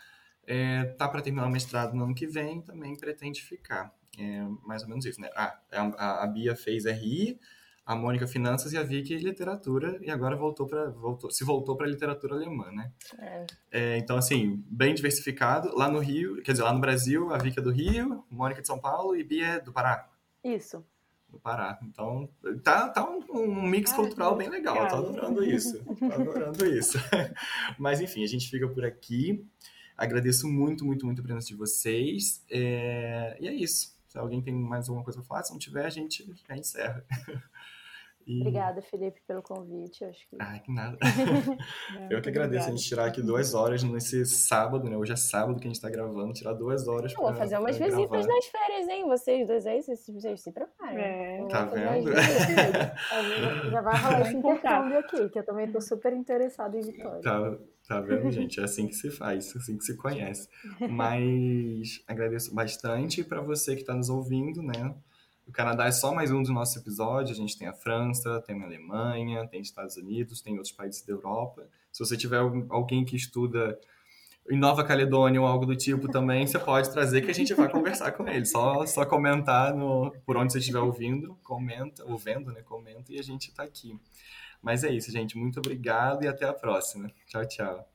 é, tá para terminar o mestrado no ano que vem, também pretende ficar. É mais ou menos isso, né? Ah, a, a Bia fez RI, a Mônica Finanças e a Vicky Literatura, e agora voltou para voltou, se voltou para literatura alemã, né? É. É, então, assim, bem diversificado. Lá no Rio, quer dizer, lá no Brasil, a Vicky é do Rio, Mônica de São Paulo e Bia é do Pará. Isso. Do Pará. Então, tá, tá um, um mix Ah, cultural bem legal. Tô legal. adorando isso. Tô adorando isso. Mas, enfim, a gente fica por aqui. Agradeço muito, muito, muito a presença de vocês. É, E é isso. Se alguém tem mais alguma coisa pra falar, se não tiver, a gente já encerra. E- Obrigada, Felipe, pelo convite. Eu Acho que Ai, que nada. É, Eu que agradeço a gente tirar aqui duas horas nesse sábado, né? Hoje é sábado que a gente tá gravando, tirar duas horas Eu vou pra- fazer umas visitas gravar. nas férias, hein? Vocês dois aí, vocês, vocês se preparem. É. Vou Tá vendo? já- vai rolar esse intercâmbio aqui, que eu também tô super interessada em Vitória. Tá, tá vendo, gente? É assim que se faz, é assim que se conhece. Mas agradeço bastante para você que está nos ouvindo, né? O Canadá é só mais um dos nossos episódios. A gente tem a França, tem a Alemanha, tem Estados Unidos, tem outros países da Europa. Se você tiver alguém que estuda em Nova Caledônia ou algo do tipo também, você pode trazer que a gente vai conversar com ele. Só, só comentar no, por onde você estiver ouvindo, comenta, ou vendo, né? Comenta e a gente tá aqui. Mas é isso, gente. Muito obrigado e até a próxima. Tchau, tchau.